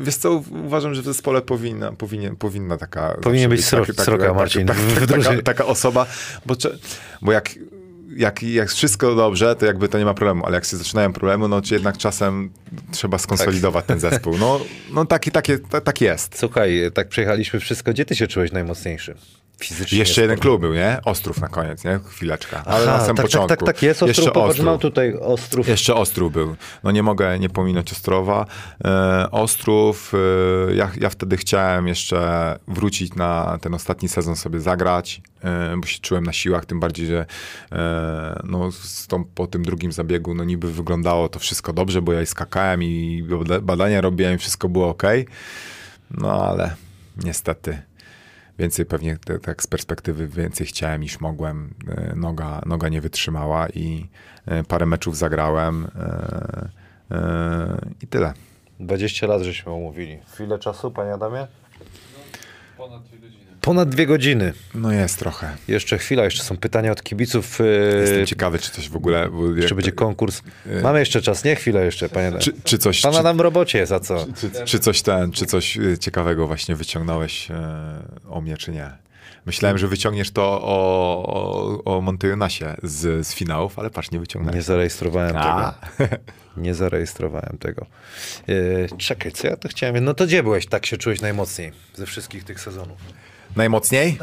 Wiesz co, uważam, że w zespole powinna, powinien, powinna taka... Powinien być sro- sroka, Marcin, Tak, w tak, taka, taka osoba, bo, bo jak, jak, jak wszystko dobrze, to jakby to nie ma problemu, ale jak się zaczynają problemy, no to jednak czasem trzeba skonsolidować ten zespół. No, no taki, takie, ta, tak jest. Słuchaj, tak przejechaliśmy wszystko. Gdzie ty się czułeś najmocniejszy? Fizycznie. Jeszcze jeden klub był, nie? Ostrów na koniec, nie? Chwileczka. Ale Aha, na samym tak, początku. Tak, tak, tak jest. Ostrów, Jeszcze popatrz, Ostrów. mam tutaj Ostrów. Jeszcze Ostrów był. No nie mogę nie pominąć Ostrowa. E, Ostrów, e, ja, ja wtedy chciałem jeszcze wrócić na ten ostatni sezon sobie zagrać, e, bo się czułem na siłach, tym bardziej, że e, no, z tą, po tym drugim zabiegu no niby wyglądało to wszystko dobrze, bo ja i skakałem i bada- badania robiłem, wszystko było ok. No ale niestety więcej pewnie te- tak z perspektywy więcej chciałem niż mogłem. E, Noga, noga nie wytrzymała i e, parę meczów zagrałem e, e, i tyle. 20 lat żeśmy omówili. Chwilę czasu, panie Adamie? Ponad dwie godziny. Ponad dwie godziny. No jest trochę. Jeszcze chwila, jeszcze są pytania od kibiców. Jestem Yy, ciekawy, czy coś w ogóle... czy będzie konkurs? Mamy jeszcze czas, nie? Chwilę jeszcze, panie. Czy, czy coś... Pan czy, w robocie jest, a co? czy, czy coś ten, czy coś y, ciekawego właśnie wyciągnąłeś e, o mnie, czy nie? Myślałem, że wyciągniesz to o, o, o Montejonasie z, z finałów, ale patrz, nie wyciągnąłeś. Nie zarejestrowałem A. tego. *laughs* Nie zarejestrowałem tego. Yy, czekaj, co ja to chciałem? No to gdzie byłeś? Tak się czułeś najmocniej ze wszystkich tych sezonów. Najmocniej?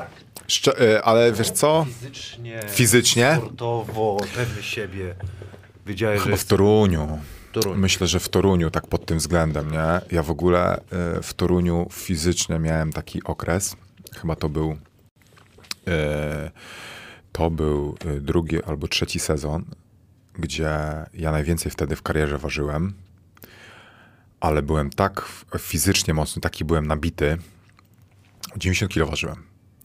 Szcze- y, ale wiesz co? Fizycznie. Fizycznie? Sportowo, pewny siebie. Że Chyba w jest... Toruniu. Toruniu. Myślę, że w Toruniu, tak pod tym względem, nie? Ja w ogóle y, w Toruniu fizycznie miałem taki okres, chyba to był y, to był y, drugi albo trzeci sezon, gdzie ja najwięcej wtedy w karierze ważyłem, ale byłem tak f- fizycznie mocny, taki byłem nabity. 90 kilo ważyłem.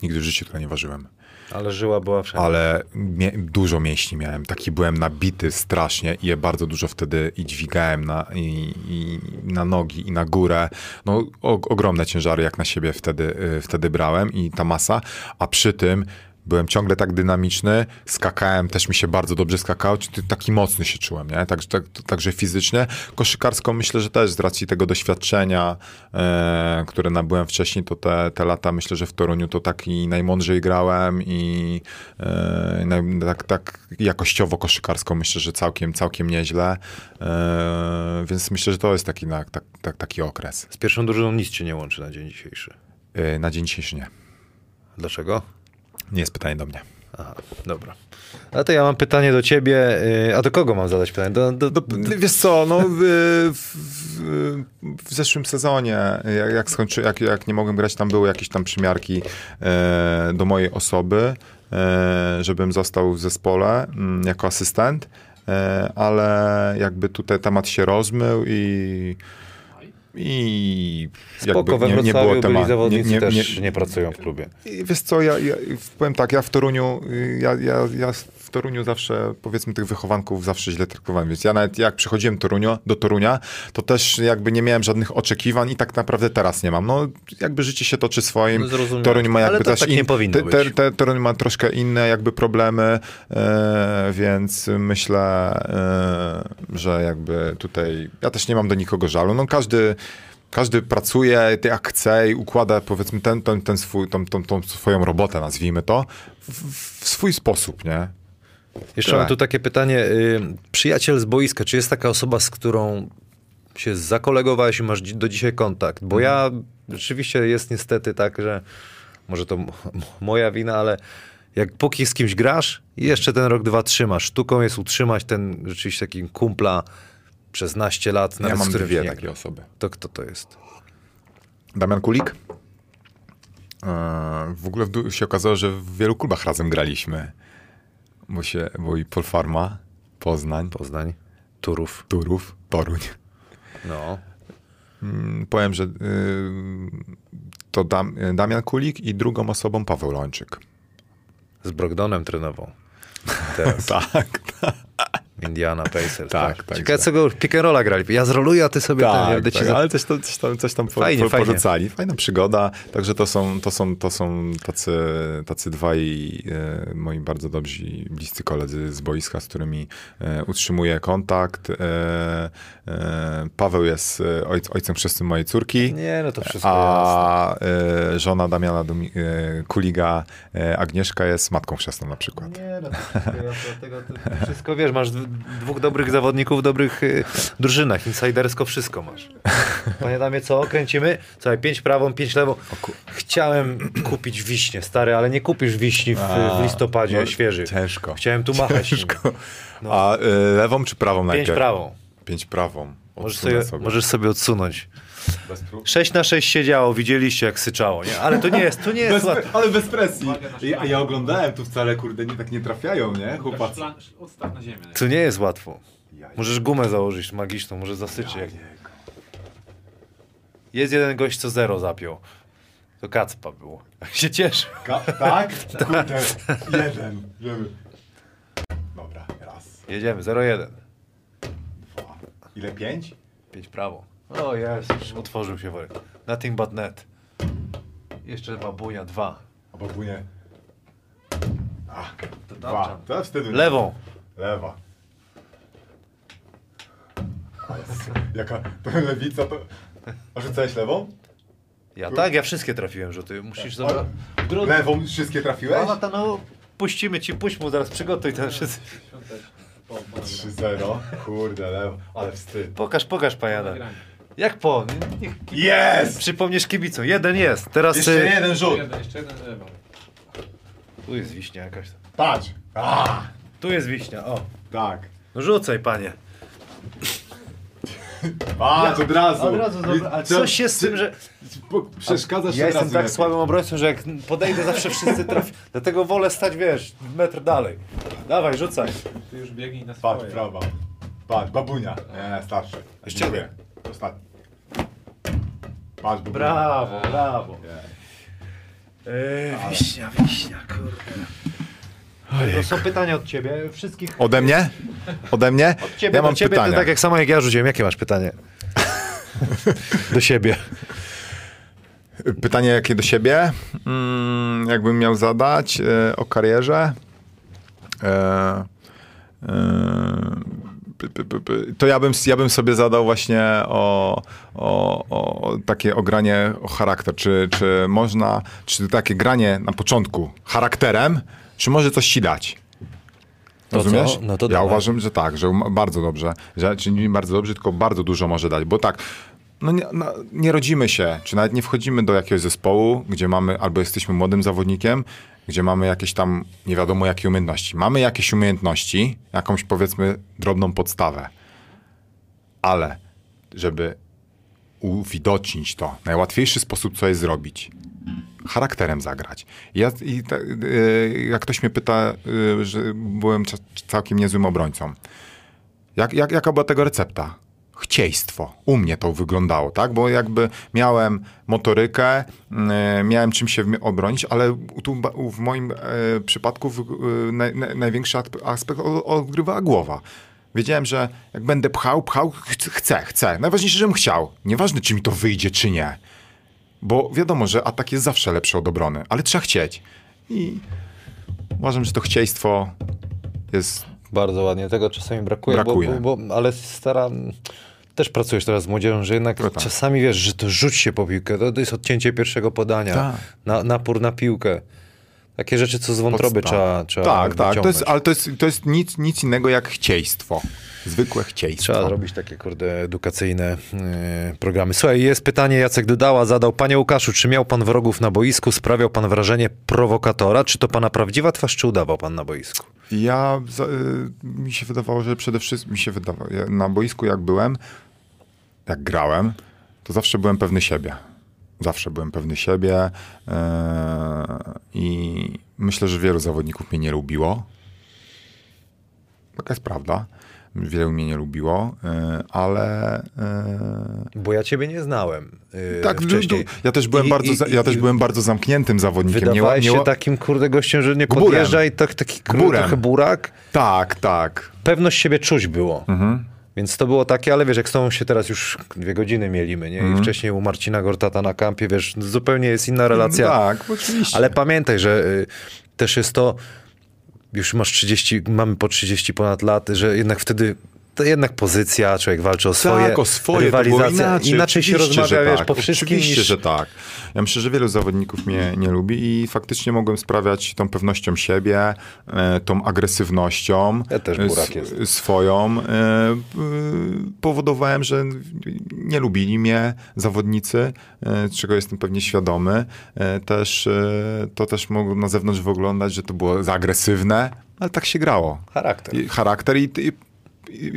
Nigdy w życiu tyle nie ważyłem Ale żyła była wszędzie. ale mie- dużo mięśni miałem. Taki byłem nabity strasznie i je bardzo dużo wtedy i dźwigałem na, i, i na nogi i na górę. No, ogromne ciężary jak na siebie wtedy, y, wtedy brałem i ta masa, a przy tym byłem ciągle tak dynamiczny, skakałem, też mi się bardzo dobrze skakało, taki mocny się czułem, nie? Także, tak, także fizycznie. Koszykarsko myślę, że też z racji tego doświadczenia, e, które nabyłem wcześniej, to te, te lata myślę, że w Toruniu to taki najmądrzej grałem i e, naj, tak, tak jakościowo koszykarsko myślę, że całkiem, całkiem nieźle. E, więc myślę, że to jest taki, na, tak, tak, taki okres. Z pierwszą drużyną nic cię nie łączy na dzień dzisiejszy. E, na dzień dzisiejszy nie. Dlaczego? Nie jest pytanie do mnie. Aha, dobra. A to ja mam pytanie do ciebie. yy, A do kogo mam zadać pytanie? Do, do, do, Wiesz co, no w, w, w, w zeszłym sezonie, jak, jak, skończy, jak, jak nie mogłem grać, tam były jakieś tam przymiarki e, do mojej osoby, e, żebym został w zespole mm, jako asystent, e, ale jakby tutaj temat się rozmył i i Spoko, we nie, nie było tematu. byli zawodnicy nie, nie, też nie, pracują w klubie. Wiesz co, ja, ja powiem tak, ja w Toruniu, y, ja, ja, ja Toruniu zawsze, powiedzmy, tych wychowanków zawsze źle traktowałem, więc ja nawet jak przychodziłem do Torunia, to też jakby nie miałem żadnych oczekiwań i tak naprawdę teraz nie mam. No jakby życie się toczy swoim, No. Toruń ma jakby też tak powinno te, te, te, Toruń ma troszkę inne jakby problemy, e, więc myślę, e, że jakby tutaj, ja też nie mam do nikogo żalu, no każdy każdy pracuje jak chce i układa powiedzmy ten, ten, ten swój, tą, tą, tą swoją robotę, nazwijmy to, w, w swój sposób, nie? Jeszcze Tyle. mam tu takie pytanie. y, Przyjaciel z boiska, czy jest taka osoba, z którą się zakolegowałeś i masz do dzisiaj kontakt? Bo ja rzeczywiście jest niestety tak, że może to moja wina, ale jak póki z kimś grasz i jeszcze ten rok, dwa trzymasz, sztuką jest utrzymać ten rzeczywiście taki kumpla przez naście lat, nawet ja mam dwie nie takie osoby. To kto to jest? Damian Kulik. E, W ogóle się okazało, że w wielu klubach razem graliśmy. Bo się, bo i Polfarma, Poznań, Poznań, Turów. Turów, Toruń. No. Mm, Powiem, że y, to Dam, Damian Kulik i drugą osobą Paweł Lończyk. Z Brogdonem trenował. *laughs* Teraz. Tak, Indiana Pacers. Tak, Tak, tak, Ciekawe, że- co go pick and rolla grali. Ja zroluję, a ty sobie ten, ja Tak, ci tak, ale coś, tam- coś tam, coś tam po, Fajnie, po, fajnie. porzucali. Fajna przygoda. Także to są, to są, to są tacy, tacy dwaj e, moi bardzo dobrzy, bliscy koledzy z boiska, z którymi e, utrzymuję kontakt. E, e, Paweł jest e, ojc, ojcem chrzestnym mojej córki. Nie, no to wszystko. A e, żona Damiana Dumi, Kuliga, Agnieszka jest matką chrzestną na przykład. Nie, no to wszystko jasne. Tego, to wszystko wiesz, masz dwóch dobrych zawodników w dobrych y, drużynach. Insidersko wszystko masz. Panie Damie, co? Kręcimy? Słuchaj, pięć prawą, pięć lewą. Chciałem *clears throat* kupić wiśnie, stary, ale nie kupisz wiśni w, w listopadzie no, świeżych. Ciężko. Chciałem tu machać. nimi. A e, lewą czy prawą Pięć najpierw? prawą. Pięć prawą. Możesz Odsunę sobie, możesz sobie odsunąć. 6 na 6 siedziało, widzieliście jak syczało, nie? Ale to nie jest, to nie jest łatwe. ale bez presji. Ja, ja oglądałem, tu wcale kurde nie, tak nie trafiają, nie? Chłopacy. Odstaw na ziemię. To nie jest łatwo. Możesz gumę założyć magiczną, może zasyczy. Jak... Jest jeden gość, co zero zapiął. To Kacpa było. *laughs* się cieszy. *laughs* tak? Kurde, jeden. Żeby... Dobra, raz, Jedziemy, 0-1. dwa. Ile? Pięć? 5 prawo. O jest, już otworzył się worek. Nothing but net. Jeszcze babunia, dwa. A babunie. To Dwa. To jest wtedy. Lewą. Lewa. A jest- Jaka to lewica to... A rzucałeś lewą? Ja tak, ja wszystkie trafiłem rzuty. Musisz Ale- zobaczyć. Lewą wszystkie trafiłeś? No, to no, puścimy ci, puść mu zaraz, przygotuj ten wszystko. Świąteczny. Po, po 3-0. Kurde, lewo. Ale wstyd. Pokaż, pokaż, pajada. nagraniu. Jak po? Niech, Jest! przypomniesz kibicom. Jeden jest. Teraz Jeszcze y, jeden rzut. Jeden, jeszcze jeden. Tu jest wiśnia jakaś. tam. Patrz. A, Tu jest wiśnia, o. tak. No rzucaj, panie. *laughs* Patrz, od razu. Od razu, dobra. Ale Co- coś jest z tym, że... po- Przeszkadzasz Ja od jestem razu tak lepiej. słabym obrońcą, że jak podejdę, zawsze wszyscy trafią. *laughs* Dlatego wolę stać, wiesz, metr dalej. Dawaj, rzucaj. Ty już biegnij na Patrz, swoje. prawa. Patrz, babunia. Nie, starszy. Jeszcze Dziękuję. Ostatni. Patrz, babunia. Brawo, brawo. Eee, wiśnia, wiśnia, kurde. To są pytania od ciebie, wszystkich. Ode mnie? Ode mnie? Od ciebie, ja mam ciebie, pytanie. Ty, tak jak samo jak ja rzuciłem. Jakie masz pytanie? do siebie. Pytanie jakie do siebie? Mm, jakbym miał zadać e, o karierze. E, e. To ja bym, ja bym sobie zadał właśnie o, o, o takie ogranie o charakter. Czy, czy można, czy takie granie na początku charakterem, czy może coś ci dać? To Rozumiesz? No ja dawaj. uważam, że tak, że bardzo dobrze. Że, czy nie bardzo dobrze, tylko bardzo dużo może dać. Bo tak, no nie, no nie rodzimy się, czy nawet nie wchodzimy do jakiegoś zespołu, gdzie mamy, albo jesteśmy młodym zawodnikiem, gdzie mamy jakieś tam nie wiadomo jakie umiejętności. Mamy jakieś umiejętności, jakąś powiedzmy drobną podstawę. Ale żeby uwidocznić to, najłatwiejszy sposób, co jest zrobić, charakterem zagrać. Ja, i ta, y, jak ktoś mnie pyta, y, że byłem całkiem niezłym obrońcą, jak, jak, jaka była tego recepta? Chcieństwo. U mnie to wyglądało, tak? Bo jakby miałem motorykę, y, miałem czym się obronić, ale tu w moim e, przypadku y, naj, naj, największy aspekt odgrywała głowa. Wiedziałem, że jak będę pchał, pchał, ch- chcę, chcę. Najważniejsze, żebym chciał. Nieważne, czy mi to wyjdzie, czy nie. Bo wiadomo, że atak jest zawsze lepszy od obrony, ale trzeba chcieć. I uważam, że to chcieństwo jest. Bardzo ładnie, tego czasami brakuje, Brakuje. Bo, bo, ale staram... Też pracujesz teraz z młodzieżą, że jednak No tak. czasami wiesz, że to rzuć się po piłkę, to, to jest odcięcie pierwszego podania, Tak. na, napór na piłkę. Takie rzeczy, co z wątroby podstaw- trzeba, trzeba Tak, tak. To jest, ale to jest, to jest nic, nic innego jak chcieństwo. Zwykłe chcieństwo. Trzeba zrobić takie, kurde, edukacyjne yy, programy. Słuchaj, jest pytanie, Jacek Dudała zadał. Panie Łukaszu, czy miał pan wrogów na boisku? Sprawiał pan wrażenie prowokatora? Czy to pana prawdziwa twarz, czy udawał pan na boisku? Ja, za- y, mi się wydawało, że przede wszystkim, mi się wydawało, ja na boisku jak byłem, jak grałem, to zawsze byłem pewny siebie. Zawsze byłem pewny siebie yy, i myślę, że wielu zawodników mnie nie lubiło. Taka jest prawda. Wielu mnie nie lubiło, yy, ale yy, Bo ja ciebie nie znałem tak, wcześniej. du- ja też byłem I- bardzo, i- ja też byłem bardzo zamkniętym zawodnikiem. Nie, Wydawałeś nie, się takim, kurde, gościem, że nie podjeżdża i tak, taki kurde, trochę burak. Tak, tak. Pewność siebie czuć było. Mhm. Więc to było takie, ale wiesz, jak z tobą się teraz już dwie godziny mielimy, nie? Mhm. I wcześniej u Marcina Gortata na kampie, wiesz, zupełnie jest inna relacja. Tak, oczywiście. Ale pamiętaj, że y, też jest to, już masz 30, mamy po 30 ponad lat, że jednak wtedy to jednak pozycja, człowiek walczy o swoje, tak, o swoje, rywalizacja. inaczej. inaczej się rozmawia, wiesz, tak. po wszystkim Oczywiście, niż... że tak. Ja myślę, że wielu zawodników mnie nie lubi i faktycznie mogłem sprawiać tą pewnością siebie, e, tą agresywnością Ja też e, s- swoją. e, Powodowałem, że nie lubili mnie zawodnicy, czego jestem pewnie świadomy. Też, to też mogłem na zewnątrz wyglądać, że to było za agresywne, ale tak się grało. Charakter. I charakter i, i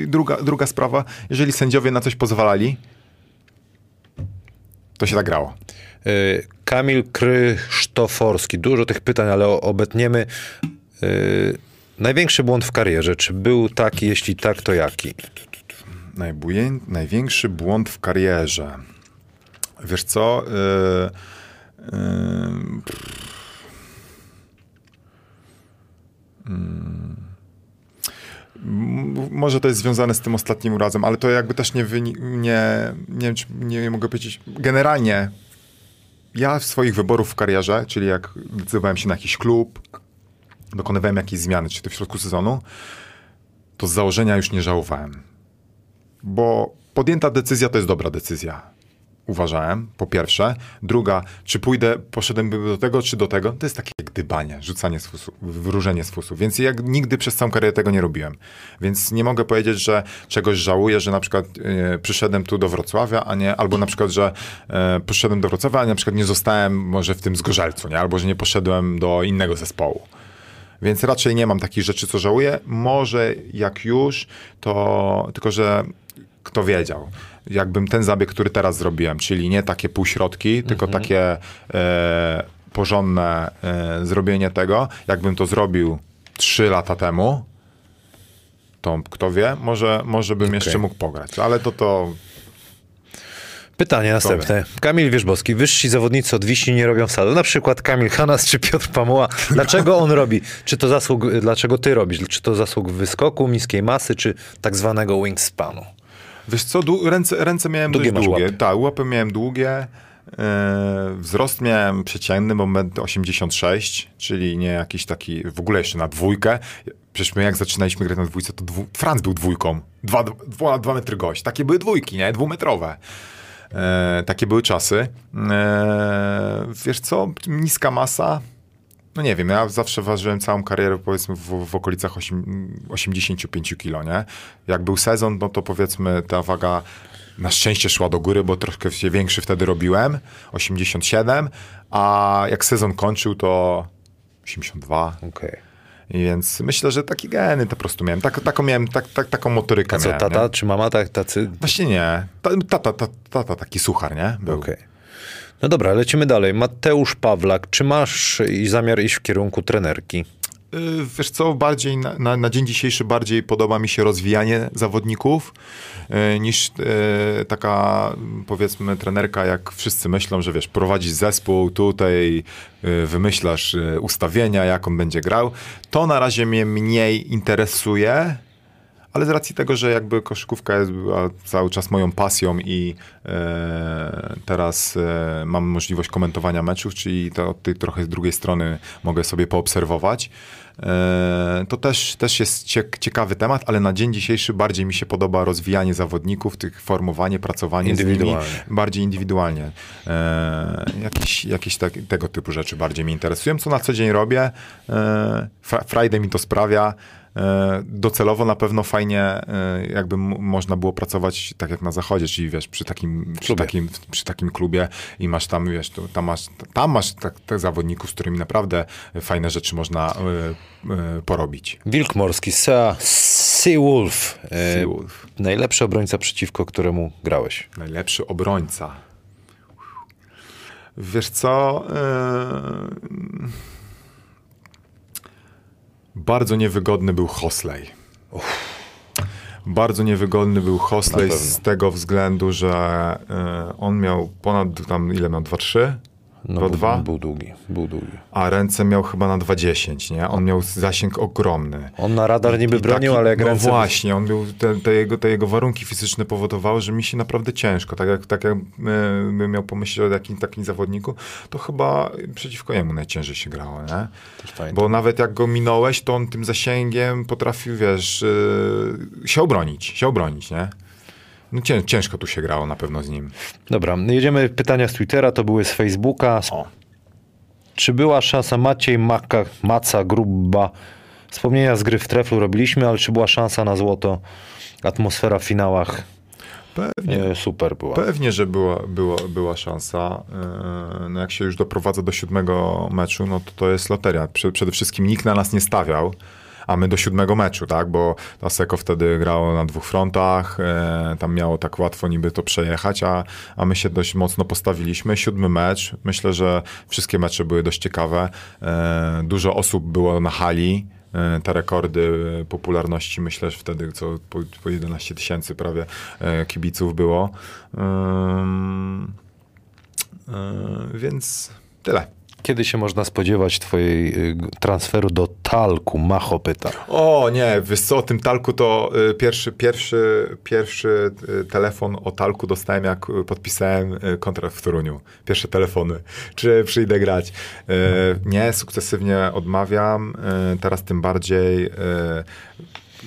druga, druga sprawa, jeżeli sędziowie na coś pozwalali, to się tak grało. Y, Kamil Krzysztoforski. Dużo tych pytań, ale obetniemy. Y, Największy błąd w karierze. Czy był taki? Jeśli tak, to jaki? Najbuję, największy błąd w karierze. Wiesz co? Yy, yy, pff. Może to jest związane z tym ostatnim razem, ale to jakby też nie nie, nie nie mogę powiedzieć. Generalnie ja swoich wyborów w karierze, czyli jak decydowałem się na jakiś klub, dokonywałem jakiejś zmiany, czy to w środku sezonu, to z założenia już nie żałowałem. Bo podjęta decyzja to jest dobra decyzja. Uważałem, po pierwsze. Druga, czy pójdę, poszedłem do tego, czy do tego, to jest takie dybanie, rzucanie z fusu, wróżenie z fusu. Więc ja nigdy przez całą karierę tego nie robiłem. Więc nie mogę powiedzieć, że czegoś żałuję, że na przykład e, przyszedłem tu do Wrocławia, a nie, albo na przykład, że e, przyszedłem do Wrocławia, a na przykład nie zostałem może w tym Zgorzelcu, nie? albo że nie poszedłem do innego zespołu. Więc raczej nie mam takich rzeczy, co żałuję. Może jak już, to tylko, że kto wiedział. Jakbym ten zabieg, który teraz zrobiłem, czyli nie takie półśrodki, tylko takie e, porządne e, zrobienie tego, jakbym to zrobił trzy lata temu, to kto wie, może, może bym jeszcze mógł pograć. Ale to to Pytanie następne. Kamil Wierzbowski. Wyżsi zawodnicy od Wiśni nie robią wsadu. Na przykład Kamil Hanas czy Piotr Pamuła. Dlaczego on robi? Czy to zasług, dlaczego ty robisz? Czy to zasług wyskoku, niskiej masy, czy tak zwanego wingspanu? Wiesz co, ręce, ręce miałem Długie dość długie. łapy. Tak, łapy miałem długie. E, wzrost miałem przeciętny, bo 1,86 m, czyli nie jakiś taki, w ogóle jeszcze na dwójkę. Przecież my jak zaczynaliśmy grać na dwójce, to dwu, Franz był dwójką. Dwa, dwa, dwa metry gość. Takie były dwójki, nie? Dwumetrowe. E, takie były czasy. E, wiesz co, niska masa. No nie wiem, ja zawsze ważyłem całą karierę powiedzmy w, w okolicach osiem- 85 kg, nie? Jak był sezon, no to powiedzmy ta waga na szczęście szła do góry, bo troszkę się większy wtedy robiłem, 87, a jak sezon kończył to 82. Okej. I więc myślę, że takie geny to po prostu miałem. Tak, taką miałem, tak, tak, taką motorykę A co, miałem, tata nie? czy mama tak, tacy? Właśnie nie. Ta- Tata, tata, tata taki suchar, nie? Był. Okej. No dobra, lecimy dalej. Mateusz Pawlak. Czy masz i zamiar iść w kierunku trenerki? Y, Wiesz co, bardziej na, na, na dzień dzisiejszy bardziej podoba mi się rozwijanie zawodników y, niż y, taka powiedzmy trenerka, jak wszyscy myślą, że wiesz, prowadzisz zespół, tutaj y, wymyślasz ustawienia, jak on będzie grał. To na razie mnie mniej interesuje, ale z racji tego, że jakby koszykówka jest była cały czas moją pasją i e, teraz e, mam możliwość komentowania meczów, czyli to od tej trochę z drugiej strony mogę sobie poobserwować, e, to też, też jest cie, ciekawy temat, ale na dzień dzisiejszy bardziej mi się podoba rozwijanie zawodników, tych formowanie, pracowanie z nimi Indywidualnie. bardziej indywidualnie. E, jakieś jakieś tak, tego typu rzeczy bardziej mnie interesują, co na co dzień robię. E, Friday mi to sprawia. E, Docelowo na pewno fajnie, e, jakby można było pracować tak jak na zachodzie, czyli wiesz, przy takim, przy Klubie. takim, przy takim klubie i masz tam, wiesz, tu, tam masz, tam masz tak, tak zawodników, z którymi naprawdę fajne rzeczy można e, e, porobić. Wilk morski, Sea, Seawolf. E, Seawolf. najlepszy obrońca, przeciwko któremu grałeś. Najlepszy obrońca. Wiesz co? Yy... Bardzo niewygodny był Hosley. Bardzo niewygodny był Hosley z tego względu, że yy, on miał ponad tam ile miał 2-3? No, był, 2-2? był długi, był długi. A ręce miał chyba na 2,10, nie? On miał zasięg ogromny. On na radar niby I bronił, taki- ale jak No ręce... właśnie, on był, te, te, jego, te jego warunki fizyczne powodowały, że mi się naprawdę ciężko. Tak jak, tak jak e, bym miał pomyśleć o jakim takim zawodniku, to chyba przeciwko niemu najciężej się grało, nie? Bo nawet jak go minąłeś, to on tym zasięgiem potrafił, wiesz, e, się obronić, się obronić, nie? No cię, ciężko tu się grało na pewno z nim. Dobra, jedziemy pytania z Twittera, to były z Facebooka. O. Czy była szansa Maciej Maka, Maca, Gruba? Wspomnienia z gry w treflu robiliśmy, ale czy była szansa na złoto? Atmosfera w finałach Pewnie. e, super była. Pewnie, że była, była, była szansa. Yy, No jak się już doprowadza do siódmego meczu, no to to jest loteria. Prze- Przede wszystkim nikt na nas nie stawiał, a my do siódmego meczu, tak? Bo Aseko wtedy grało na dwóch frontach, e, tam miało tak łatwo niby to przejechać, a, a my się dość mocno postawiliśmy. Siódmy mecz, myślę, że wszystkie mecze były dość ciekawe. E, Dużo osób było na hali. E, Te rekordy popularności, myślę, że wtedy co po, po 11 tysięcy prawie e, kibiców było. Ym, e, Więc tyle. Kiedy się można spodziewać twojej y, transferu do Talku? Macho pyta. O nie, wiesz co, o tym talku to y, pierwszy, pierwszy, pierwszy y, telefon o talku dostałem jak podpisałem kontrakt w Toruniu. Pierwsze telefony, czy przyjdę grać. Y, nie, sukcesywnie odmawiam, teraz tym bardziej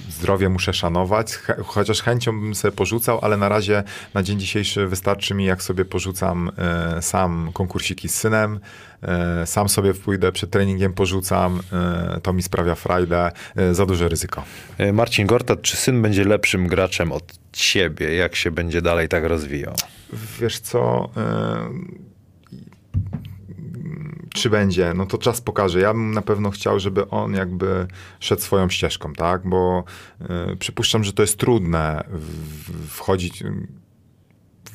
zdrowie muszę szanować, Ch- chociaż chęcią bym sobie porzucał, ale na razie na dzień dzisiejszy wystarczy mi, jak sobie porzucam e, sam konkursiki z synem, e, sam sobie pójdę przed treningiem, porzucam, e, to mi sprawia frajdę, za duże ryzyko. Marcin Gortat, czy syn będzie lepszym graczem od ciebie? Jak się będzie dalej tak rozwijał? Wiesz co, czy będzie, no to czas pokaże. Ja bym na pewno chciał, żeby on jakby szedł swoją ścieżką, tak? Bo e, przypuszczam, że to jest trudne wchodzić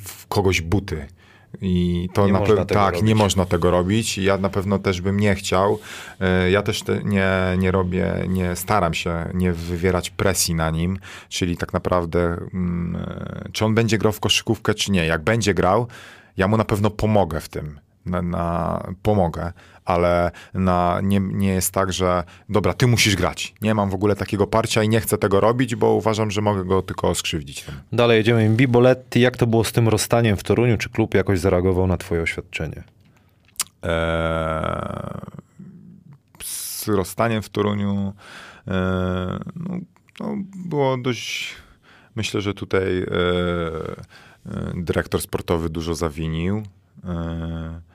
w kogoś buty. I to Nie na pewno tak, robić. nie można tego robić. Ja na pewno też bym nie chciał. E, Ja też te, nie, nie robię, nie staram się nie wywierać presji na nim, czyli tak naprawdę, mm, e, czy on będzie grał w koszykówkę, czy nie. Jak będzie grał, ja mu na pewno pomogę w tym. Na, na, pomogę, ale na, nie, nie jest tak, że dobra, ty musisz grać. Nie mam w ogóle takiego parcia i nie chcę tego robić, bo uważam, że mogę go tylko skrzywdzić. Dalej jedziemy. Biboletti, jak to było z tym rozstaniem w Toruniu? Czy klub jakoś zareagował na twoje oświadczenie? Eee, z rozstaniem w Toruniu eee, no, no, było dość. Myślę, że tutaj eee, e, dyrektor sportowy dużo zawinił. Eee,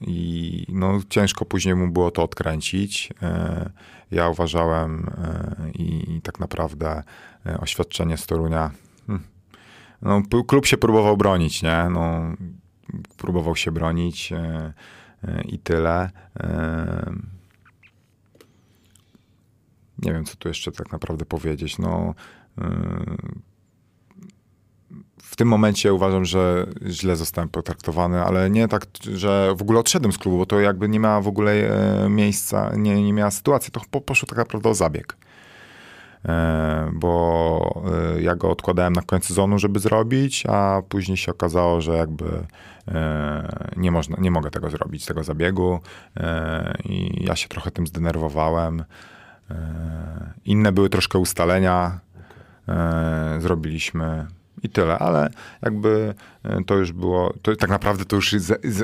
I no, ciężko później mu było to odkręcić. Eee, ja uważałem eee, i, tak naprawdę e, oświadczenie z Torunia. hmm, No, klub się próbował bronić, nie? No, próbował się bronić e, e, i tyle. E, nie wiem, co tu jeszcze tak naprawdę powiedzieć. No, e, w tym momencie uważam, że źle zostałem potraktowany, ale nie tak, że w ogóle odszedłem z klubu, bo to jakby nie miała w ogóle e, miejsca, nie, nie miała sytuacji. To po, poszło tak naprawdę o zabieg. E, bo e, ja go odkładałem na koniec sezonu, żeby zrobić, a później się okazało, że jakby e, nie, można, nie mogę tego zrobić, tego zabiegu e, i ja się trochę tym zdenerwowałem. E, Inne były troszkę ustalenia, zrobiliśmy i tyle, ale jakby e, to już było, to tak naprawdę to już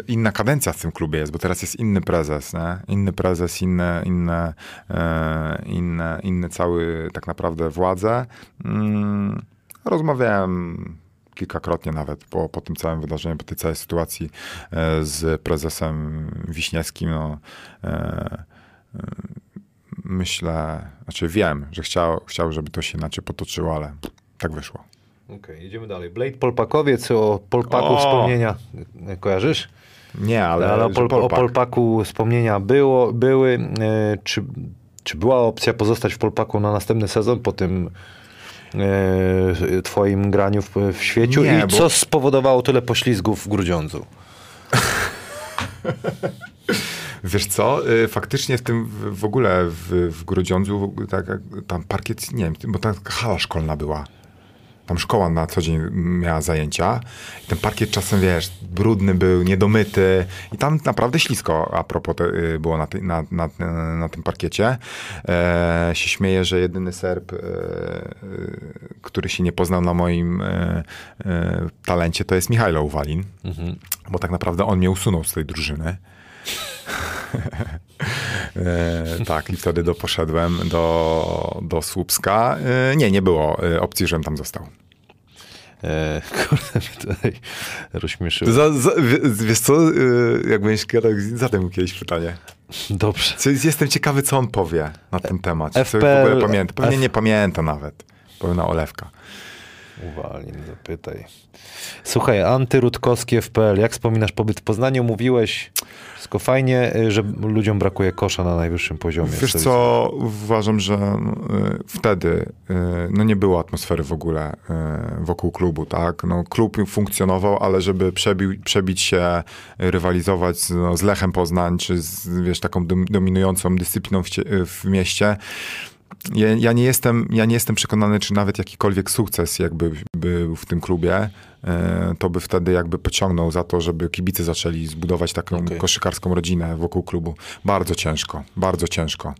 inna kadencja w tym klubie jest, bo teraz jest inny prezes, nie? inny prezes, inne, inne, e, inne, inne cały tak naprawdę władze. Mm, rozmawiałem kilkakrotnie nawet po, po tym całym wydarzeniu, po tej całej sytuacji e, z prezesem Wiśniewskim, no, myślę, znaczy wiem, że chciał, chciał, żeby to się inaczej potoczyło, ale tak wyszło. Okej, jedziemy dalej. Blade Polpakowiec o Polpaku O! wspomnienia. Kojarzysz? Nie, ale, Ale o, Pol, o Polpak. Polpaku wspomnienia było, były. E, czy, czy była opcja pozostać w Polpaku na następny sezon po tym e, twoim graniu w, w świeciu? Nie, I bo- co spowodowało tyle poślizgów w Grudziądzu? *laughs* Wiesz co, y, faktycznie w tym w, ogóle w, w Grudziądzu tak, tam parkiet, nie wiem, bo tam hala szkolna była. Tam szkoła na co dzień miała zajęcia. I ten parkiet czasem, wiesz, brudny był, niedomyty. I tam naprawdę ślisko a propos te, y, było na, ty, na, na, na tym parkiecie. E, się śmieję, że jedyny Serb, e, który się nie poznał na moim e, talencie, to jest Michajlo Uwalin. Bo tak naprawdę on mnie usunął z tej drużyny. *laughs* E, tak, i wtedy do, poszedłem do, do Słupska. E, nie, nie było e, opcji, żebym tam został. E, *laughs* kurde, mnie tutaj rozśmieszyło. Za, za, wie- wiesz co, e, jak będziesz gadał, zadaj mu kiedyś pytanie. Dobrze. Co, jestem ciekawy, co on powie na ten temat. FPL, w ogóle pamięta. Pewnie F- nie pamięta nawet. Pełna olewka. Uwalnij, zapytaj. Słuchaj, Anty Rutkowski FPL, jak wspominasz pobyt w Poznaniu? Mówiłeś, wszystko fajnie, y, że ludziom brakuje kosza na najwyższym poziomie. Wiesz co, uważam, że y, wtedy y, no nie było atmosfery w ogóle wokół klubu, tak? No, klub funkcjonował, ale żeby przebił, przebić się, rywalizować z, no, z Lechem Poznań, czy z, wiesz, taką dom, dominującą dyscypliną w, w mieście, ja, ja, nie jestem, ja nie jestem przekonany, czy nawet jakikolwiek sukces jakby był w tym klubie, e, to by wtedy jakby pociągnął za to, żeby kibice zaczęli zbudować taką Okej. koszykarską rodzinę wokół klubu. Bardzo ciężko, bardzo ciężko.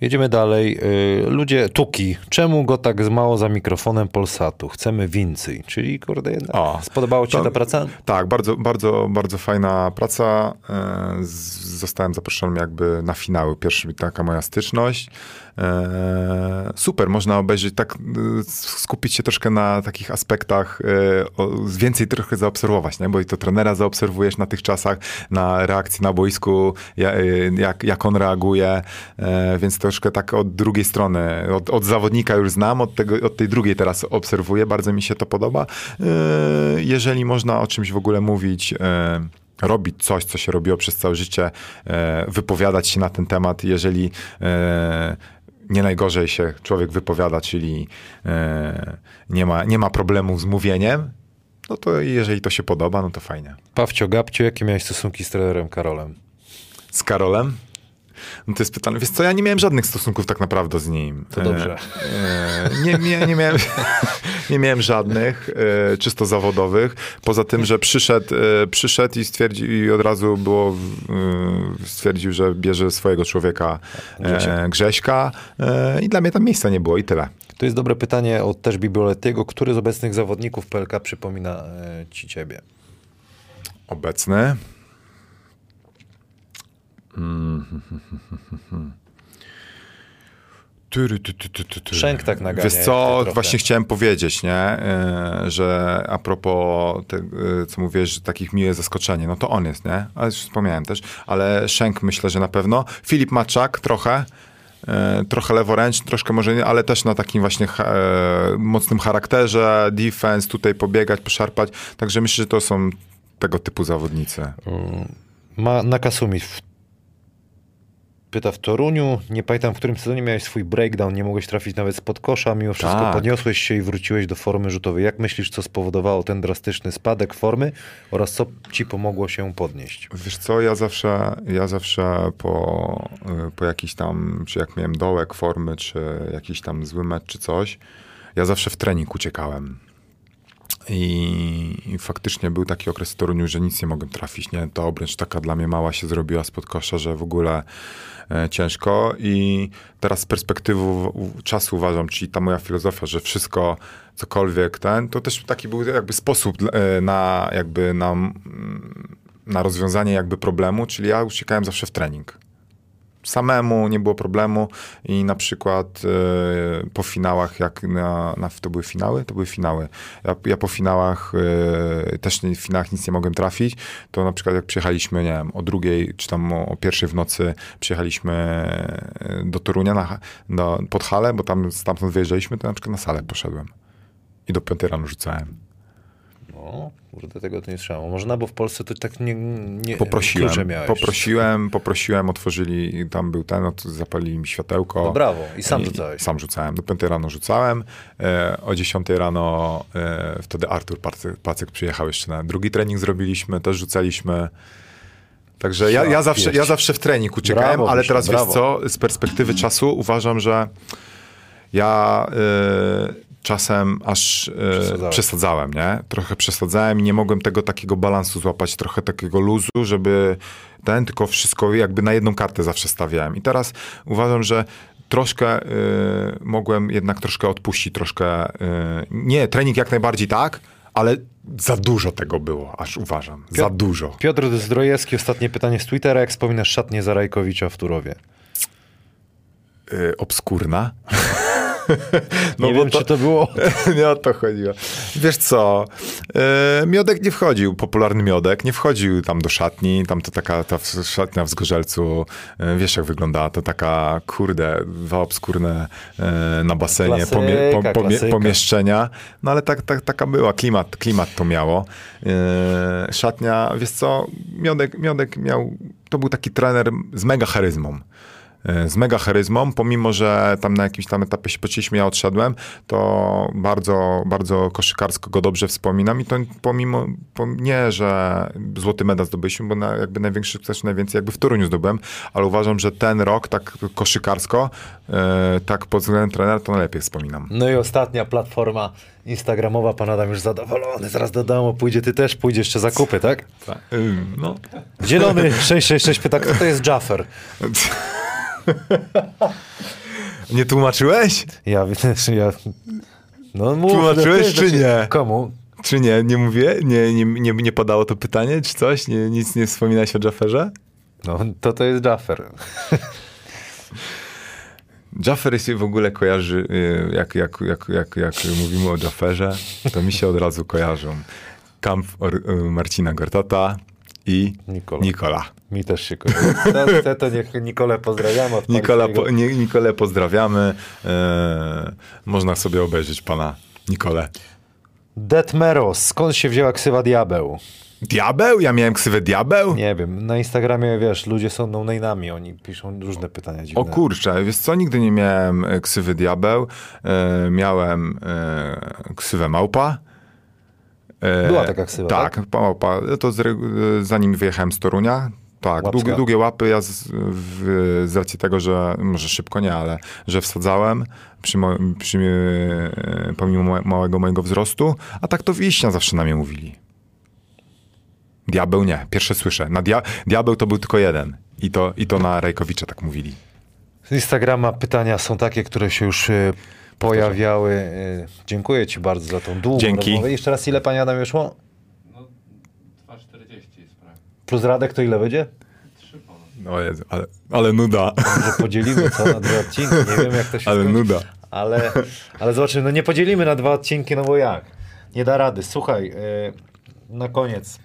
Jedziemy dalej. Y, Ludzie, Tuki, czemu go tak mało za mikrofonem Polsatu? Chcemy więcej. Czyli, kurde, jednak O, spodobało ci się ta praca? Tak, bardzo, bardzo, bardzo fajna praca. E, Zostałem zaproszony jakby na finały, pierwsza taka moja styczność. E, Super, można obejrzeć, tak e, skupić się troszkę na takich aspektach, e, więcej trochę zaobserwować, nie? bo i to trenera zaobserwujesz na tych czasach, na reakcji na boisku, ja- jak, jak on reaguje, więc troszkę tak od drugiej strony, od, od zawodnika już znam, od, tego, od tej drugiej teraz obserwuję, bardzo mi się to podoba. Jeżeli można o czymś w ogóle mówić, robić coś, co się robiło przez całe życie, wypowiadać się na ten temat, jeżeli nie najgorzej się człowiek wypowiada, czyli e, nie, ma, nie ma problemu z mówieniem, no to jeżeli to się podoba, no to fajnie. Pawcio Gabcio, jakie miałeś stosunki z trenerem Karolem? Z Karolem? No to jest pytanie. Wiesz co, ja nie miałem żadnych stosunków tak naprawdę z nim. To dobrze. E, e, nie, nie, nie, miałem, *laughs* nie miałem żadnych, e, czysto zawodowych. Poza tym, że przyszedł, e, przyszedł i stwierdził, i od razu było, e, stwierdził, że bierze swojego człowieka e, Grześka e, i dla mnie tam miejsca nie było i tyle. To jest dobre pytanie od też Biblioletiego. Który z obecnych zawodników PLK przypomina e, ci ciebie? Obecny. Tyry, ty, ty, ty, ty, ty. Szenk tak nagania Wiesz co, właśnie chciałem powiedzieć, nie? E, że a propos te, e, co mówisz, że takich miłe zaskoczenie, no to on jest, nie? Ale już wspomniałem też, ale Szenk myślę, że na pewno. Filip Maczak trochę, e, trochę leworęczny, troszkę może nie, ale też na takim właśnie mocnym charakterze, defense, tutaj pobiegać, poszarpać, także myślę, że to są tego typu zawodnicy. Ma Nakasumi w... pyta w Toruniu. Nie pamiętam, w którym sezonie miałeś swój breakdown, nie mogłeś trafić nawet spod kosza, mimo wszystko Tak. podniosłeś się i wróciłeś do formy rzutowej. Jak myślisz, co spowodowało ten drastyczny spadek formy oraz co ci pomogło się podnieść? Wiesz co, ja zawsze, ja zawsze po, y, po jakiś tam, czy jak miałem dołek formy, czy jakiś tam zły mecz, czy coś, ja zawsze w trening uciekałem. I, I faktycznie był taki okres w Toruniu, że nic nie mogłem trafić. Nie? Ta obręcz taka dla mnie mała się zrobiła spod kosza, że w ogóle ciężko. I teraz z perspektywy czasu uważam, czyli ta moja filozofia, że wszystko, cokolwiek ten, to też taki był jakby sposób e, na jakby na, na rozwiązanie jakby problemu, czyli ja uciekałem zawsze w trening samemu, nie było problemu i na przykład e, po finałach, jak na, na, to były finały? To były finały. Ja, ja po finałach e, też nie, w finałach nic nie mogłem trafić, to na przykład jak przyjechaliśmy, nie wiem, o drugiej, czy tam o, o pierwszej w nocy przyjechaliśmy e, do Torunia na, do, pod halę, bo tam stamtąd wyjeżdżaliśmy, to na przykład na salę poszedłem i do piątej rano rzucałem. No, kurde, tego to nie trzeba. Może no, bo w Polsce to tak nie, nie Poprosiłem, poprosiłem, poprosiłem, otworzyli, tam był ten, zapalili mi światełko. No brawo. I sam I- rzucałeś. Sam rzucałem. Do 5 rano rzucałem. E, o 10 rano e, wtedy Artur Pacyk, Pacyk przyjechał jeszcze na drugi trening zrobiliśmy, też rzucaliśmy. Także ja, ja, zawsze, ja zawsze w trening uciekałem, Brawo, ale teraz brawo. wiesz co, z perspektywy czasu uważam, że ja e, czasem aż e, Przesadzałeś. przesadzałem, nie? Trochę przesadzałem i nie mogłem tego takiego balansu złapać, trochę takiego luzu, żeby ten, tylko wszystko jakby na jedną kartę zawsze stawiałem. I teraz uważam, że troszkę y, mogłem jednak troszkę odpuścić, troszkę, y, nie, trening jak najbardziej tak, ale za dużo tego było, aż uważam, za Piotr- dużo. Piotr Zdrojewski, ostatnie pytanie z Twittera. Jak wspominasz szatnię Zarajkowicza w Turowie? Y, obskurna. *laughs* *laughs* nie wiem, czy to było... *laughs* nie o to chodziło. Wiesz co, e, miodek nie wchodził, popularny miodek, nie wchodził tam do szatni, tam to taka ta szatnia w Zgorzelcu, e, wiesz jak wyglądała, to taka, kurde, dwa obskurne e, na basenie Klasyka, pomie, po, pomie, pomieszczenia, no ale tak, tak, taka była, klimat, klimat to miało. Szatnia, wiesz co, miodek, miodek miał, to był taki trener z mega charyzmą. E, z mega charyzmą, pomimo, że tam na jakimś tam etapie się poczuliśmy, ja odszedłem, to bardzo, bardzo koszykarsko go dobrze wspominam i to pomimo, pom- nie, że złoty medal zdobyliśmy, bo na, jakby największy sukces najwięcej jakby w Toruniu zdobyłem, ale uważam, że ten rok tak koszykarsko, e, tak pod względem trenera, to najlepiej wspominam. No i ostatnia platforma instagramowa, pan Adam już zadowolony, zaraz do domu pójdzie, ty też pójdziesz jeszcze zakupy, tak? Ym, No. Zielony 666 pyta, kto to jest Jaffer? *laughs* *laughs* Nie tłumaczyłeś? Ja, *laughs* ja no mów, Tłumaczyłeś, czy nie? Komu? Czy nie? Nie mówię? Nie, nie, nie, nie podało to pytanie, czy coś? Nie, nic nie wspominałeś o Jafferze? No to to jest Jaffer. *laughs* Jaffer się w ogóle kojarzy, y, jak, jak, jak, jak, jak mówimy o Jafferze, to mi się od razu kojarzą kamp y, Marcina Gortata i Nikola. Nikola. Mi też się kojarzy. To, to, to niech Nikolę pozdrawiamy. od Nikola po, nie, Nikolę pozdrawiamy. E, można sobie obejrzeć pana Nikolę. Detmeros, skąd się wzięła ksywa diabeł? Diabeł? Ja miałem ksywę diabeł? Nie wiem, na Instagramie, wiesz, ludzie są no-name'ami, oni piszą różne pytania dziwne. O kurczę, wiesz co, nigdy nie miałem e, ksywy diabeł. E, miałem e, ksywę małpa. E, Była taka ksywa, Tak, tak? małpa. To z, zanim wyjechałem z Torunia. Tak, długie, długie łapy. Ja z, w, z racji tego, że może szybko nie, ale że wsadzałem przy, mo, przy, e, pomimo ma- małego mojego wzrostu. A tak to wiśnia zawsze na mnie mówili. Diabeł nie, pierwsze słyszę. Na dia, diabeł to był tylko jeden. I to, i to na Rajkowicza tak mówili. Z Instagrama pytania są takie, które się już y, pojawiały. Y, dziękuję ci bardzo za tą długą Dzięki. rozmowę. Jeszcze raz, ile pani Adam już ma? No, 2,40 jest prawie. Plus Radek to ile będzie? 3 ponad. O Jezu, ale, ale nuda. Może podzielimy co na dwa odcinki. Nie wiem, jak to się Ale skończy. nuda. Ale, ale zobaczymy, no nie podzielimy na dwa odcinki, no bo jak? Nie da rady. Słuchaj, y, na koniec y,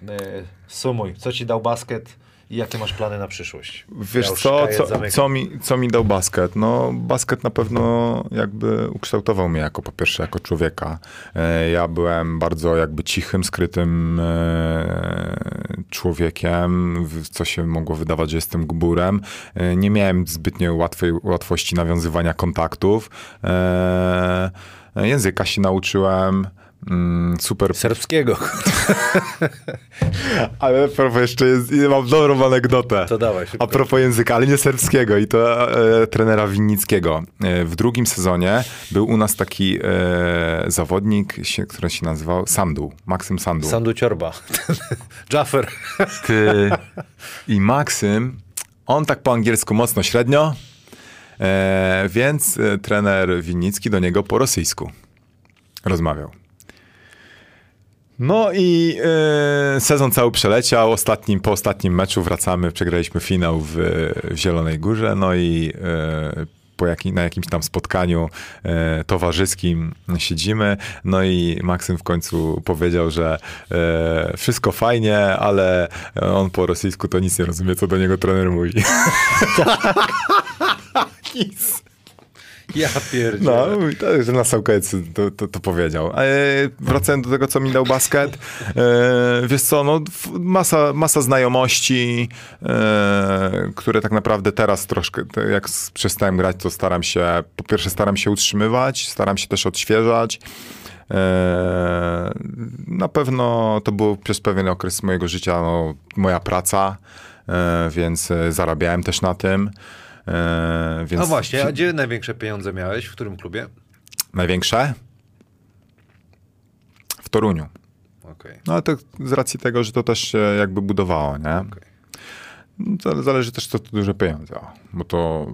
sumuj. Co ci dał basket i jakie masz plany na przyszłość? Wiesz Ja co, co, co, mi, co mi dał basket? No, basket na pewno jakby ukształtował mnie jako, po pierwsze, jako człowieka. E, Ja byłem bardzo jakby cichym, skrytym e, człowiekiem, co się mogło wydawać, że jestem gburem. E, Nie miałem zbytnio łatwej, łatwości nawiązywania kontaktów. Języka się nauczyłem. Mm, Super Serbskiego. *laughs* Ale propos jeszcze jest, mam dobrą anegdotę. To dawaj, szybko. A propos języka, ale nie serbskiego i to e, trenera Winnickiego. E, w drugim sezonie był u nas taki e, zawodnik, się, który się nazywał Sandu, Maksym Sandu. Sandu Ciorba. *laughs* Jaffer. Ty i Maksym, on tak po angielsku mocno średnio, e, więc e, trener Winnicki do niego po rosyjsku rozmawiał. No i e, sezon cały przeleciał. Ostatnim, po ostatnim meczu wracamy, przegraliśmy finał w, w Zielonej Górze. No i e, po jakim, na jakimś tam spotkaniu e, towarzyskim siedzimy. No i Maksym w końcu powiedział, że e, wszystko fajnie, ale on po rosyjsku to nic nie rozumie, co do niego trener mówi. *laughs* *laughs* Nic. *laughs* Ja pierdzielę. No, to już na koniec to, to, to powiedział. E, wracając do tego, co mi dał basket. E, wiesz co, no, masa, masa znajomości, e, które tak naprawdę teraz troszkę, jak przestałem grać, to staram się, po pierwsze staram się utrzymywać, staram się też odświeżać. E, na pewno to był przez pewien okres mojego życia no, moja praca, e, więc e, zarabiałem też na tym. E, więc No właśnie, a gdzie największe pieniądze miałeś? W którym klubie? Największe? W Toruniu. Okej. No ale to z racji tego, że to też się jakby budowało, nie? Zale- Zależy też, co to duże pieniądze, bo to...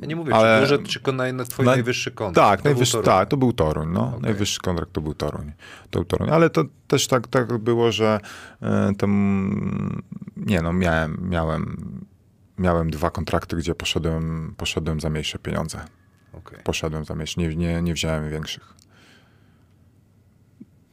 Ja nie mówię, Ale- czy duże, czy kon- naj, twój Na- najwyższy kontrakt. Tak, To najwyższy, tak, to był Toruń, no. Najwyższy kontrakt to był Toruń. To był Toruń. Ale to też tak, tak było, że e, tam, nie no, miałem, miałem, miałem dwa kontrakty, gdzie poszedłem, poszedłem za mniejsze pieniądze. Okej. Poszedłem za mniejsze, nie, nie, nie wziąłem większych.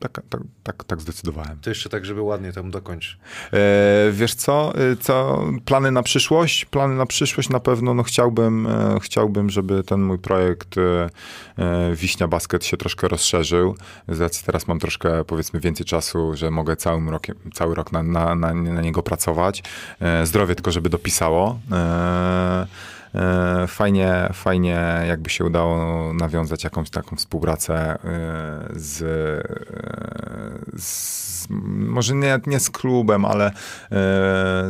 Tak, tak, tak, tak zdecydowałem. To jeszcze tak, żeby ładnie tam dokończ. E, wiesz co, e, co, plany na przyszłość? Plany na przyszłość na pewno, no chciałbym, e, chciałbym, żeby ten mój projekt e, e, Wiśnia Basket się troszkę rozszerzył. Z racji teraz mam troszkę, powiedzmy, więcej czasu, że mogę całym rokiem, cały rok na, na, na, na niego pracować. E, zdrowie tylko, żeby dopisało. E, E, Fajnie, fajnie jakby się udało nawiązać jakąś taką współpracę e, z, e, z może nie, nie z klubem, ale e,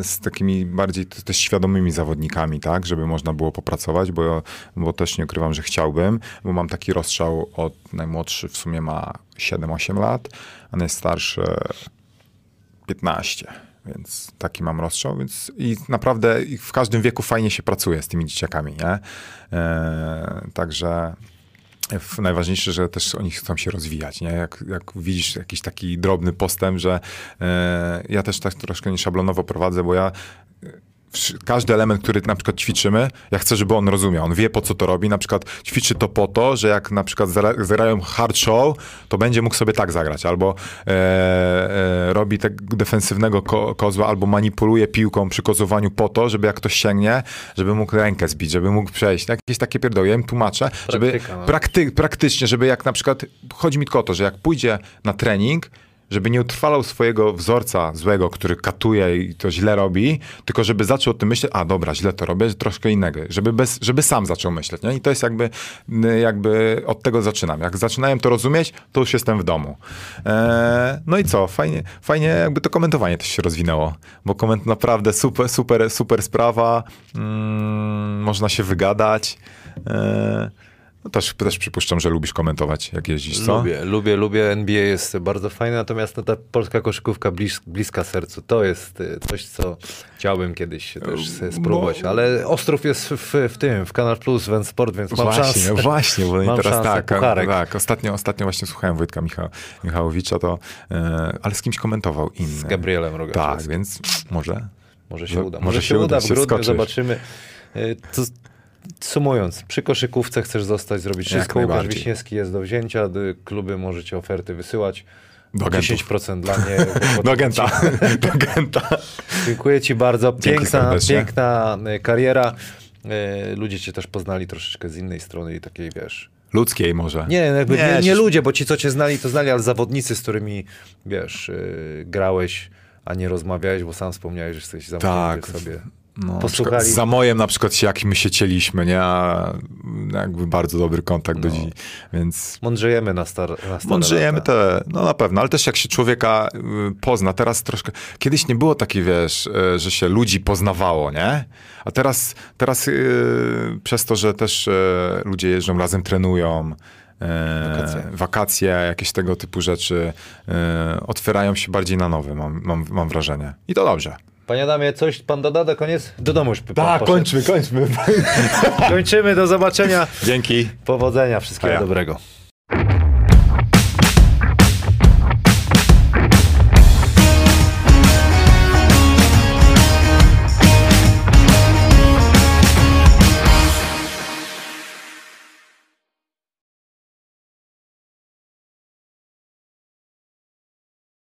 z takimi bardziej też świadomymi zawodnikami, tak, żeby można było popracować, bo, bo też nie ukrywam, że chciałbym, bo mam taki rozstrzał od najmłodszy w sumie ma 7-8 lat, a najstarszy 15. Więc taki mam rozstrzał, więc i naprawdę w każdym wieku fajnie się pracuje z tymi dzieciakami, nie? E, także najważniejsze, że też oni chcą się rozwijać, nie? Jak, jak widzisz jakiś taki drobny postęp, że e, ja też tak troszkę nieszablonowo prowadzę, bo ja każdy element, który na przykład ćwiczymy, ja chcę, żeby on rozumiał. On wie, po co to robi. Na przykład ćwiczy to po to, że jak na przykład zagrają hard show, to będzie mógł sobie tak zagrać. Albo e, e, robi tak defensywnego ko- kozła, albo manipuluje piłką przy kozowaniu po to, żeby jak ktoś sięgnie, żeby mógł rękę zbić, żeby mógł przejść. Jakieś takie pierdoły. Ja im tłumaczę, żeby Praktyka, no. prakty- praktycznie, żeby jak na przykład, chodzi mi tylko o to, że jak pójdzie na trening, żeby nie utrwalał swojego wzorca złego, który katuje i to źle robi, tylko żeby zaczął o tym myśleć, a dobra, źle to robię, troszkę innego, żeby, bez, żeby sam zaczął myśleć. Nie? I to jest jakby, jakby od tego zaczynam. Jak zaczynałem to rozumieć, to już jestem w domu. Eee, no i co, fajnie, fajnie jakby to komentowanie też się rozwinęło, bo koment naprawdę super, super, super sprawa, mm, można się wygadać. Eee, no też, też przypuszczam, że lubisz komentować, jak jeździsz, co? Lubię, lubię, lubię. NBA jest bardzo fajne, natomiast no, ta polska koszykówka blis, bliska sercu. To jest y, coś, co chciałbym kiedyś też sobie spróbować. bo- Ale Ostrów jest w, w tym, w Kanal Plus, Went Sport, więc mam właśnie, szansę. *laughs* Właśnie, bo *laughs* Mam teraz szansę, tak, pucharek. tak. Ostatnio, ostatnio właśnie słuchałem Wojtka Micha, Michałowicza, to, e, ale z kimś komentował inny. Z Gabrielem Rogaczewskim. Tak, więc może. Może się No, uda. może Może, się uda, w grudniu, wskoczysz. zobaczymy. Y, To, sumując, przy koszykówce chcesz zostać, zrobić Jak wszystko. Łukasz. Wiśniewski jest do wzięcia, kluby możecie oferty wysyłać. Do agentów. 10% dla mnie. *laughs* Do Genta. Do Genta. *laughs* Dziękuję ci bardzo. Piękna, piękna y, kariera. Y, Ludzie cię też poznali troszeczkę z innej strony i takiej, wiesz... Ludzkiej może. Nie, jakby nie, nie, się- ludzie, bo ci, co cię znali, to znali, ale zawodnicy, z którymi, wiesz, y, grałeś, a nie rozmawiałeś, bo sam wspomniałeś, że jesteś zamknięty Tak. sobie. No, Posłuchali. przykład Z Zamojem na przykład się, my się cieliśmy, nie? A jakby bardzo dobry kontakt do No. dziś, więc... Mądrzejemy na, star, na stare Mądrzejemy lata. te, no na pewno, ale też jak się człowieka y, pozna, teraz troszkę, kiedyś nie było takiej, wiesz, y, że się ludzi poznawało, nie? A teraz, teraz y, przez to, że też y, ludzie jeżdżą razem, trenują, y, Wakacje. wakacje, jakieś tego typu rzeczy, otwierają się bardziej na nowy, mam, mam, mam wrażenie. I to dobrze. Panie Adamie, coś pan doda do koniec? Do domu już pan Tak, poszedł. kończmy, kończmy. *laughs* Kończymy, do zobaczenia. Dzięki. Powodzenia, wszystkiego ja. dobrego.